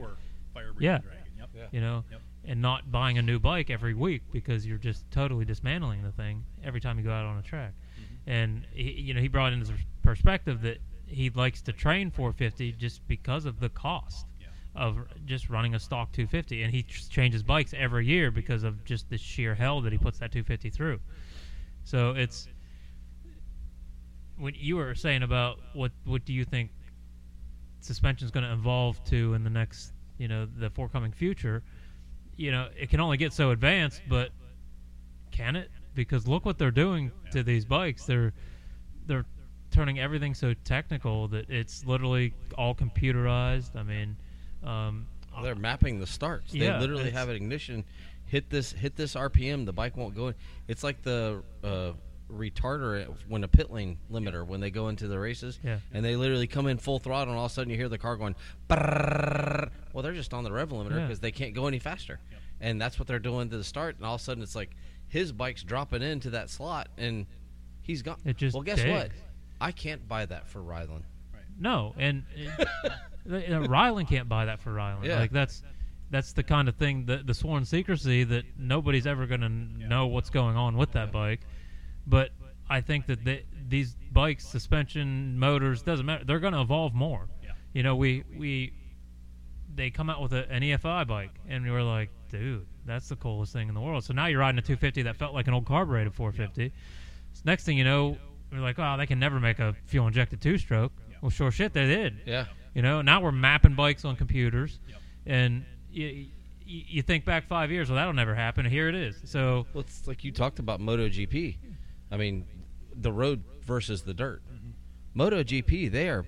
Yeah. dragon. Yep. Yeah. You know, and not buying a new bike every week because you're just totally dismantling the thing every time you go out on a track. Mm-hmm. And he, you know, he brought in his perspective that he likes to train 450 just because of the cost Yeah. Of just running a stock 250, and he ch- changes bikes every year because of just the sheer hell that he puts that 250 through. So it's when you were saying about what what do you think suspension is going to evolve to in the next you know the forthcoming future you know it can only get so advanced but can it? Because look what they're doing to these bikes. They're they're turning everything so technical that it's literally all computerized. I mean um, They're mapping the starts. Yeah, they literally have an ignition. Hit this. Hit this RPM. The bike won't go in. It's like the uh, retarder when a pit lane limiter when they go into the races. Yeah. And they literally come in full throttle, and all of a sudden you hear the car going. "Brrrr." Well, they're just on the rev limiter Yeah. because they can't go any faster. And that's what they're doing to the start. And all of a sudden it's like his bike's dropping into that slot, and he's gone. It just well, guess what? I can't buy that for Rylan. No, and uh, uh, Rylan can't buy that for Rylan. Yeah. Like that's that's the kind of thing that the sworn secrecy that nobody's ever going to know what's going on with that bike. But I think that the, these bikes, suspension, motors, doesn't matter. They're going to evolve more. Yeah. You know, we we they come out with a, an EFI bike, and we were like, dude, that's the coolest thing in the world. So now you're riding a 250 that felt like an old carbureted 450. So next thing you know, we're like, oh, they can never make a fuel injected two stroke. Well, sure shit, they did. Yeah. You know, now we're mapping bikes on computers, Yep. and you, you, you think back five years, well, that'll never happen. Here it is. So Well, it's like you talked about MotoGP. I mean, the road versus the dirt. Mm-hmm. MotoGP, they are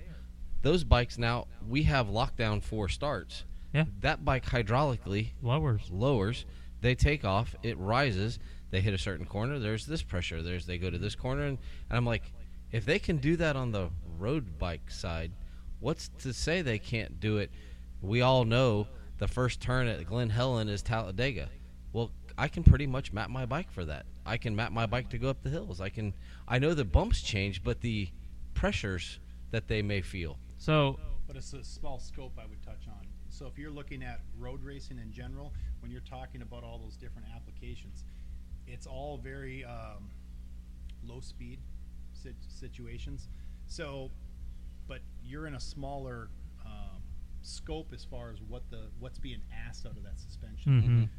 those bikes now we have lockdown four starts. Yeah. That bike hydraulically Lowers. lowers, they take off, it rises, they hit a certain corner, there's this pressure, there's they go to this corner and, and I'm like, if they can do that on the road bike side, what's to say they can't do it? We all know the first turn at Glen Helen is Talladega. Well, I can pretty much map my bike for that. I can map my bike to go up the hills. I can I know the bumps change, but the pressures that they may feel. So But it's a small scope I would touch on. So if you're looking at road racing in general, when you're talking about all those different applications, it's all very um, low speed situations. So, but you're in a smaller um, scope as far as what the what's being asked out of that suspension. mhm.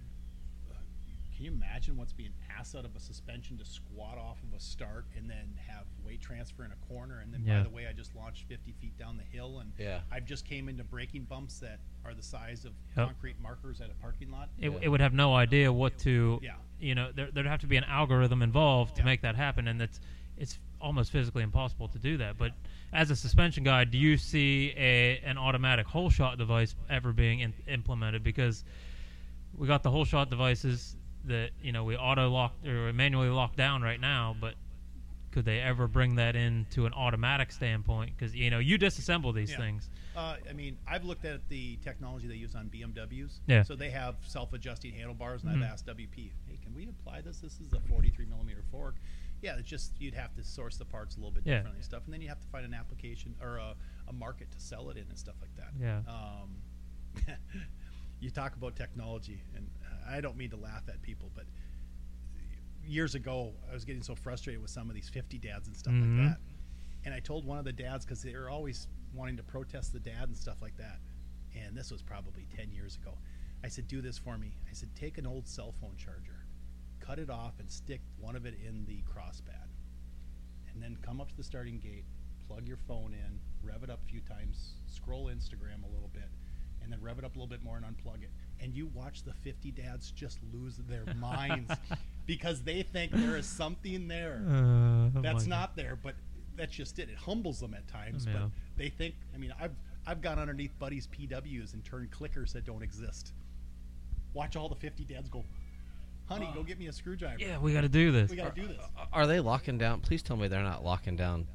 Can you imagine what's being asked out of a suspension to squat off of a start and then have weight transfer in a corner? And then, Yeah. by the way, I just launched 50 feet down the hill, and Yeah. I've just came into braking bumps that are the size of Yep. concrete markers at a parking lot. it, Yeah. it would have no idea what to Yeah. you know there, there'd have to be an algorithm involved to Yeah. make that happen and that's it's almost physically impossible to do that but as a suspension guy do you see a an automatic hole shot device ever being in, implemented because we got the hole shot devices that you know we auto lock or manually lock down right now but could they ever bring that into an automatic standpoint because you know you disassemble these Yeah. things Uh, I mean, I've looked at the technology they use on BMWs. Yeah. So they have self-adjusting handlebars, and Mhm. I've asked WP, "Hey, can we apply this? This is a 43 millimeter fork." Yeah, it's just you'd have to source the parts a little bit Yeah. differently and stuff, and then you have to find an application or a, a market to sell it in and stuff like that. Yeah. Um, you talk about technology, and I don't mean to laugh at people, but years ago, I was getting so frustrated with some of these 50 dads and stuff Mhm. like that. And I told one of the dads because they were always wanting to protest the dad and stuff like that. And this was probably 10 years ago. I said, Do this for me. I said, Take an old cell phone charger, cut it off, and stick one of it in the crossbar. And then come up to the starting gate, plug your phone in, rev it up a few times, scroll Instagram a little bit, and then rev it up a little bit more and unplug it. And you watch the 50 dads just lose their minds because they think there is something there Uh, that's not there, but that's just it. It humbles them at times, Yeah. but they think. I mean, I've I've gone underneath buddies' PWs and turned clickers that don't exist. Watch all the fifty dads go, honey, go get me a screwdriver. yeah we got to do this we got to do this. Are they locking down? Please tell me they're not locking down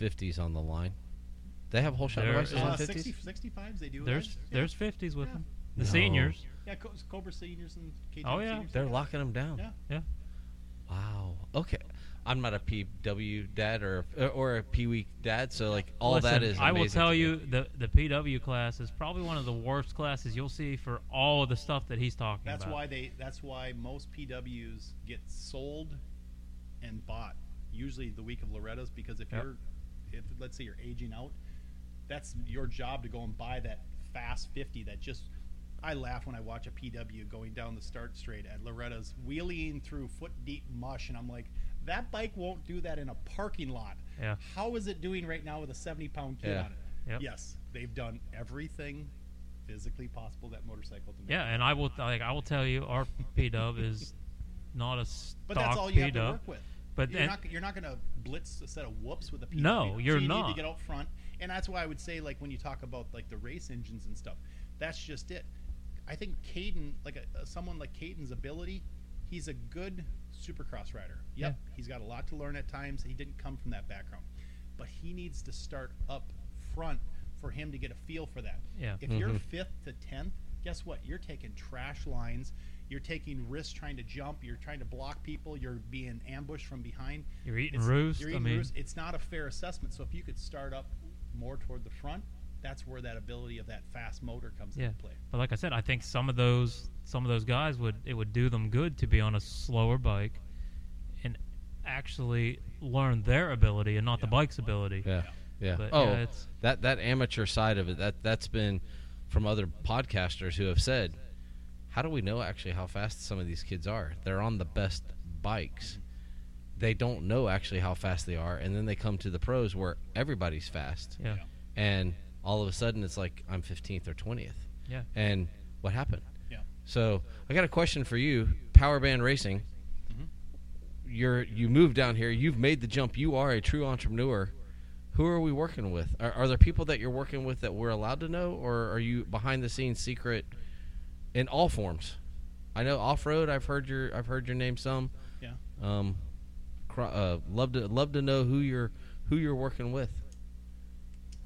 50s on the line. They have hole shot There devices is- on Uh, 50s. 60, 65s, they do. There's that. Yeah. there's 50s with Yeah. them. The No. seniors. yeah, Co- Cobra seniors and KTM Oh, yeah. seniors. They're locking them down. Yeah. Yeah. Wow. Okay. I'm not a PW dad or or a Pee Wee dad, so like all that Listen, is. I will tell you the the PW class is probably one of the worst classes you'll see for all of the stuff that he's talking That's about. why they. That's why most PWs get sold and bought usually the week of Loretta's because if Yep. you're, if let's say you're aging out, that's your job to go and buy that fast 50 that just. I laugh when I watch a PW going down the start straight at Loretta's, wheeling through foot deep mush, and I'm like, that bike won't do that in a parking lot. Yeah. How is it doing right now with a 70 pound kid Yeah. on it? Yep. Yes, they've done everything physically possible that motorcycle to make. Yeah, and I will like I will tell you our P Dub is not a stock But that's all you have to work with. But you're and- not you're not going to blitz a set of whoops with a PW. No, you're so you need to get out front, and that's why I would say like when you talk about like the race engines and stuff, that's just it. I think Caden, like a, a- someone like Caden's ability, he's a good supercross rider. Yep, he's got a lot to learn at times. He didn't come from that background, but he needs to start up front for him to get a feel for that. Yeah. If you're Mhm. fifth to tenth, guess what? You're taking trash lines. You're taking risks trying to jump. You're trying to block people. You're being ambushed from behind. You're eating It's- roost. You're I eating mean, roost. It's not a fair assessment. So if you could start up more toward the front, that's where that ability of that fast motor comes Yeah. into play. but like I said, I think some of those some of those guys would it would do them good to be on a slower bike and actually learn their ability and not the bike's ability. Yeah. Yeah. But, oh, yeah, it's- that that amateur side of it that that's been from other podcasters who have said, how do we know actually how fast some of these kids are? They're on the best bikes. They don't know actually how fast they are, and then they come to the pros where everybody's fast, Yeah. and all of a sudden it's like I'm 15th or 20th. Yeah. And what happened? Yeah. So I got a question for you, Power Band Racing. Mhm. You're you moved down here. You've made the jump. You are a true entrepreneur. who are we working with? Are, are there people that you're working with that we're allowed to know, or are you behind the scenes secret in all forms? I know off road. I've heard your I've heard your name some. Yeah. Um, uh, love to love to know who you're who you're working with.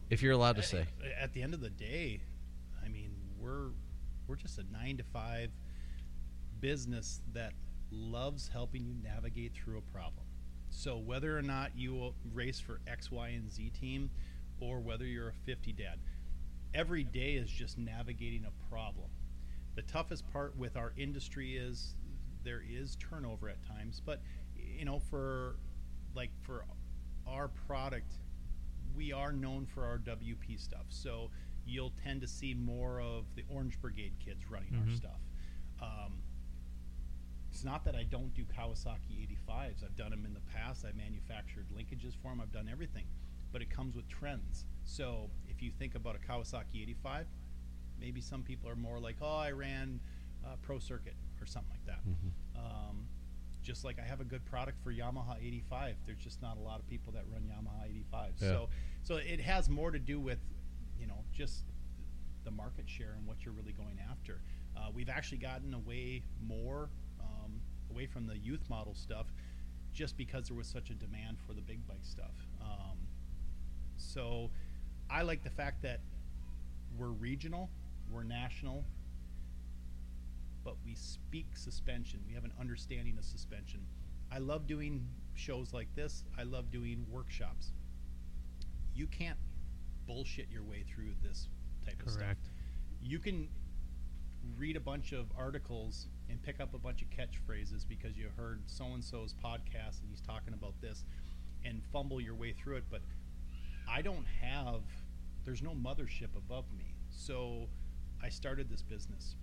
If you're allowed to say. At the end of the day, I mean, we're we're just a nine to five business that loves helping you navigate through a problem. So whether or not you race for X, Y, and Z team, or whether you're a 50 dad, every day is just navigating a problem. The toughest part with our industry is there is turnover at times, but you know, for like for our product, we are known for our WP stuff. So you'll tend to see more of the Orange Brigade kids running our Mhm. stuff. Um, it's not that I don't do Kawasaki 85s. I've done them in the past. I've manufactured linkages for them. I've done everything, but it comes with trends. So if you think about a Kawasaki 85, maybe some people are more like, oh, I ran uh, Pro Circuit or something like that. Um, just like I have a good product for Yamaha 85. There's just not a lot of people that run Yamaha 85. Yeah. So, so it has more to do with, you know, just the market share and what you're really going after. Uh, we've actually gotten away more um, away from the youth model stuff, just because there was such a demand for the big bike stuff. Um, so, I like the fact that we're regional, we're national, but we speak suspension. We have an understanding of suspension. I love doing shows like this. I love doing workshops. You can't bullshit your way through this type of stuff. Correct. You can read a bunch of articles and pick up a bunch of catchphrases because you heard so and so's podcast and he's talking about this and fumble your way through it. But I don't have, there's no mothership above me. So I started this business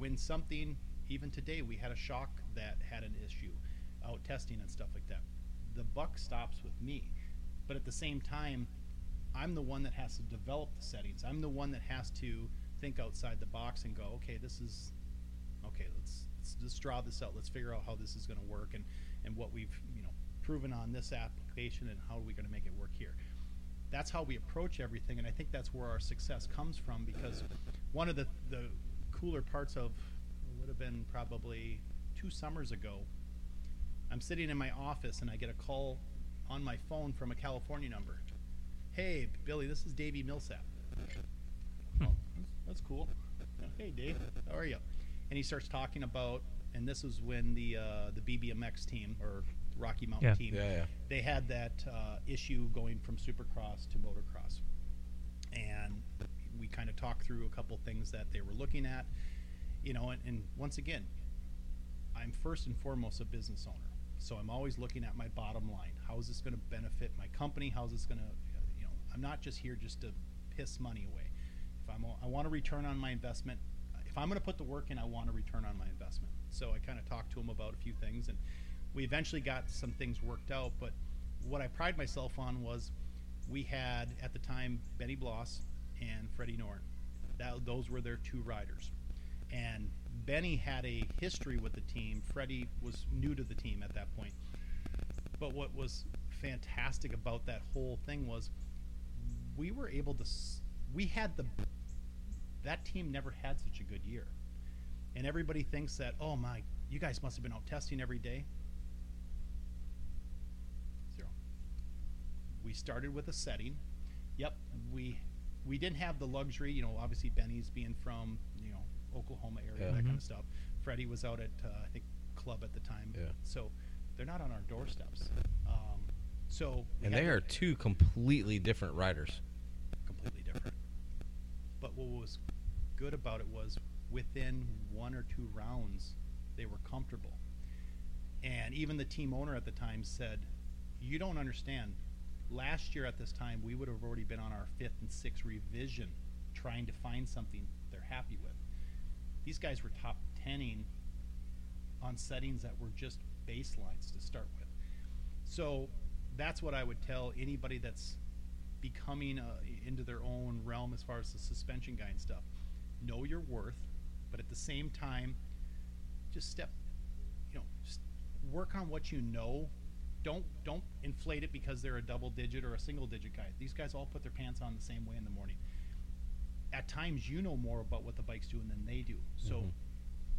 when something even today we had a shock that had an issue out testing and stuff like that. The buck stops with me but at the same time i'm the one that has to develop the settings. I'm the one that has to think outside the box and go okay this is okay let's let's just draw this out. Let's figure out how this is going to work and and what we've you know proven on this application and how are we going to make it work here. That's how we approach everything and i think that's where our success comes from because one of the the cooler parts of it would have been probably two summers ago i'm sitting in my office and i get a call on my phone from a california number. Hey billy this is davey millsaps. Oh, that's cool. Hey dave how are you and he starts talking about and this was when the uh, the bbmx team or rocky mountain Yeah. team Yeah, yeah. they had that uh, issue going from supercross to motocross. And we kind of talked through a couple things that they were looking at you know and, and once again i'm first and foremost a business owner so i'm always looking at my bottom line. How is this going to benefit my company? How is this going to you know i'm not just here just to piss money away. If i'm i want a return on my investment if i'm going to put the work in i want a return on my investment. So i kind of talked to him about a few things and we eventually got some things worked out but what i pride myself on was we had at the time benny bloss and freddie noren. That, those were their two riders. And benny had a history with the team. Freddie was new to the team at that point. But what was fantastic about that whole thing was we were able to we had the that team never had such a good year. And everybody thinks that oh my you guys must have been out testing every day. Zero. We started with a setting. Yep we we didn't have the luxury you know obviously benny's being from you know oklahoma area Yeah. that kind of stuff freddie was out at uh, i think club at the time Yeah. so they're not on our doorsteps um, so And they are two completely different riders. completely different. But what was good about it was within one or two rounds, they were comfortable. And even the team owner at the time said, You don't understand. Last year at this time, we would have already been on our fifth and sixth revision trying to find something they're happy with. These guys were top 10ing on settings that were just baselines to start with. So that's what I would tell anybody that's becoming uh, into their own realm as far as the suspension guy and stuff. Know your worth, but at the same time, just step, you know, work on what you know don't don't inflate it because they're a double digit or a single digit guy. These guys all put their pants on the same way in the morning. At times, you know more about what the bike's doing than they do. So, Mhm.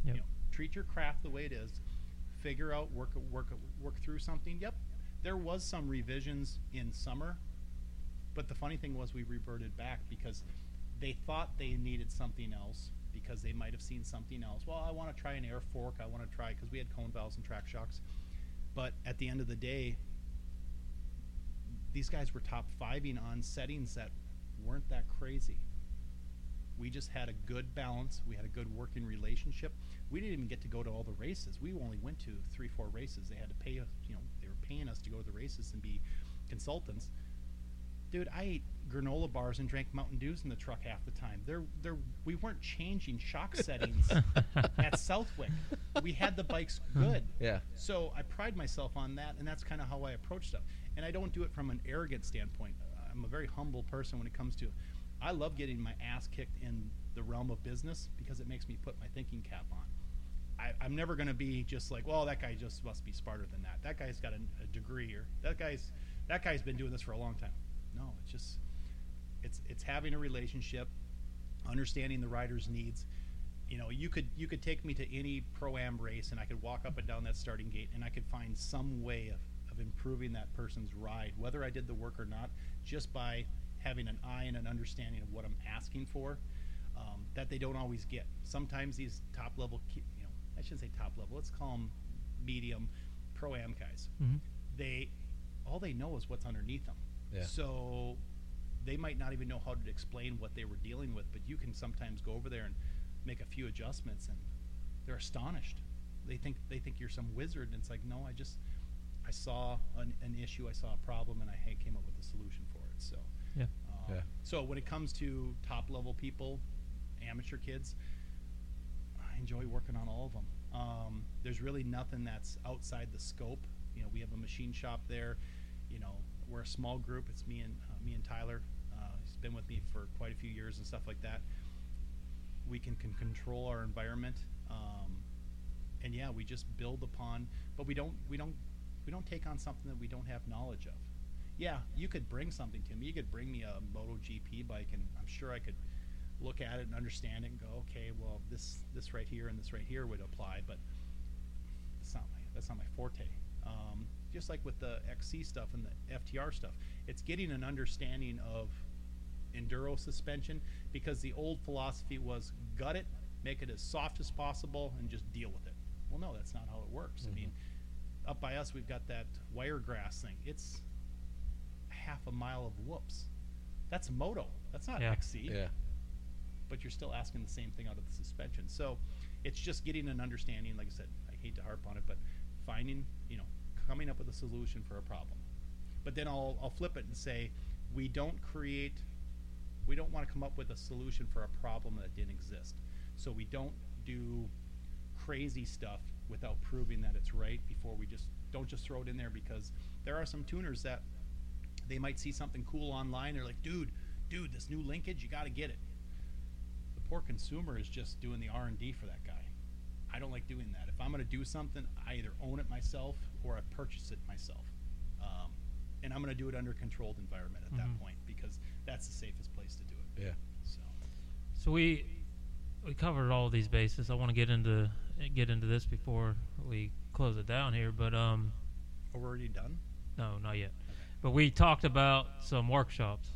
Yep. you know, treat your craft the way it is. Figure out, work work work through something. Yep, there was some revisions in summer, but the funny thing was we reverted back because they thought they needed something else because they might have seen something else. Well, I want to try an air fork. I want to try because we had cone valves and track shocks. But at the end of the day, these guys were top fiving on settings that weren't that crazy. We just had a good balance. We had a good working relationship. We didn't even get to go to all the races. We only went to three, four races. They had to pay us, you know, they were paying us to go to the races and be consultants. Dude, I ate granola bars and drank Mountain Dews in the truck half the time. There, there, we weren't changing shock settings at Southwick. We had the bikes good. Yeah. So I pride myself on that, and that's kind of how I approach stuff. And I don't do it from an arrogant standpoint. Uh, I'm a very humble person when it comes to. I love getting my ass kicked in the realm of business because it makes me put my thinking cap on. I, I'm never going to be just like, well, that guy just must be smarter than that. That guy's got a, a degree, or that guy's that guy's been doing this for a long time. No, it's just it's it's having a relationship, understanding the rider's needs. You know, you could you could take me to any pro am race, and I could walk up and down that starting gate, and I could find some way of, of improving that person's ride, whether I did the work or not, just by having an eye and an understanding of what I'm asking for. Um, that they don't always get. Sometimes these top level, you know, I shouldn't say top level. Let's call them medium pro am guys. Mhm. They all they know is what's underneath them. Yeah. So they might not even know how to explain what they were dealing with, but you can sometimes go over there and make a few adjustments, and they're astonished. They think they think you're some wizard, and it's like, no, I just I saw an, an issue, I saw a problem, and I came up with a solution for it. So Yeah. um, Yeah. So when it comes to top level people, amateur kids, I enjoy working on all of them. Um, there's really nothing that's outside the scope. You know, we have a machine shop there. You know, we're a small group. It's me and uh, me and Tyler. Uh, he's been with me for quite a few years and stuff like that. We can, can control our environment, um, and yeah, we just build upon. But we don't we don't we don't take on something that we don't have knowledge of. Yeah, you could bring something to me. You could bring me a MotoGP bike, and I'm sure I could look at it and understand it and go, okay, well, this this right here and this right here would apply, but that's not my that's not my forte. Um, just like with the XC stuff and the FTR stuff, it's getting an understanding of enduro suspension because the old philosophy was gut it, make it as soft as possible, and just deal with it. Well, no, that's not how it works. I mm-hmm. mean, up by us, we've got that wiregrass thing. It's half a mile of whoops. That's moto. That's not Yeah. XC Yeah. but you're still asking the same thing out of the suspension. So it's just getting an understanding. Like I said, I hate to harp on it, but finding, you know, coming up with a solution for a problem. But then I'll, I'll flip it and say, we don't create, we don't want to come up with a solution for a problem that didn't exist. So we don't do crazy stuff without proving that it's right before we just don't just throw it in there because there are some tuners that they might see something cool online. They're like, dude, dude, this new linkage, you got to get it the poor consumer is just doing the r&d for that guy i don't like doing that if i'm going to do something i either own it myself or i purchase it myself um, and i'm going to do it under controlled environment at Mhm. that point because that's the safest place to do it Yeah. so So we we covered all these bases. I want to get into get into this before we close it down here, but um, are we already done no, not yet. But we talked about some workshops.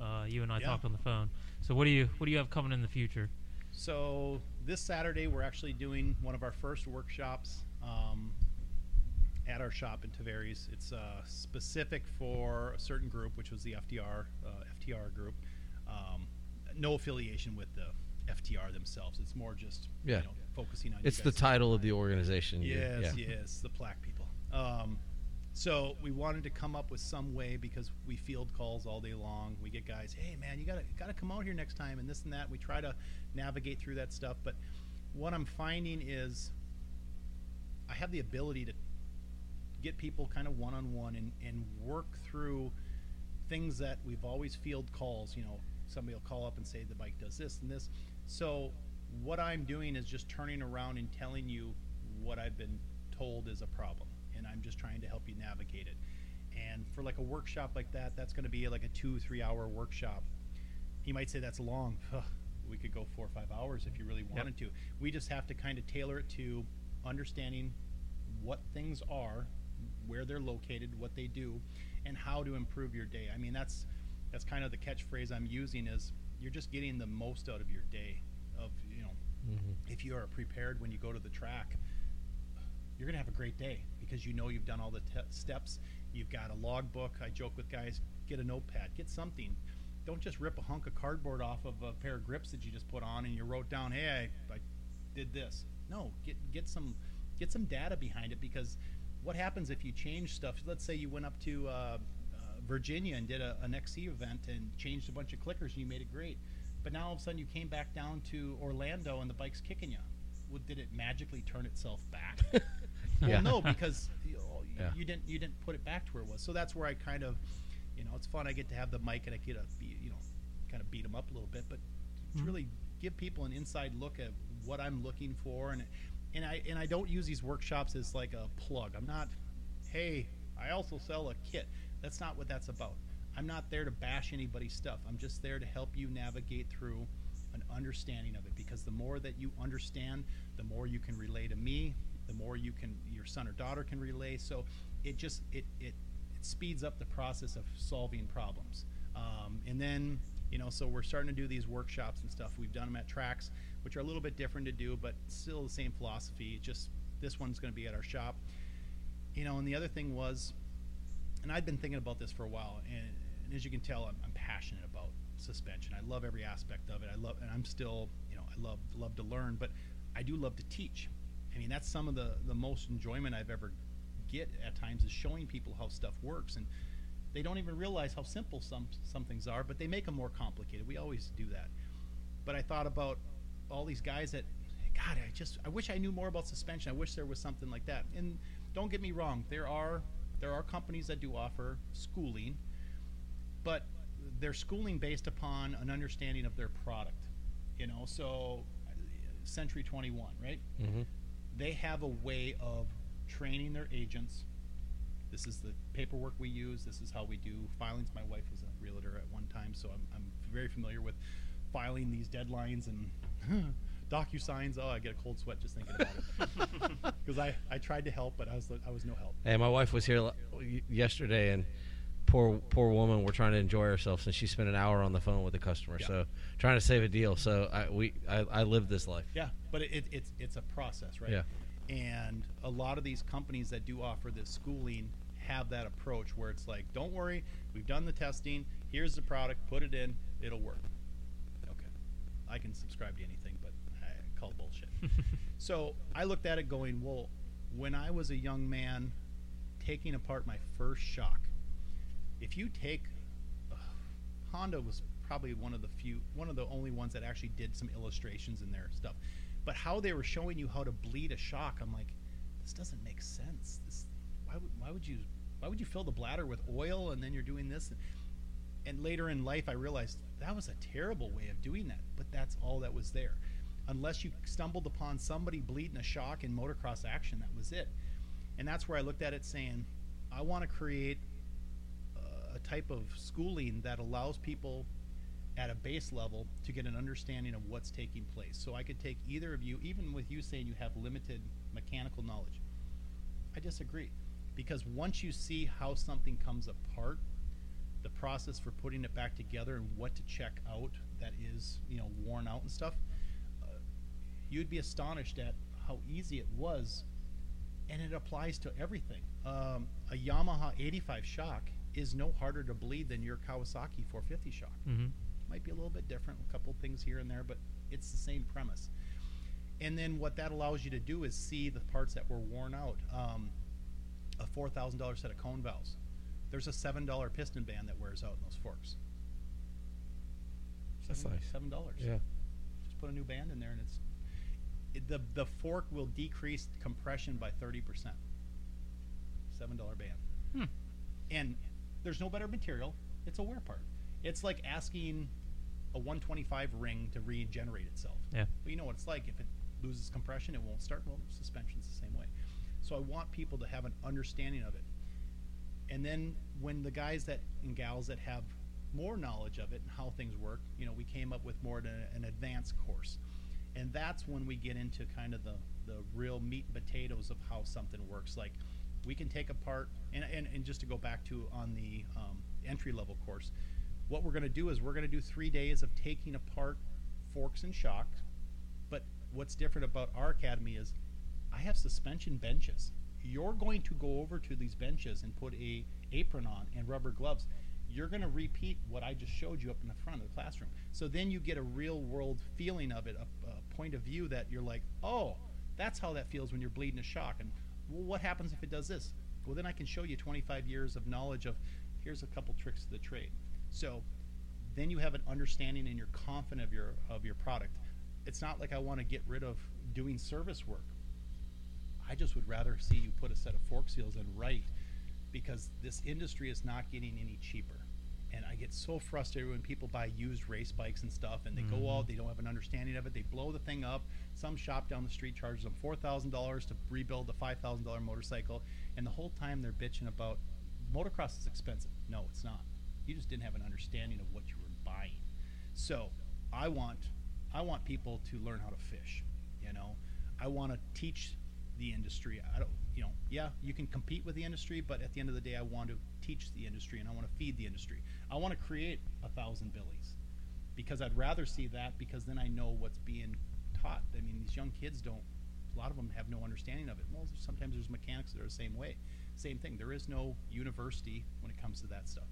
Uh, you and I Yeah. talked on the phone. So what do you what do you have coming in the future? So this Saturday, we're actually doing one of our first workshops um, at our shop in Tavares. It's uh, specific for a certain group, which was the FDR uh, FTR group. Um, no affiliation with the FTR themselves. It's more just Yeah. you know, focusing on. you It's the title of the organization. Yes, yeah. yes, the plaque people. Um, so we wanted to come up with some way because we field calls all day long. We get guys, hey man, you gotta gotta come out here next time, and this and that. We try to navigate through that stuff, but what I'm finding is I have the ability to get people kind of one on one and and work through things that we've always field calls. You know, somebody will call up and say the bike does this and this. So what I'm doing is just turning around and telling you what I've been told is a problem. and I'm just trying to help you navigate it. And for like a workshop like that, that's going to be like a two, three hour workshop. You might say that's long. We could go four or five hours if you really wanted to. We just have to kind of tailor it to understanding what things are, where they're located, what they do, and how to improve your day. I mean, that's that's kind of the catchphrase I'm using is you're just getting the most out of your day. Of you know, Mm-hmm. if you are prepared when you go to the track, you're gonna have a great day because you know you've done all the te- steps. You've got a logbook. I joke with guys, get a notepad, get something. Don't just rip a hunk of cardboard off of a pair of grips that you just put on and you wrote down, "Hey, I, I did this." No, get get some get some data behind it because what happens if you change stuff? Let's say you went up to uh, uh, Virginia and did a, an XC event and changed a bunch of clickers and you made it great, but now all of a sudden you came back down to Orlando and the bike's kicking you. Well, did it magically turn itself back? Yeah. Well, no, because you, know, Yeah. you didn't you didn't put it back to where it was. So that's where I kind of, you know, it's fun. I get to have the mic and I get to be, you know, kind of beat them up a little bit, but to Mhm. really give people an inside look at what I'm looking for, and and I and I don't use these workshops as like a plug. I'm not, hey, I also sell a kit. That's not what that's about. I'm not there to bash anybody's stuff. I'm just there to help you navigate through an understanding of it because the more that you understand, the more you can relay to me, the more you can your son or daughter can relay. So it just it it, it speeds up the process of solving problems. Um, and then you know, so we're starting to do these workshops and stuff. We've done them at tracks, which are a little bit different to do, but still the same philosophy. Just this one's going to be at our shop. You know, and the other thing was, and I'd been thinking about this for a while, and, and as you can tell, I'm, I'm passionate about suspension. I love every aspect of it. I love, and I'm still, you know, I love love to learn, but I do love to teach. I mean, that's some of the the most enjoyment I've ever get at times is showing people how stuff works, and they don't even realize how simple some some things are, but they make them more complicated. We always do that. But I thought about all these guys that, God, I just I wish I knew more about suspension. I wish there was something like that. And don't get me wrong, there are there are companies that do offer schooling, but they're schooling based upon an understanding of their product. You know, so Century 21, right? Mm-hmm. they have a way of training their agents. This is the paperwork we use. This is how we do filings. My wife was a realtor at one time, so I'm, I'm very familiar with filing these deadlines and DocuSigns. Oh, I get a cold sweat just thinking about it. Because I, I tried to help, but I was I was no help. Hey, my wife was here l- y- yesterday, and poor poor woman. We're trying to enjoy ourselves, and she spent an hour on the phone with a customer. Yeah. So trying to save a deal. So I we I, I live this life. Yeah, but it, it, it's it's a process, right? Yeah. And a lot of these companies that do offer this schooling have that approach where it's like, don't worry, we've done the testing. Here's the product. Put it in. It'll work. Can subscribe to anything, but I call bullshit. so I looked at it going, well, when I was a young man taking apart my first shock, if you take uh, Honda was probably one of the few, one of the only ones that actually did some illustrations in their stuff. But how they were showing you how to bleed a shock, I'm like, this doesn't make sense. This, why would, why would you, why would you fill the bladder with oil and then you're doing this? And later in life, I realized that was a terrible way of doing that. But that's all that was there. Unless you stumbled upon somebody bleeding a shock in motocross action, that was it. And that's where I looked at it saying, I want to create a type of schooling that allows people at a base level to get an understanding of what's taking place. So I could take either of you, even with you saying you have limited mechanical knowledge. I disagree. Because once you see how something comes apart, the process for putting it back together and what to check out that is, you know, worn out and stuff, uh, you'd be astonished at how easy it was. And it applies to everything. Um, a Yamaha 85 shock is no harder to bleed than your Kawasaki 450 shock hmm might be a little bit different, a couple things here and there, but it's the same premise. And then what that allows you to do is see the parts that were worn out. Um, a four thousand dollar set of cone valves. There's a seven dollar piston band that wears out in those forks. That's Seven- nice. Seven dollars. Yeah. Just put a new band in there, and it's it, the the fork will decrease compression by thirty percent. Seven dollar band Hmm. and there's no better material. It's a wear part. It's like asking a 125 ring to regenerate itself. Yeah. Well, you know what it's like. If it loses compression, it won't start. Well, suspension's the same way. So I want people to have an understanding of it. And then when the guys that and gals that have more knowledge of it and how things work, you know, we came up with more of an advanced course. And that's when we get into kind of the, the real meat and potatoes of how something works. Like we can take apart, and, and, and just to go back to on the um, entry level course, what we're going to do is we're going to do three days of taking apart forks and shocks. But what's different about our academy is I have suspension benches. You're going to go over to these benches and put a apron on and rubber gloves. You're going to repeat what I just showed you up in the front of the classroom. So then you get a real world feeling of it, a, a point of view that you're like, oh, that's how that feels when you're bleeding a shock. And well, what happens if it does this? Well, then I can show you 25 years of knowledge of here's a couple tricks of the trade. So then you have an understanding and you're confident of your of your product. It's not like I want to get rid of doing service work. I just would rather see you put a set of fork seals in right because this industry is not getting any cheaper. And I get so frustrated when people buy used race bikes and stuff and they go Mhm. out, they don't have an understanding of it, they blow the thing up. Some shop down the street charges them $4,000 to rebuild a $5,000 motorcycle. And the whole time they're bitching about motocross is expensive. No, it's not. You just didn't have an understanding of what you were buying. So I want I want people to learn how to fish. You know, I want to teach the industry. I don't, you know, yeah, you can compete with the industry, but at the end of the day, I want to teach the industry and I want to feed the industry. I want to create a thousand billies because I'd rather see that because then I know what's being taught. I mean, these young kids don't. A lot of them have no understanding of it. Well, sometimes there's mechanics that are the same way. Same thing. There is no university when it comes to that stuff.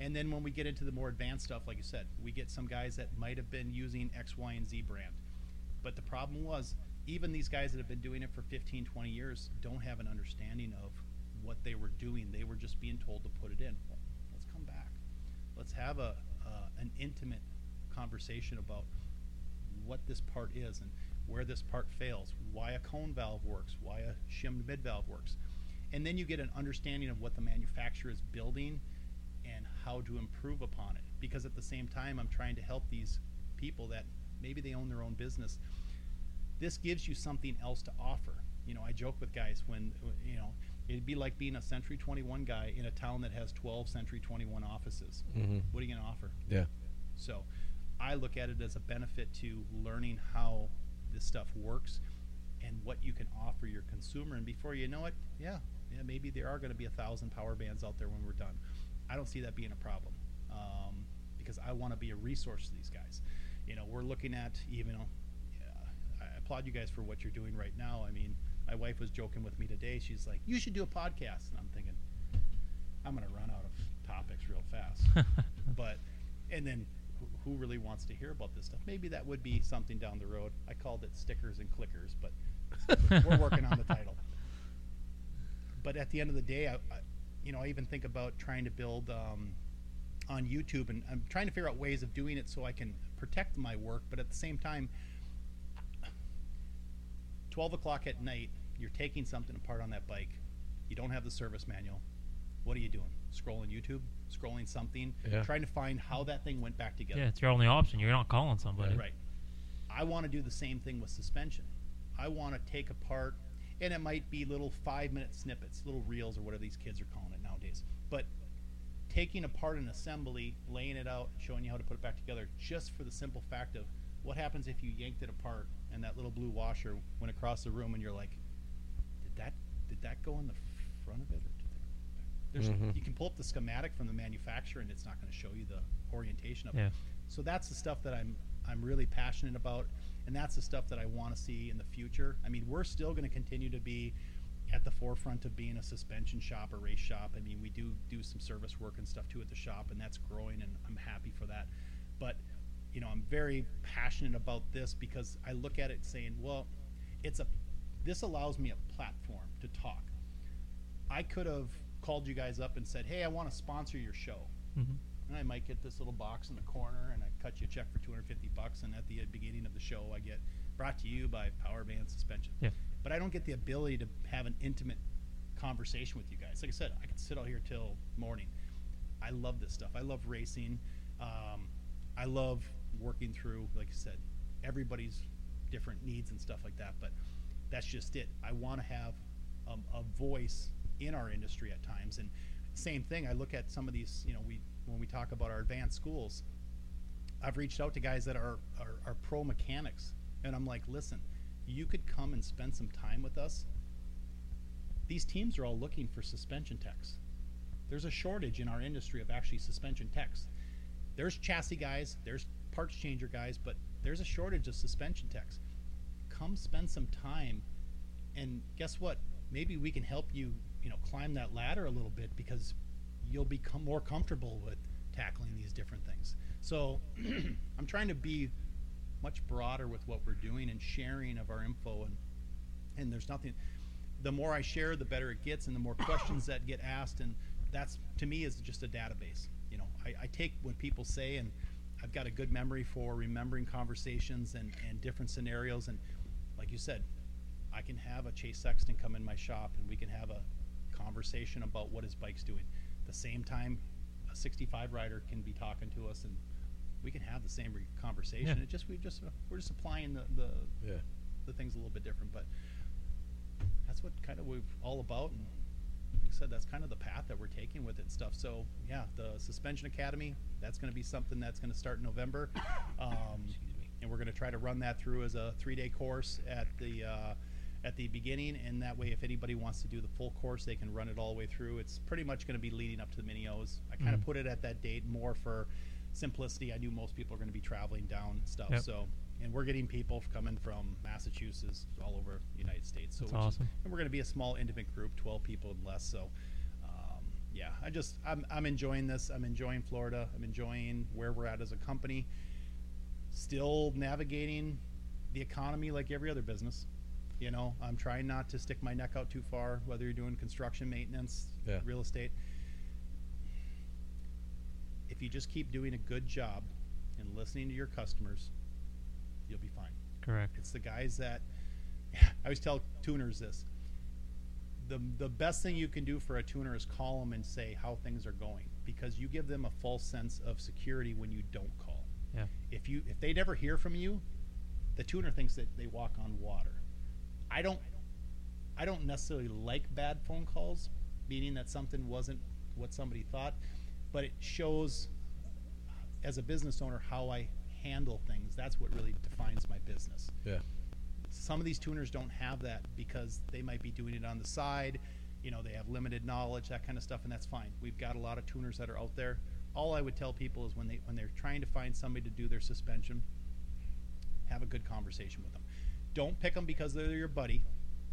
And then when we get into the more advanced stuff, like you said, we get some guys that might have been using X, Y, and Z brand. But the problem was, even these guys that have been doing it for 15, 20 years don't have an understanding of what they were doing. They were just being told to put it in. Let's come back. Let's have a uh, an intimate conversation about what this part is and where this part fails, why a cone valve works, why a shimmed mid valve works. And then you get an understanding of what the manufacturer is building and how to improve upon it. Because at the same time, I'm trying to help these people that maybe they own their own business. This gives you something else to offer. You know, I joke with guys when, you know, it'd be like being a Century 21 guy in a town that has 12 Century 21 offices. Mhm. What are you going to offer? Yeah. So I look at it as a benefit to learning how this stuff works and what you can offer your consumer. And before you know it, yeah, yeah, maybe there are going to be a thousand power bands out there when we're done. I don't see that being a problem um, because I want to be a resource to these guys. You know, we're looking at even. You know, applaud you guys for what you're doing right now. I mean, my wife was joking with me today. She's like, "You should do a podcast," and I'm thinking, I'm going to run out of topics real fast. But and then who, who really wants to hear about this stuff? Maybe that would be something down the road. I called it stickers and clickers but we're working on the title. But at the end of the day I, I you know i even think about trying to build um, on youtube and i'm trying to figure out ways of doing it so i can protect my work but at the same time 12 o'clock at night you're taking something apart on that bike you don't have the service manual what are you doing scrolling youtube scrolling something Yeah. trying to find how that thing went back together Yeah, it's your only option. You're not calling somebody. Right. I want to do the same thing with suspension. I want to take apart, and it might be little five minute snippets, little reels, or whatever these kids are calling it nowadays. But taking apart an assembly, laying it out, showing you how to put it back together, just for the simple fact of what happens if you yanked it apart and that little blue washer went across the room, and you're like, did that did that go on the front of it? Or did Mhm. You can pull up the schematic from the manufacturer, and it's not going to show you the orientation of it. So that's the stuff that I'm I'm really passionate about, and that's the stuff that I want to see in the future. I mean, we're still going to continue to be at the forefront of being a suspension shop, or race shop. I mean, we do do some service work and stuff too at the shop, and that's growing, and I'm happy for that. But you know, I'm very passionate about this because I look at it saying, well, it's a this allows me a platform to talk. I could have called you guys up and said, hey, I want to sponsor your show hmm and I might get this little box in the corner, and I cut you a check for 250 bucks, and at the beginning of the show, I get brought to you by Power Band Suspension. Yeah. But I don't get the ability to have an intimate conversation with you guys. Like I said, I could sit out here till morning. I love this stuff. I love racing. Um, I love working through, like I said, everybody's different needs and stuff like that. But that's just it. I want to have um, a voice in our industry at times. And same thing, I look at some of these, you know, we when we talk about our advanced schools, I've reached out to guys that are, are, are pro mechanics, and I'm like, listen, you could come and spend some time with us. These teams are all looking for suspension techs. There's a shortage in our industry of actually suspension techs. There's chassis guys, there's parts changer guys, but there's a shortage of suspension techs. Come spend some time, and guess what? Maybe we can help you, you know, climb that ladder a little bit because you'll become more comfortable with tackling these different things. So I'm trying to be much broader with what we're doing and sharing of our info and and there's nothing the more I share the better it gets and the more questions that get asked and that's to me is just a database. You know, I, I take what people say and I've got a good memory for remembering conversations and, and different scenarios and like you said, I can have a Chase Sexton come in my shop and we can have a conversation about what his bike's doing. the same time, a 65 rider can be talking to us and we can have the same re- conversation. Yeah. It just we just we're just applying the, the Yeah. the things a little bit different, but that's what kind of we're all about. And said, that's kind of the path that we're taking with it and stuff. So yeah, the suspension academy that's going to be something that's going to start in November, um, and we're going to try to run that through as a three-day course at the uh, at the beginning, and that way, if anybody wants to do the full course, they can run it all the way through. It's pretty much going to be leading up to the mini O's. I kind of Mhm. put it at that date more for simplicity. I knew most people are going to be traveling down and stuff, Yep. so and we're getting people coming from Massachusetts all over the United States. So That's which is- and we're going to be a small, intimate group, 12 people and less. So, um, yeah, I just I'm I'm enjoying this. I'm enjoying Florida. I'm enjoying where we're at as a company. Still navigating the economy like every other business. You know, I'm trying not to stick my neck out too far. Whether you're doing construction, maintenance, Yeah. real estate. If you just keep doing a good job and listening to your customers, you'll be fine. Correct. It's the guys that I always tell tuners this. The the best thing you can do for a tuner is call them and say how things are going because you give them a false sense of security when you don't call. Yeah. If you if they never hear from you, the tuner thinks that they walk on water. I don't I don't necessarily like bad phone calls, meaning that something wasn't what somebody thought, but it shows uh, as a business owner how I handle things. That's what really defines my business. Yeah. some of these tuners don't have that because they might be doing it on the side you know they have limited knowledge that kind of stuff and that's fine. We've got a lot of tuners that are out there. All i would tell people is when they when they're trying to find somebody to do their suspension have a good conversation with them. Don't pick them because they're your buddy.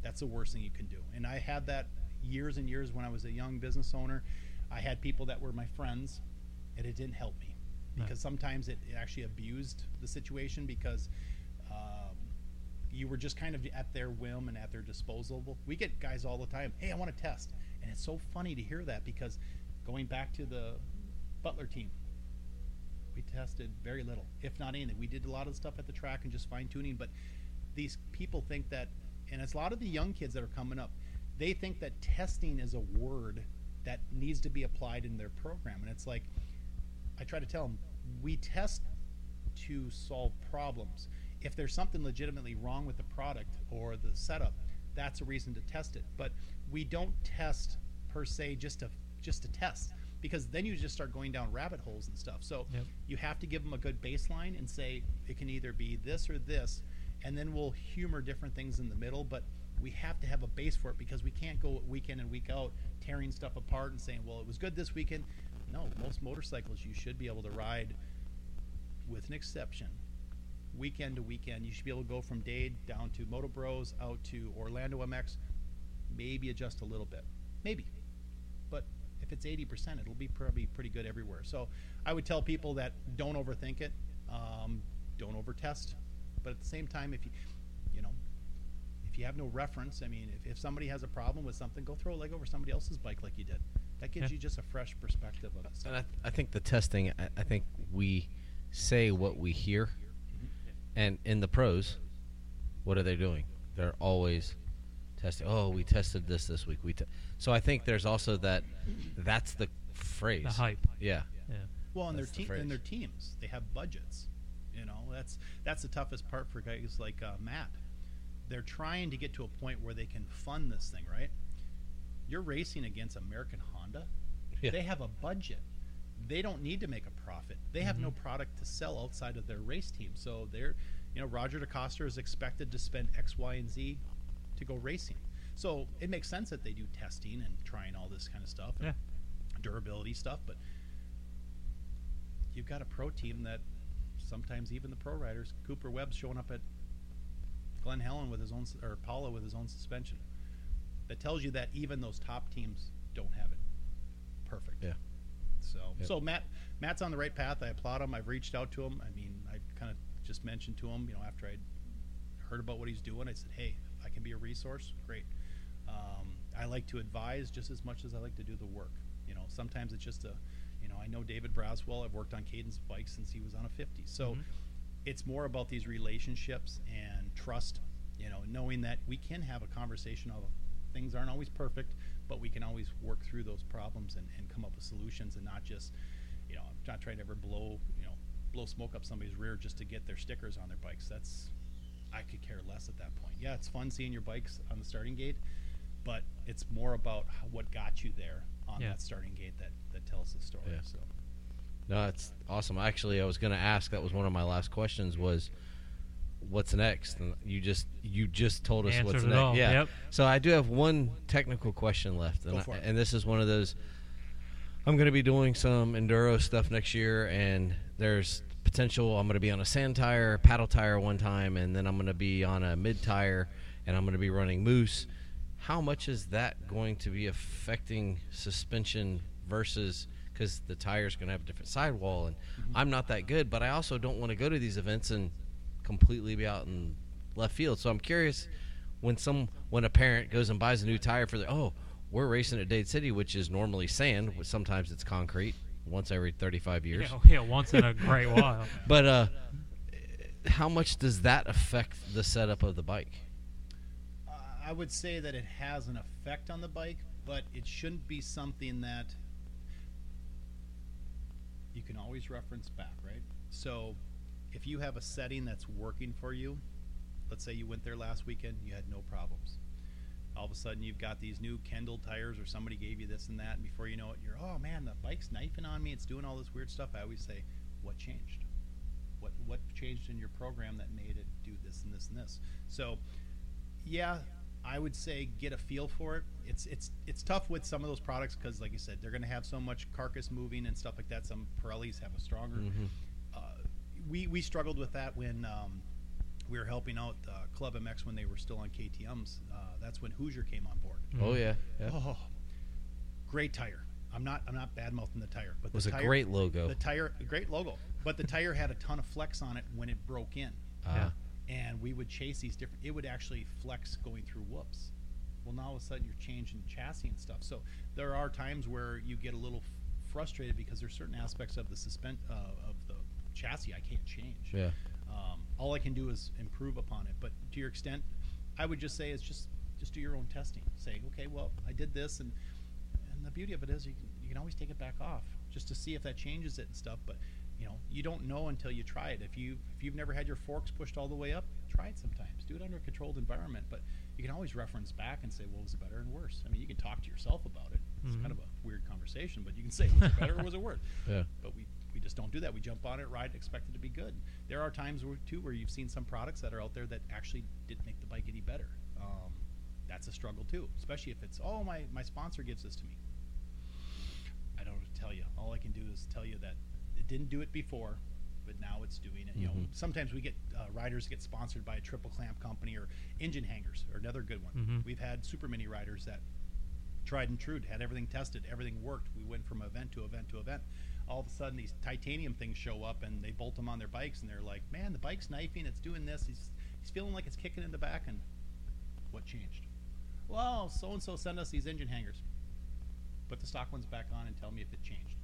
That's the worst thing you can do. And i had that years and years when i was a young business owner. I had people that were my friends and it didn't help me Because sometimes it, it actually abused the situation because um, you were just kind of at their whim and at their disposal. We get guys all the time, hey, I want to test. And it's so funny to hear that because going back to the Butler team, we tested very little, if not anything. We did a lot of stuff at the track and just fine tuning, but these people think that, and it's a lot of the young kids that are coming up, they think that testing is a word that needs to be applied in their program. And it's like, I try to tell them, we test to solve problems. If there's something legitimately wrong with the product or the setup, that's a reason to test it. But we don't test per se just to just to test because then you just start going down rabbit holes and stuff. So Yep. you have to give them a good baseline and say it can either be this or this, and then we'll humor different things in the middle. But we have to have a base for it because we can't go week in and week out tearing stuff apart and saying, well, it was good this weekend. No, most motorcycles you should be able to ride with an exception weekend to weekend. You should be able to go from Dade down to Moto Bros out to Orlando MX, maybe adjust a little bit, maybe. But if it's 80%, it'll be probably pretty good everywhere. So I would tell people that don't overthink it, um, don't overtest, but at the same time, if you, you know, if you have no reference, I mean, if, if somebody has a problem with something, go throw a leg over somebody else's bike like you did. That gives Yeah. you just a fresh perspective of it. And I, I think the testing, I, I think we say what we hear, and in the pros, what are they doing? They're always testing. Oh, we tested this this week. We te-. so I think there's also that. That's the phrase. The hype. Yeah. Yeah. Well, and their That's the and their teams, they have budgets. You know, that's that's the toughest part for guys like uh, Matt. They're trying to get to a point where they can fund this thing, right? You're racing against American Honda. Yeah. They have a budget. They don't need to make a profit. They have no Mhm. product to sell outside of their race team. So they're, you know, Roger DeCoster is expected to spend X, Y, and Z to go racing. So it makes sense that they do testing and trying all this kind of stuff, and durability stuff. But you've got a pro team that sometimes even the pro riders, Cooper Webb's showing up at Glen Helen with his own, or Paula with his own suspension. That tells you that even those top teams don't have it perfect. Yeah. So, Yep. so Matt, Matt's on the right path. I applaud him. I've reached out to him. I mean, I kind of just mentioned to him, you know, after I heard about what he's doing, I said, hey, if I can be a resource, great. Um, I like to advise just as much as I like to do the work. You know, sometimes it's just a, you know, I know David Braswell. I've worked on Caden's bike since he was on a 50. So Mhm. it's more about these relationships and trust. You know, knowing that we can have a conversation of things aren't always perfect, but we can always work through those problems and, and come up with solutions and not just, you know, I'm not trying to ever blow, you know, blow smoke up somebody's rear just to get their stickers on their bikes. That's I could care less at that point. Yeah, it's fun seeing your bikes on the starting gate, but it's more about how, what got you there on Yeah. that starting gate that, that tells the story. Yeah. So No, it's awesome. Actually, I was going to ask. That was one of my last questions. Was what's next? And you just you just told us what's Answered it next. all. Yeah. Yep. So I do have one technical question left, and, Go I- it. and this is one of those. I'm going to be doing some enduro stuff next year, and there's potential. I'm going to be on a sand tire, paddle tire one time, and then I'm going to be on a mid tire, and I'm going to be running Moose. How much is that going to be affecting suspension versus because the tire's going to have a different sidewall, and mm-hmm. I'm not that good, but I also don't want to go to these events and completely be out in left field. So I'm curious when some when a parent goes and buys a new tire for the oh we're racing at Dade City, which is normally sand, but sometimes it's concrete once every 35 years. Yeah, yeah, once in a great while. But uh, how much does that affect the setup of the bike? Uh, I would say that it has an effect on the bike, but it shouldn't be something that you can always reference back, right? So, if you have a setting that's working for you, let's say you went there last weekend, you had no problems. All of a sudden, you've got these new Kenda tires, or somebody gave you this and that, and before you know it, you're, oh man, the bike's knifing on me. It's doing all this weird stuff. I always say, what changed? What what changed in your program that made it do this and this and this? So, yeah, I would say get a feel for it. It's it's it's tough with some of those products because, like you said, they're going to have so much carcass moving and stuff like that. Some Pirellis have a stronger. Mhm. We we struggled with that when um, we were helping out uh, Club MX when they were still on KTM's. Uh, that's when Hoosier came on board. Oh yeah, yeah. Oh, great tire. I'm not I'm not bad mouthing the tire, but it was the a tire, great logo. The tire, great logo, but the tire had a ton of flex on it when it broke in Uh, and we would chase these different it would actually flex going through whoops well now all of a sudden you're changing chassis and stuff so there are times where you get a little f- frustrated because there's certain aspects of the suspend uh, of the chassis i can't change. Yeah. um, all i can do is improve upon it. But to your extent i would just say is just just do your own testing. Say okay well i did this and and the beauty of it is you can, you can always take it back off just to see if that changes it and stuff. But you know you don't know until you try it. If you if you've never had your forks pushed all the way up try it sometimes. Do it under a controlled environment. But you can always reference back and say well was it better and worse? I mean you can talk to yourself about it. It's Mhm. kind of a weird conversation but you can say was it better or was it worse? Yeah. but we just don't do that we jump on it ride expect it to be good there are times where, too where you've seen some products that are out there that actually didn't make the bike any better um, that's a struggle too especially if it's oh my my sponsor gives this to me I don't know to tell you. All I can do is tell you that it didn't do it before, but now it's doing it. You know, Mhm. sometimes we get uh, riders get sponsored by a triple clamp company or engine hangers or another good one. Mhm. We've had super mini riders that tried and true, had everything tested, everything worked. We went from event to event to event. All of a sudden, these titanium things show up and they bolt them on their bikes, and they're like, "Man, the bike's knifing. It's doing this. He's he's feeling like it's kicking in the back." And what changed? Well, so and so sent us these engine hangers put the stock ones back on and tell me if it changed.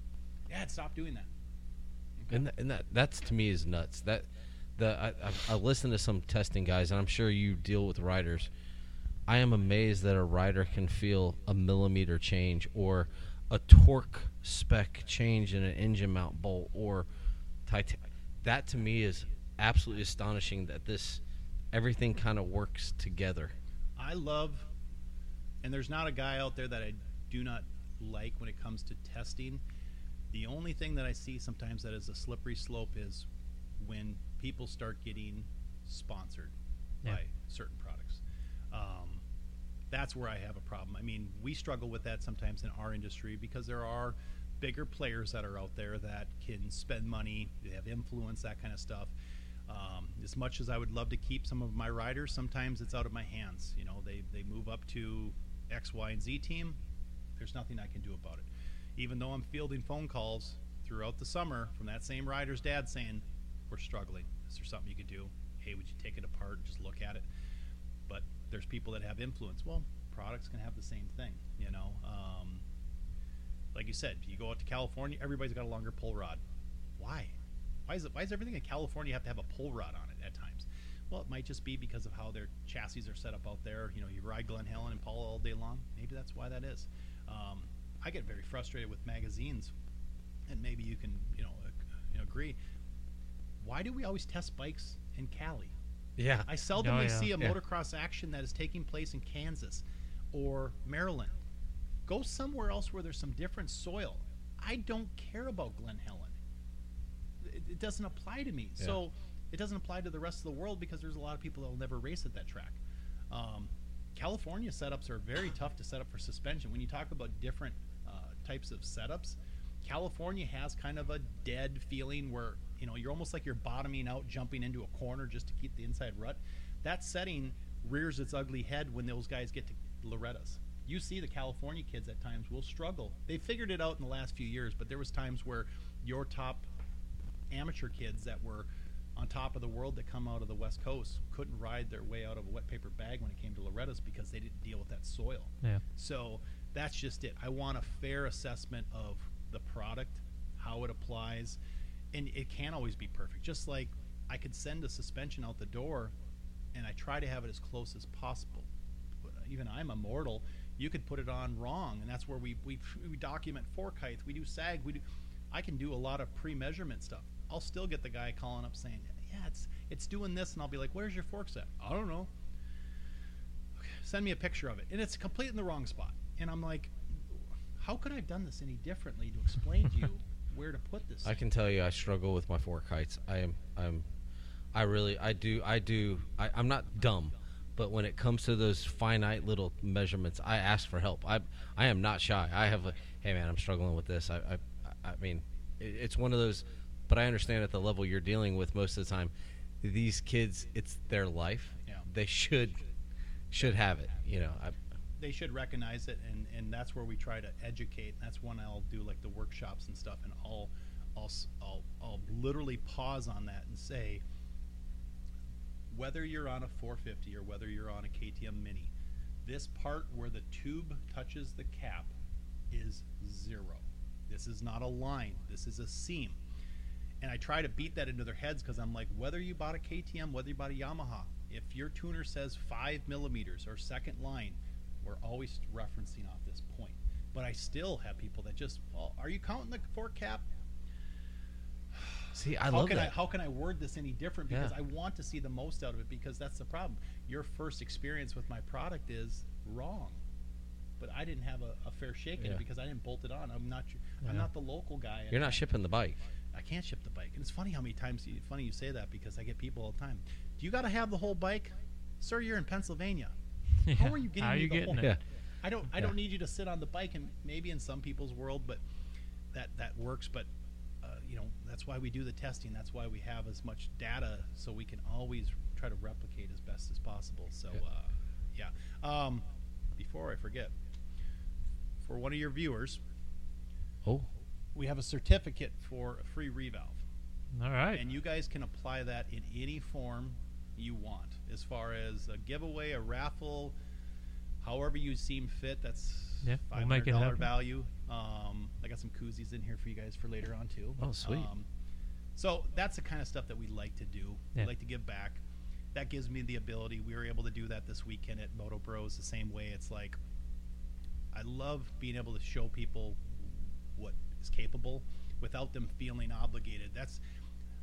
Yeah, stopped doing that. Okay. And, th- and that that's to me is nuts. That the I, I, I listen to some testing guys, and I'm sure you deal with riders. I am amazed that a rider can feel a millimeter change or a torque spec change in an engine mount bolt or tit- that to me is absolutely astonishing that this everything kind of works together. I love And there's not a guy out there that I do not like when it comes to testing. The only thing that I see sometimes that is a slippery slope is when people start getting sponsored Yeah. by certain products. Um, that's where I have a problem. I mean, we struggle with that sometimes in our industry because there are bigger players that are out there that can spend money, they have influence, that kind of stuff. Um, as much as I would love to keep some of my riders, sometimes it's out of my hands. You know, they, they move up to X, Y, and Z team. There's nothing I can do about it. Even though I'm fielding phone calls throughout the summer from that same rider's dad saying, We're struggling. Is there something you could do? Hey, would you take it apart and just look at it? There's people that have influence. Well, products can have the same thing, you know. Um, like you said, you go out to California, everybody's got a longer pull rod. Why? Why is it? Why does everything in California have to have a pull rod on it at times? Well, it might just be because of how their chassis are set up out there. You know, you ride Glen Helen and Pala all day long. Maybe that's why that is. Um, I get very frustrated with magazines, and maybe you can, you know, agree. Why do we always test bikes in Cali? Yeah. I seldomly Oh, yeah. see a Yeah. motocross action that is taking place in Kansas or Maryland. Go somewhere else where there's some different soil. I don't care about Glen Helen. It, it doesn't apply to me. Yeah. So it doesn't apply to the rest of the world because there's a lot of people that will never race at that track. Um, California setups are very tough to set up for suspension. When you talk about different uh, types of setups, California has kind of a dead feeling where you know you're almost like you're bottoming out, jumping into a corner just to keep the inside rut. That setting rears its ugly head when those guys get to Loretta's. You see the California kids at times will struggle. They figured it out in the last few years, but there was times where your top amateur kids that were on top of the world that come out of the West Coast couldn't ride their way out of a wet paper bag when it came to Loretta's because they didn't deal with that soil. Yeah. So that's just it. I want a fair assessment of the product, how it applies, and it can't always be perfect. Just like I could send a suspension out the door, and I try to have it as close as possible. But uh, even I'm a mortal. You could put it on wrong, and that's where we we, we document fork height. We do sag. We do. I can do a lot of pre-measurement stuff. I'll still get the guy calling up saying, "Yeah, it's it's doing this," and I'll be like, "Where's your fork set?" I don't know. Okay, send me a picture of it, and it's complete in the wrong spot. And I'm like, how could I have done this any differently to explain to you where to put this? I can tell you, I struggle with my fork heights. I am, I'm, I really, I do, I do. I, I'm not dumb, but when it comes to those finite little measurements, I ask for help. I, I am not shy. I have, like, hey man, I'm struggling with this. I, I, I mean, it, it's one of those. But I understand at the level you're dealing with most of the time, these kids, it's their life. Yeah. They should, should have it. You know, I, they should recognize it and and that's where we try to educate. That's when i'll do like the workshops and stuff and i'll i'll i'll, I'll literally pause on that and say whether you're on a 450 or whether you're on a ktm mini this part where the tube touches the cap is zero. This is not a line. This is a seam. And I try to beat that into their heads because I'm like, whether you bought a KTM, whether you bought a Yamaha, if your tuner says five millimeters or second line, we're always referencing off this point. But I still have people that just, well, are you counting the fork cap? see, I how love can that. I how can I word this any different? Because Yeah. I want to see the most out of it. Because that's the problem. Your first experience with my product is wrong, but I didn't have a, a fair shake in Yeah. it because I didn't bolt it on. I'm not Yeah. I'm not the local guy. you're not shipping the bike. I can't ship the bike. And it's funny how many times you, funny you say that because I get people all the time. Do you got to have the whole bike, sir? You're in Pennsylvania. How are you getting How are me you the getting whole- it? Yeah. I don't. I Yeah. don't need you to sit on the bike, and maybe in some people's world, but that that works. But uh, you know, that's why we do the testing. That's why we have as much data, so we can always try to replicate as best as possible. So, Good. uh, yeah. Um, before I forget, for one of your viewers, Oh, we have a certificate for a free revalve. All right. And you guys can apply that in any form you want, as far as a giveaway, a raffle, however you seem fit. That's Yeah, five we'll make it dollar value. Um, I got some koozies in here for you guys for later on too. Oh, sweet. Um, so that's the kind of stuff that we like to do. Yeah. We like to give back. That gives me the ability. We were able to do that this weekend at Moto Bros. The same way. It's like I love being able to show people what is capable without them feeling obligated. That's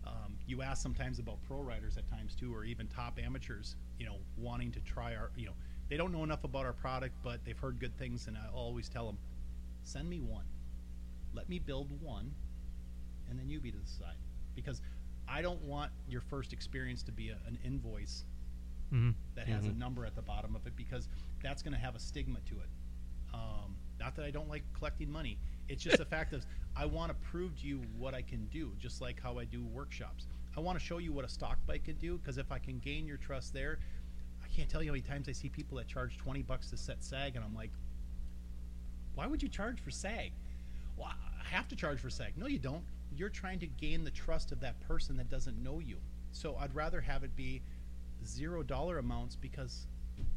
um, you ask sometimes about pro riders at times too, or even top amateurs. You know, wanting to try our, you know, they don't know enough about our product, but they've heard good things, and I always tell them, send me one. Let me build one, and then you be to the side. Because I don't want your first experience to be a, an invoice hmm that has a Mhm. number at the bottom of it because that's going to have a stigma to it. Um, not that I don't like collecting money. It's just the fact of I want to prove to you what I can do, just like how I do workshops. I want to show you what a stock bike can do because if I can gain your trust there, I can't tell you how many times I see people that charge 20 bucks to set sag, and I'm like, why would you charge for sag? Well, I have to charge for sag. No, you don't. You're trying to gain the trust of that person that doesn't know you. So I'd rather have it be zero dollar amounts because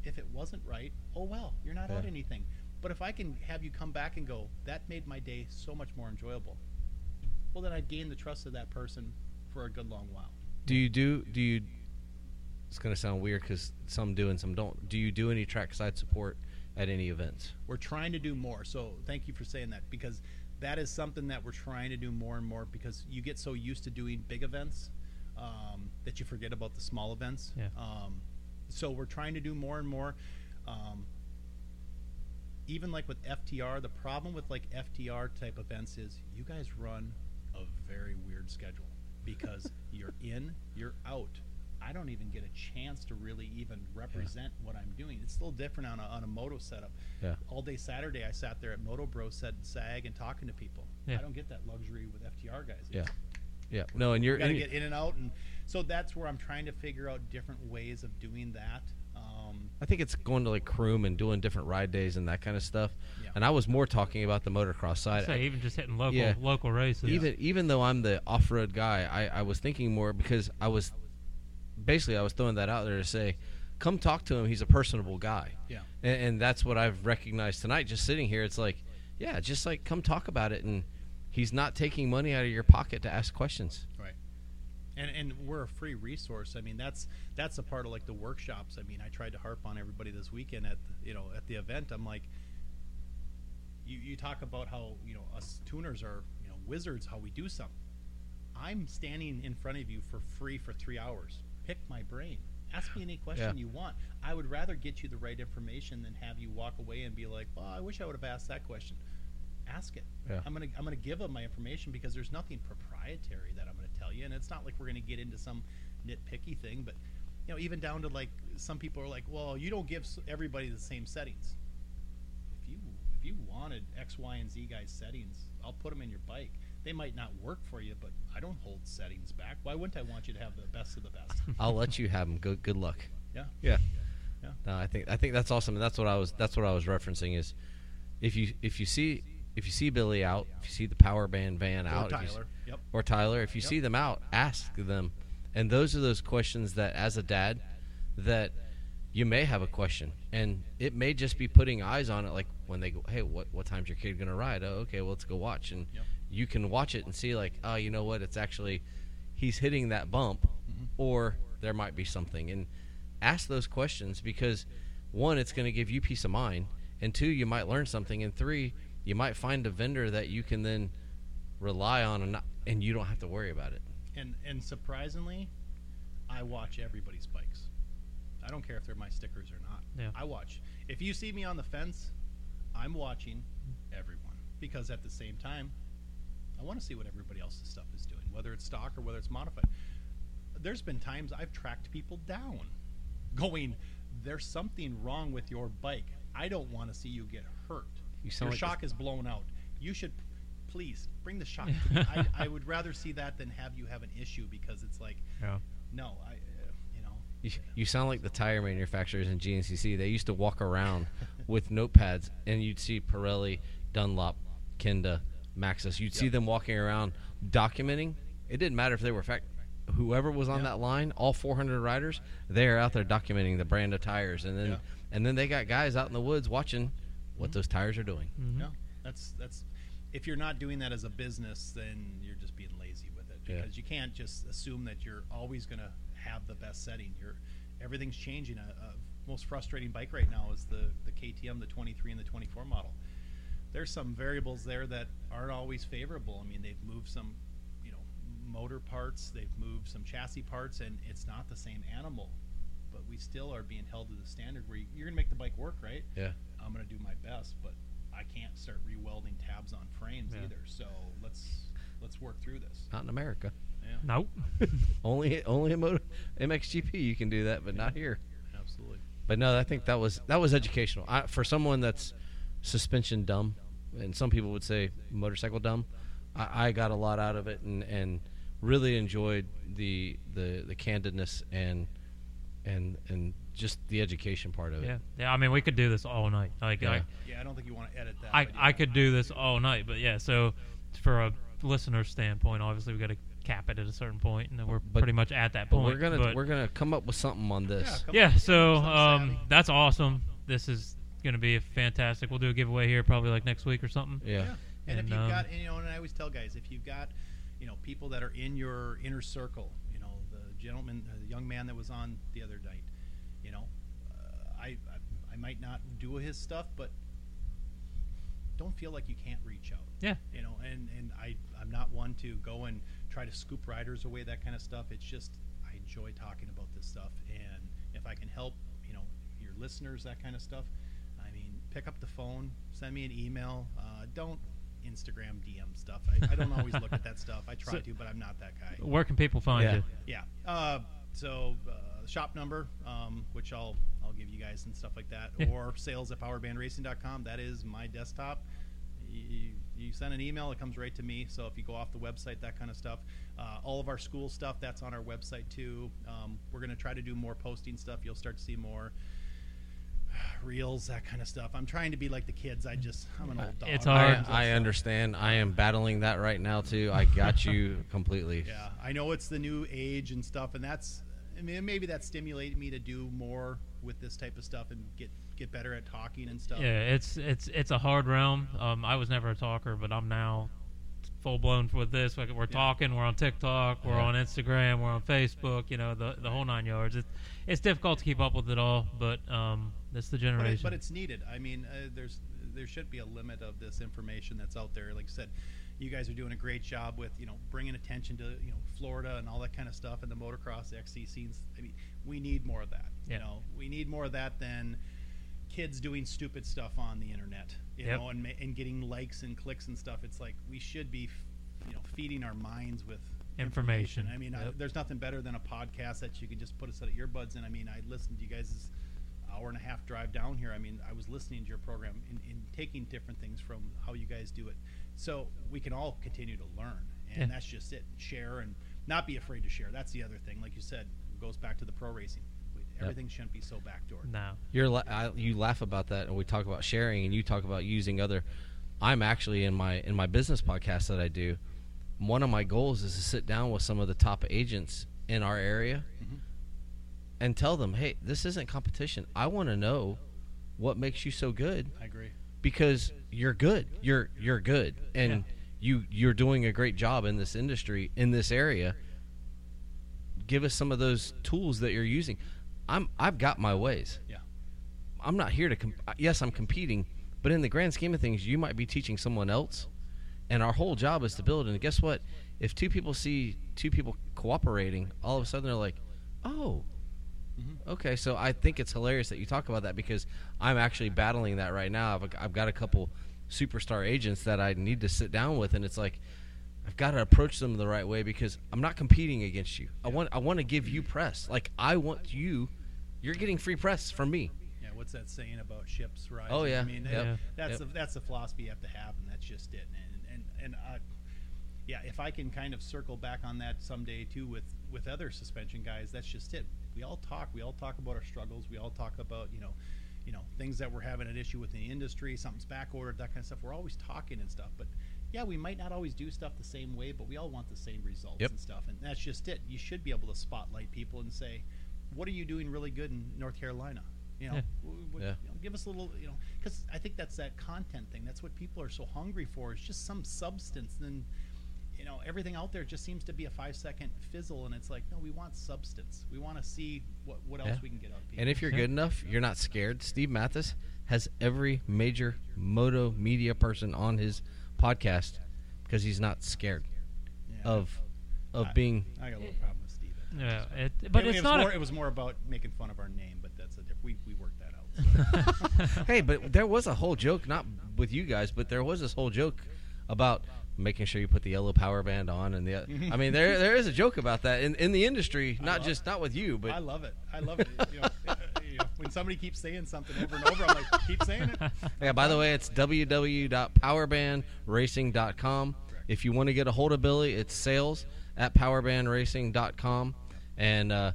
if it wasn't right, oh well, you're not out anything. But if I can have you come back and go, that made my day so much more enjoyable. Well, then I'd gain the trust of that person for a good long while. Do you do do you? It's gonna sound weird because some do and some don't. Do you do any trackside support at any events? We're trying to do more. So thank you for saying that because that is something that we're trying to do more and more because you get so used to doing big events um, that you forget about the small events. Yeah. Um, so we're trying to do more and more. Um, even like with FTR, the problem with like FTR type events is you guys run a very weird schedule because you're in, you're out. I don't even get a chance to really even represent what I'm doing. It's a little different on a, on a moto setup. Yeah. All day Saturday, I sat there at Moto Bro setting sag and talking to people. Yeah. I don't get that luxury with FTR guys. Yeah. Yeah. No, and you're You got to get in and out, and so that's where I'm trying to figure out different ways of doing that. I think it's going to like Croom and doing different ride days and that kind of stuff. Yeah. And I was more talking about the motocross side. Say even just hitting local Yeah. local races. even even though I'm the off road guy, I, I was thinking more because I was basically I was throwing that out there to say, come talk to him. He's a personable guy, yeah. and, and that's what I've recognized tonight. Just sitting here, it's like, yeah, just like come talk about it, and he's not taking money out of your pocket to ask questions. Right. And and we're a free resource. I mean, that's that's a part of like the workshops. I mean, I tried to harp on everybody this weekend at the, you know at the event. I'm like, you you talk about how you know us tuners are you know wizards how we do something. I'm standing in front of you for free for three hours. Pick my brain. Ask me any question Yeah. you want. I would rather get you the right information than have you walk away and be like, "Well, I wish I would have asked that question." Ask it. Yeah. I'm gonna I'm gonna give them my information because there's nothing proprietary that I'm gonna tell you, and it's not like we're gonna get into some nitpicky thing. But you know, even down to like some people are like, "Well, you don't give everybody the same settings." If you if you wanted X, Y, and Z guys settings, I'll put them in your bike. They might not work for you, but I don't hold settings back. Why wouldn't I want you to have the best of the best? I'll let you have them. Good good luck. Yeah. Yeah. Yeah. No, I think I think that's awesome, and that's what I was that's what I was referencing is, if you if you see if you see Billy out, if you see the power band van Or out, if you s- Yep. or Tyler, if you Yep. see them out, ask them, and those are those questions that as a dad, that you may have a question, and it may just be putting eyes on it, like when they go, hey, what what time's your kid gonna ride? Oh, okay, well let's go watch, and Yep. you can watch it and see like, oh, you know what, it's actually he's hitting that bump, Mhm. or there might be something, and ask those questions because one, it's going to give you peace of mind, and two, you might learn something, and three, you might find a vendor that you can then rely on, and not, and you don't have to worry about it. And and surprisingly, I watch everybody's bikes. I don't care if they're my stickers or not. Yeah. I watch. If you see me on the fence, I'm watching everyone because at the same time, I want to see what everybody else's stuff is doing, whether it's stock or whether it's modified. There's been times I've tracked people down, going, "There's something wrong with your bike. I don't want to see you get hurt. You sound Your like shock is blown out. You should." Please bring the shock. to me. I, I would rather see that than have you have an issue because it's like, Yeah. no, I, uh, you know, You, you sound like the tire manufacturers in GNCC. They used to walk around with notepads, and you'd see Pirelli, Dunlop, Kenda, Maxxis. You'd see them walking around documenting. It didn't matter if they were fact. Whoever was on Yeah. that line, all 400 riders, they are out there documenting the brand of tires, and then Yeah. and then they got guys out in the woods watching what those tires are doing. Mhm. No, that's that's. If you're not doing that as a business, then you're just being lazy with it Yeah. because you can't just assume that you're always going to have the best setting. You're everything's changing. A, a most frustrating bike right now is the the KTM, the 23 and the 24 model. There's some variables there that aren't always favorable. I mean, they've moved some, you know, motor parts, they've moved some chassis parts, and it's not the same animal but we still are being held to the standard where you, you're going to make the bike work, right? Yeah. I'm going to do my best, but I can't start rewelding tabs on frames Yeah. either. So let's let's work through this. Not in America. Yeah, Nope. Only only in Moto, MXGP you can do that, but not here. absolutely. But no, I think that was that was educational I, for someone that's suspension dumb, and some people would say motorcycle dumb. I, I got a lot out of it, and, and really enjoyed the the the candidness and and and just the education part of it. yeah. Yeah. I mean, we could do this all night. Like, Yeah. I, Yeah, I don't think you want to edit that. I, but I could do this all night, but yeah. So, for a listener standpoint, obviously we got to cap it at a certain point, and we're But- pretty much at that But point. we're gonna but- we're gonna come up with something on this. come yeah. So um, that's awesome. This is gonna be fantastic. We'll do a giveaway here probably like next week or something. Yeah. Yeah. And, And, if you've um, got, and, you know, and I always tell guys, if you've got, you know, people that are in your inner circle, you know, the gentleman, uh, the young man that was on the other night, you know, uh, I, I, I might not do his stuff, but don't feel like you can't reach out. Yeah. You know, and and I, I'm not one to go and try to scoop riders away, that kind of stuff. It's just I enjoy talking about this stuff, and if I can help, you know, your listeners, that kind of stuff. I mean, pick up the phone, send me an email. Uh, don't Instagram DM stuff. I, I don't always look at that stuff. I try So- to, but I'm not that guy. Where can people find Yeah. you? Yeah. Uh, so uh, shop number, um, which I'll I'll give you guys and stuff like that, Yeah. or sales at powerbandracing.com. That is my desktop. You, you send an email, it comes right to me. So if you go off the website, that kind of stuff. Uh, all of our school stuff that's on our website too. Um, we're gonna try to do more posting stuff. You'll start to see more reels, that kind of stuff. I'm trying to be like the kids. I just I'm an old dog. It's I, hard. I understand. I am battling that right now too. I got you completely. Yeah, I know it's the new age and stuff, and that's I mean maybe that stimulated me to do more with this type of stuff and get get better at talking and stuff. Yeah, it's it's it's a hard realm. Um, I was never a talker, but I'm now full blown with this. Like we're talking, we're on TikTok, we're Yeah. on Instagram, we're on Facebook. You know, the the whole nine yards. It's it's difficult to keep up with it all, but um, that's the But, generation. it, but it's needed. I mean, uh, there's there should be a limit of this information that's out there. Like I said, you guys are doing a great job with you know bringing attention to you know Florida and all that kind of stuff and the motocross, the XC scenes. I mean, we need more of that. Yeah. You know, we need more of that than kids doing stupid stuff on the internet. You Yep. know, and and getting likes and clicks and stuff. It's like we should be, you know, feeding our minds with Information. I mean, I, there's nothing better than a podcast that you can just put a set of earbuds in. I mean, I listened to you guys' hour and a half drive down here. I mean, I was listening to your program and, and taking different things from how you guys do it. So we can all continue to learn, and Yeah. that's just it. Share and not be afraid to share. That's the other thing. Like you said, it goes back to the pro racing. We- Everything shouldn't be so backdoor. no. You're la- I, you laugh about that, and we talk about sharing, and you talk about using other. I'm actually in my in my business podcast that I do. One of my goals is to sit down with some of the top agents in our area. And tell them, "Hey, this isn't competition. I want to know what makes you so good I agree. because you're good. You're you're good, and Yeah. you you're doing a great job in this industry in this area. Give us some of those tools that you're using. I'm I've got my ways. Yeah. I'm not here to. Com- yes, I'm competing, but in the grand scheme of things, you might be teaching someone else, and our whole job is to build. And guess what? If two people see two people cooperating, all of a sudden they're like, "Oh, Mhm. okay." So I think it's hilarious that you talk about that because I'm actually battling that right now. I've, I've got a couple superstar agents that I need to sit down with, and it's like. I've got to approach them the right way because I'm not competing against you. I want I want to give you press. Like I want you. You're getting free press from me. Yeah, what's that saying about ships rising? Oh, yeah. I mean, Yep. that- that's Yep. the that's the philosophy you have to have, and that's just it. And and and uh, yeah, if I can kind of circle back on that someday too with with other suspension guys, that's just it. We all talk. We all talk about our struggles. We all talk about you know, you know things that we're having an issue with in the industry. Something's back ordered, that kind of stuff. We're always talking and stuff, but. Yeah, we might not always do stuff the same way, but we all want the same results Yep. and stuff, and that's just it. You should be able to spotlight people and say, "What are you doing really good in North Carolina?" You know, Yeah. w- w- Yeah. you know, give us a little, you know, because I think that's that content thing. That's what people are so hungry for. Is just some substance. And you know, everything out there just seems to be a five second fizzle, and it's like, no, we want substance. We want to see what what else Yeah. we can get out of people. And if you're good enough, you're not scared. Steve Matthes has every major moto media person on his podcast because he's not scared Yeah. of of I- being. I got a little problem with steve Yeah, it, but it, it's it not. Was a- it was more about making fun of our name, but that's a diff- we we worked that out. so. hey, but there was a whole joke, not with you guys, but there was this whole joke about making sure you put the yellow power band on, and the. I mean, there there is a joke about that in, in the industry, not just not with you, but I love it. I love it. You know, you know, when somebody keeps saying something over and over, I'm like, keep saying it. Yeah, by the way, it's www.powerbandracing.com. If you want to get a hold of Billy, it's sales at powerbandracing.com. And uh,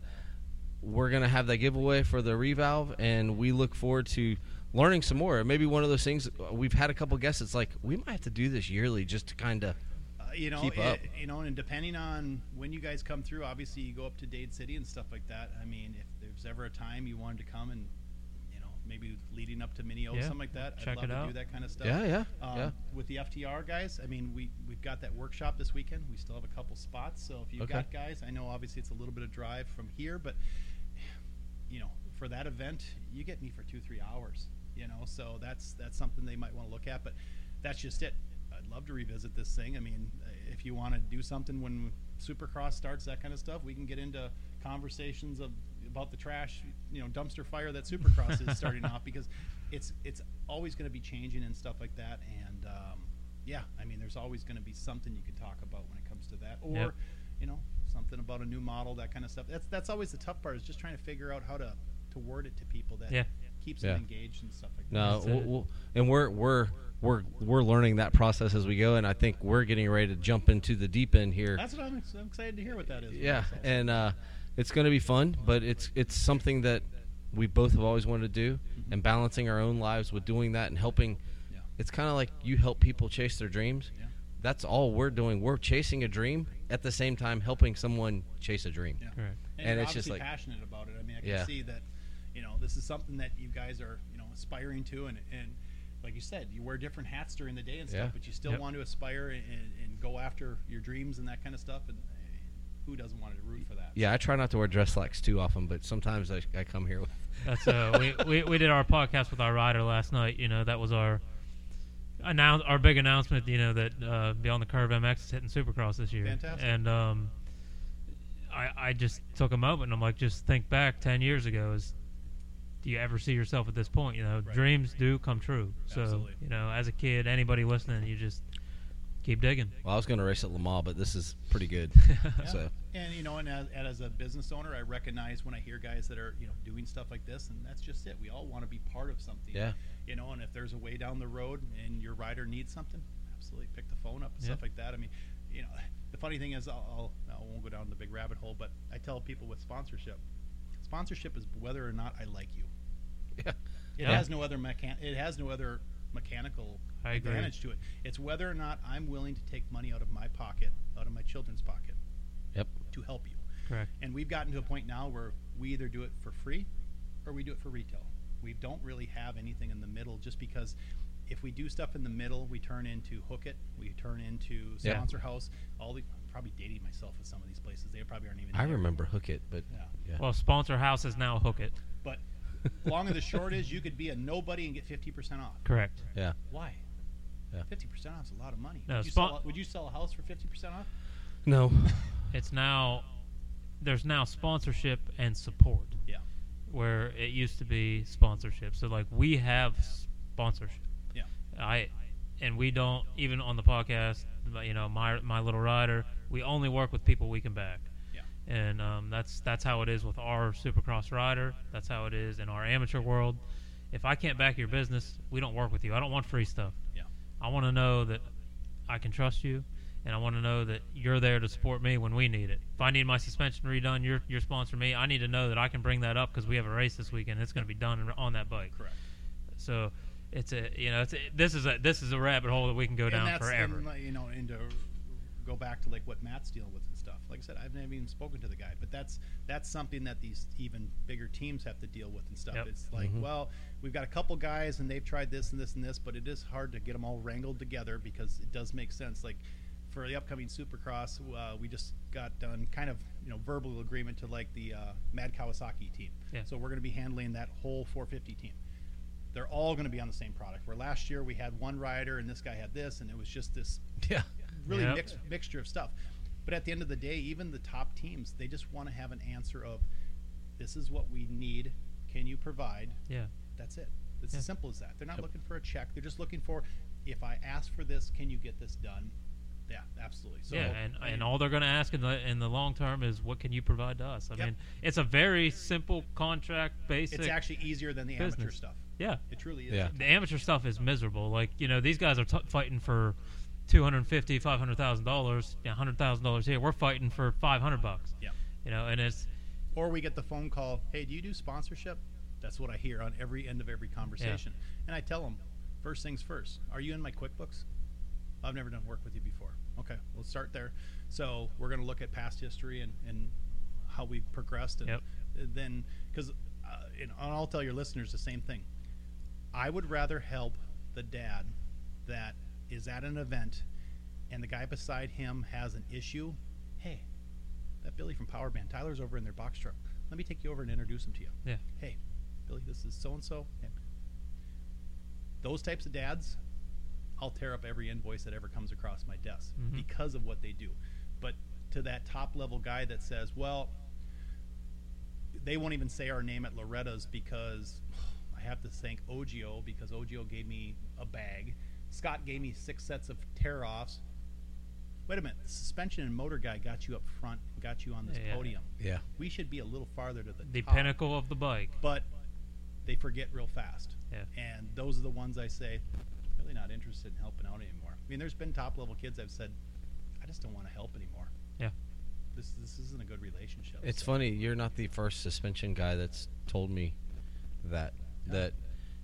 we're going to have that giveaway for the revalve, and we look forward to learning some more. Maybe one of those things, we've had a couple guests, it's like, we might have to do this yearly just to kind of. Uh, you know, Keep it- up. you know, and depending on when you guys come through, obviously you go up to Dade City and stuff like that. I mean, if there's ever a time you wanted to come and, you know, maybe leading up to Minneola, Yeah, something like that, check I'd love it to out. do that kind of stuff. Yeah, yeah, Um, yeah. With the FTR guys, I mean, we we've got that workshop this weekend. We still have a couple spots, so if you've Okay. got guys, I know obviously it's a little bit of drive from here, but you know, for that event, you get me for two three hours. You know, so that's that's something they might want to look at, but that's just it. I'd love to revisit this thing. I mean, if you want to do something when Supercross starts, that kind of stuff, we can get into conversations of about the trash, you know, dumpster fire that Supercross is starting off because it's it's always going to be changing and stuff like that. And um, yeah, I mean, there's always going to be something you can talk about when it comes to that, or Yep. you know, something about a new model, that kind of stuff. That's that's always the tough part is just trying to figure out how to to word it to people that Yeah. Keeps Yeah. them engaged and stuff like that. No, we'll, we'll, and we're we're we're we're learning that process as we go, and I think we're getting ready to jump into the deep end here. That's what I'm, I'm excited to hear what that is. yeah, and uh, it's going to be fun, but it's it's something that we both have always wanted to do, and balancing our own lives with doing that and helping. Yeah. It's kind of like you help people chase their dreams. Yeah. That's all we're doing. We're chasing a dream at the same time helping someone chase a dream. Yeah. Correct. and, and you're it's just like- passionate about it. I mean, I can Yeah. see that. You know, this is something that you guys are you know aspiring to, and and like you said, you wear different hats during the day and stuff, Yeah. but you still Yep. want to aspire and, and, and go after your dreams and that kind of stuff. And who doesn't want to root for that? Yeah, I try not to wear dress slacks too often, but sometimes I, I come here with. That's uh, we, we we did our podcast with our rider last night. You know, that was our announce our big announcement. You know that uh, Beyond the Curve MX is hitting Supercross this year. Fantastic. And um, I I just took a moment. and I'm like, just think back ten years ago. Is do you ever see yourself at this point? You know, Right. dreams do come true. So Absolutely. you know, as a kid, anybody listening, you just keep digging. Well, I was going to race at Le Mans, but this is pretty good. Yeah. So And you know, and as, and as a business owner, I recognize when I hear guys that are you know doing stuff like this, and that's just it. We all want to be part of something. Yeah. You know, and if there's a way down the road and your rider needs something, absolutely pick the phone up and Yeah. stuff like that. I mean, you know, the funny thing is, I'll, I'll I won't go down the big rabbit hole, but I tell people with sponsorship, sponsorship is whether or not I like you. yeah, It Yeah. has no other mechan- It has no other mechanical advantage to it. It's whether or not I'm willing to take money out of my pocket, out of my children's pocket, yep. to help you. Correct. And we've gotten to a point now where we either do it for free or we do it for retail. We don't really have anything in the middle just because if we do stuff in the middle, we turn into Hookit, we turn into Yeah. Sponsor House. All the probably dating myself with some of these places. They probably aren't even. I remember anymore. Hookit, but Yeah. yeah. Well, sponsor house is now Hookit. But long and the short is, you could be a nobody and get fifty percent off. Correct. yeah. Why? Yeah. Fifty percent off is a lot of money. No, would, you spon- sell, would you sell a house for fifty percent off? No. It's now there's now sponsorship and support. Yeah. where it used to be sponsorship. So like we have sponsorship. Yeah. I and we don't even on the podcast. You know, my my little rider. We only work with people we can back. Yeah. And um, that's that's how it is with our Supercross rider. That's how it is in our amateur world. If I can't back your business, we don't work with you. I don't want free stuff. Yeah. I want to know that I can trust you, and I want to know that you're there to support me when we need it. If I need my suspension redone, you're you're sponsoring me. I need to know that I can bring that up because we have a race this weekend. It's going to be done on that bike. Correct. So it's a you know it's a, this is a this is a rabbit hole that we can go down that's, forever. And, you know, and to go back to like what Matt's dealing with and stuff. Like I said, I've never even spoken to the guy, but that's that's something that these even bigger teams have to deal with and stuff. Yep. It's like, Mhm. well, we've got a couple guys and they've tried this and this and this, but it is hard to get them all wrangled together because it does make sense. Like for the upcoming Supercross, uh, we just got done kind of you know verbal agreement to like the uh, Mad Kawasaki team. Yeah. So we're going to be handling that whole 450 team they're all going to be on the same product. Where last year we had one rider and this guy had this, and it was just this Yeah. really Yep. mixed mixture of stuff. But at the end of the day, even the top teams, they just want to have an answer of, "This is what we need. Can you provide?" Yeah. That's it. It's Yeah. as simple as that. They're not Yep. looking for a check. They're just looking for, if I ask for this, can you get this done? Yeah, absolutely. So yeah, and, I and all they're going to ask in the in the long term is what can you provide to us? I Yep. mean, it's a very simple contract, basic. it's actually easier than the amateur stuff. Yeah, It truly is. Yeah. the amateur stuff is miserable. Like you know, these guys are t- fighting for two hundred fifty, five hundred thousand dollars, hundred thousand dollars here. We're fighting for five hundred bucks. Yeah. You know, and it's Or we get the phone call, "Hey, do you do sponsorship?" That's what I hear on every end of every conversation. And I tell them, first things first. Are you in my QuickBooks? I've never done work with you before. Okay, we'll start there. So we're going to look at past history and, and how we've progressed, and Yep. then because uh, and I'll tell your listeners the same thing. I would rather help the dad that is at an event, and the guy beside him has an issue. Hey, that Billy from Power Band, Tyler's over in their box truck. Let me take you over and introduce him to you. yeah, Hey, Billy, this is so and so. Those types of dads, I'll tear up every invoice that ever comes across my desk Mhm. because of what they do. But to that top level guy that says, well, they won't even say our name at Loretta's because have to thank Ogio because Ogio gave me a bag. Scott gave me six sets of tear offs. Wait a minute, the suspension and motor guy got you up front, got you on this Yeah. podium. Yeah. We should be a little farther to the the top pinnacle of the bike. but they forget real fast. Yeah. And those are the ones I say, really not interested in helping out anymore. I mean, there's been top level kids I've said, I just don't want to help anymore. Yeah. This this isn't a good relationship. It's So, funny. You're not the first suspension guy that's told me that that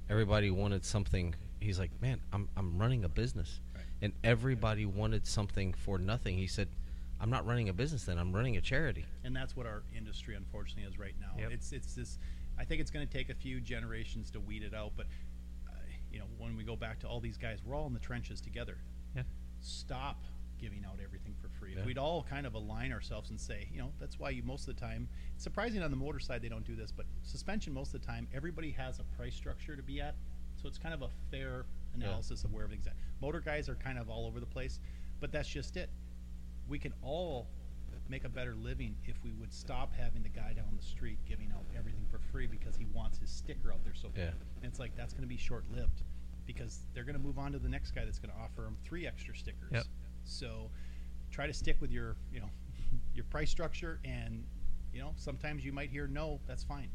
everybody wanted something. He's like, man, I'm I'm running a business, Right. and everybody wanted something for nothing. He said, I'm not running a business. Then I'm running a charity. And that's what our industry unfortunately is right now. Yep. It's it's this. I think it's going to take a few generations to weed it out. But uh, you know, when we go back to all these guys, we're all in the trenches together. Yeah. Stop giving out everything free. Yeah. We'd all kind of align ourselves and say, you know, that's why you most of the time. It's surprising on the motor side they don't do this, but suspension most of the time everybody has a price structure to be at, so it's kind of a fair analysis of where everything's at. Motor guys are kind of all over the place, but that's just it. We can all make a better living if we would stop having the guy down the street giving out everything for free because he wants his sticker out there so bad. Yeah. And it's like that's going to be short lived because they're going to move on to the next guy that's going to offer him three extra stickers. Yep. So try to stick with your, you know, your price structure and you know, sometimes you might hear no, that's fine.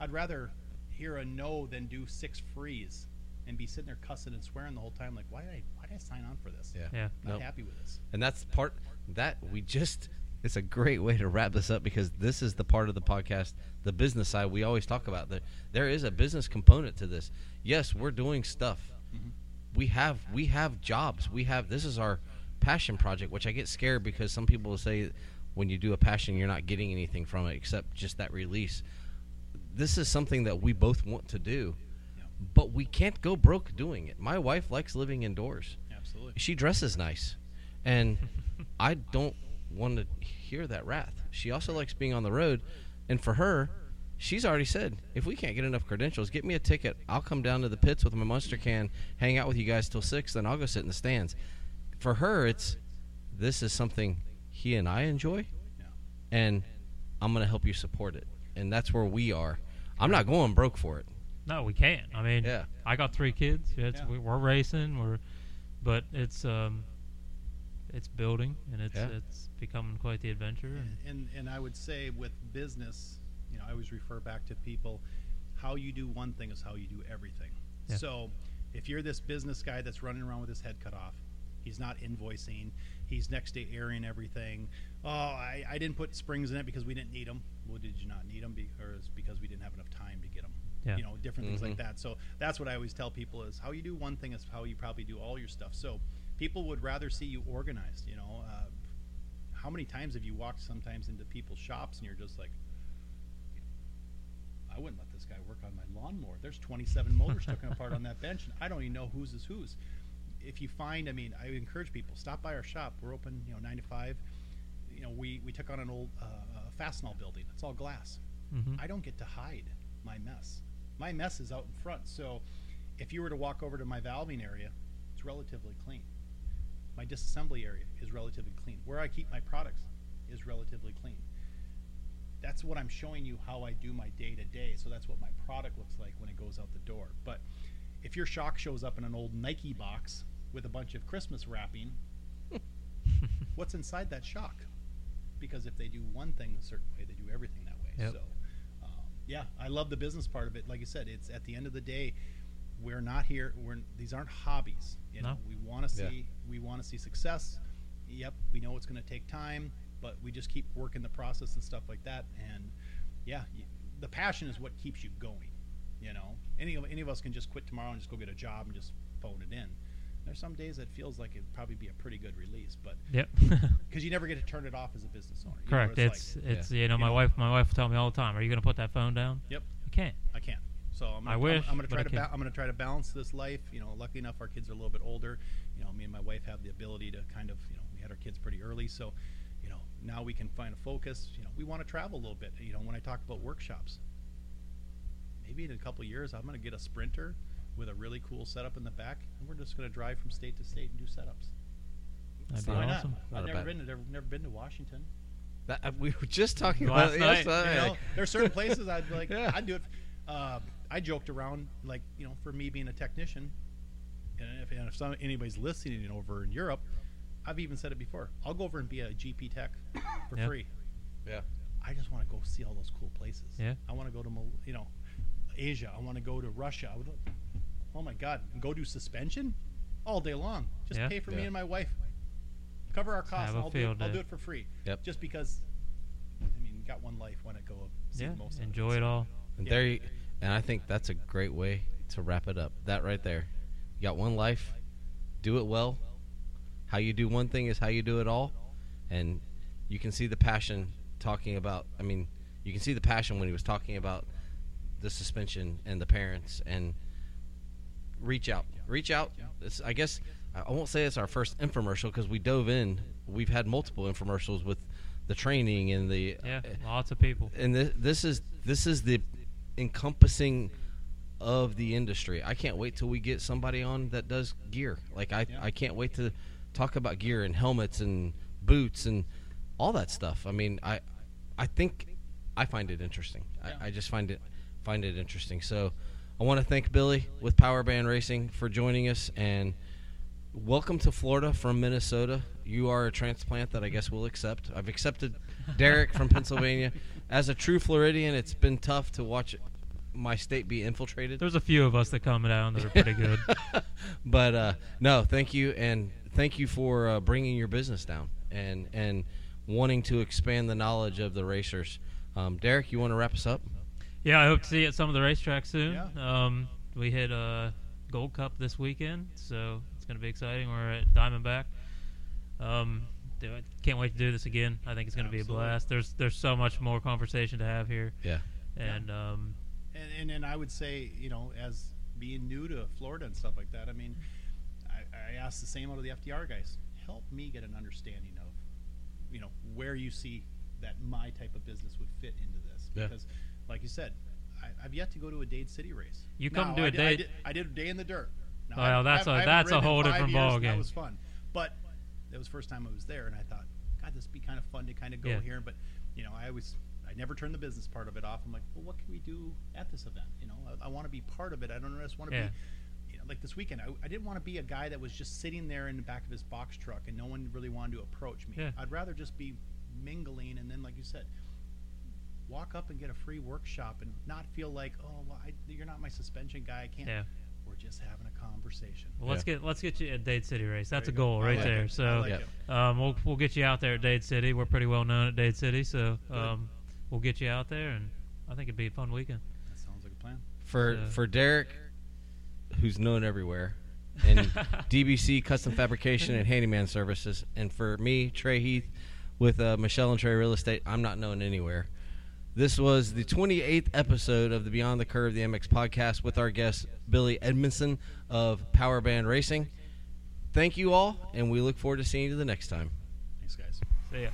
I'd rather hear a no than do six frees and be sitting there cussing and swearing the whole time like why did I why did I sign on for this? Yeah. Yeah. Not Nope. happy with this. And that's part that we just it's a great way to wrap this up because this is the part of the podcast, the business side we always talk about. There there is a business component to this. Yes, we're doing stuff. Mhm. We have we have jobs. We have this is our passion project, which I get scared because some people will say when you do a passion you're not getting anything from it except just that release. This is something that we both want to do. Yeah. But we can't go broke doing it. My wife likes living indoors Absolutely. she dresses nice and i don't want to hear that wrath she also likes being on the road and for her she's already said if we can't get enough credentials get me a ticket i'll come down to the pits with my monster can hang out with you guys till six then i'll go sit in the stands for her it's this is something he and i enjoy and i'm going to help you support it and that's where we are i'm not going broke for it No, we can't. I mean, Yeah. I got three kids. It's, Yeah. we, we're racing. We're, but it's um, it's building and it's Yeah. it's becoming quite the adventure. And, and and I would say with business, you know, I always refer back to people. How you do one thing is how you do everything. Yeah. So, if you're this business guy that's running around with his head cut off, he's not invoicing, he's next day airing everything. Oh, I, I didn't put springs in it because we didn't need them. Well, did you not need them? Because because we didn't have enough time to get them. Yeah. You know, different things like Mhm. that. So that's what I always tell people is how you do one thing is how you probably do all your stuff. So people would rather see you organized. You know, uh, how many times have you walked sometimes into people's shops and you're just like, I wouldn't let this guy work on my lawnmower. There's 27 motors taken apart on that bench, and I don't even know whose is whose. If you find, I mean, I encourage people stop by our shop. We're open, you know, nine to five. You know, we we took on an old uh, uh, Fastenal building. It's all glass. Mhm. I don't get to hide my mess. My mess is out in front. So if you were to walk over to my valving area, it's relatively clean. my disassembly area is relatively clean. Where I keep my products is relatively clean. That's what I'm showing you how I do my day to day. So that's what my product looks like when it goes out the door. But if your shock shows up in an old Nike box with a bunch of Christmas wrapping, what's inside that shock? Because if they do one thing a certain way, they do everything that way. Yep. So, um, yeah, I love the business part of it. Like I said, it's at the end of the day, we're not here. We're these aren't hobbies. You know, No. we want to Yeah. see we want to see success. Yep, we know it's going to take time, but we just keep working the process and stuff like that. And yeah, y- the passion is what keeps you going. You know, any of any of us can just quit tomorrow and just go get a job and just phone it in. There's some days that feels like it'd probably be a pretty good release, but Yep. because you never get to turn it off as a business owner. You know, Correct. it's It's like, it's you know You my know. wife my wife will tell me all the time. Are you going to put that phone down? Yep. I can't. I can't. So I'm gonna, I wish, I'm, I'm gonna try I to ba- I'm gonna try to balance this life. You know, lucky enough our kids are a little bit older. You know, me and my wife have the ability to kind of you know we had our kids pretty early, so you know now we can find a focus. You know, we want to travel a little bit. You know, when I talk about workshops, maybe in a couple years I'm gonna get a Sprinter with a really cool setup in the back, and we're just gonna drive from state to state and do setups. That'd be Why awesome. not? Not I've never been to never, never been to Washington. That, uh, we were just talking Last about it night, yesterday. You know, there's certain places I'd be like, Yeah. I'd do it. Uh, I joked around, like you know, for me being a technician, and if, and if some, anybody's listening over in Europe, I've even said it before. I'll go over and be a GP tech for Yeah. free. Yeah. I just want to go see all those cool places. Yeah. I want to go to you know, Asia. I want to go to Russia. I would, oh my God, and go do suspension all day long. Just Yeah. pay for me and my wife. Cover our costs. Have and a I'll do, it, I'll do it for free. Yep. Just because. I mean, got one life. Why not go see Yeah. most of Enjoy it? it all. And Yeah. there, you, and I think that's a great way to wrap it up. That right there, you got one life, do it well. How you do one thing is how you do it all, and you can see the passion talking about. I mean, you can see the passion when he was talking about the suspension and the parents and reach out, reach out. It's, I guess I I won't say it's our first infomercial because we dove in. We've had multiple infomercials with the training and the Yeah. uh, Lots of people. and this, this is this is the encompassing of the industry. I can't wait till we get somebody on that does gear. Like I, Yeah. I can't wait to talk about gear and helmets and boots and all that stuff. I mean, I I think I find it interesting. Yeah. I, I just find it find it interesting. So I want to thank Billy with Power Band Racing for joining us and welcome to Florida from Minnesota. You are a transplant that I guess we'll accept. I've accepted Derac from Pennsylvania. As a true Floridian, it's been tough to watch my state be infiltrated. There's a few of us that come down that are pretty good. but uh, no, thank you, and thank you for uh, bringing your business down and and wanting to expand the knowledge of the racers. Um, Derac, you want to wrap us up? Yeah, I hope to see you at some of the racetracks soon. Yeah. Um, we hit a Gold Cup this weekend, so it's going to be exciting. We're at Diamondback. Um, do- I can't wait to do this again. I think it's going to be a blast. There's there's so much more conversation to have here, Yeah. and um, And, and and I would say, you know, as being new to Florida and stuff like that, I mean, I, I asked the same out of the FTR guys. Help me get an understanding of, you know, where you see that my type of business would fit into this. Yeah. Like you said, I, I've yet to go to a Dade City race. You come Now, to a I did, I Dade- did, I did a day in the dirt. Now, Well, I- that's I- a- I that's a whole different years, and ballgame. That was fun, but that was the first time I was there, and I thought, God, this would be kind of fun to kind of go Yeah. here. But you know, I always, I never turned the business part of it off. I'm like, well, what can we do at this event? You know, I, I want to be part of it. I don't just want to Yeah. be. You know, like this weekend, I, I didn't want to be a guy that was just sitting there in the back of his box truck and no one really wanted to approach me. Yeah. I'd rather just be mingling and then, like you said, walk up and get a free workshop and not feel like, oh, well, I, you're not my suspension guy. I can't. yeah. We're just having a conversation. Well, let's Yeah. get let's get you at Dade City race. That's a There you go. goal right like there. it. So like um, we'll we'll get you out there at Dade City. We're pretty well known at Dade City, so um, we'll get you out there, and I think it'd be a fun weekend. That sounds like a plan. For Yeah. for Derac, who's known everywhere, and DBC Custom Fabrication and Handyman Services, and for me, Trey Heath, with uh, Michelle and Trey Real Estate, I'm not known anywhere. This was the 28th episode of the Beyond the Curve, the MX podcast, with our guest Billy Edmonson of Power Band Racing. Thank you all, and we look forward to seeing you the next time. Thanks, guys. See ya.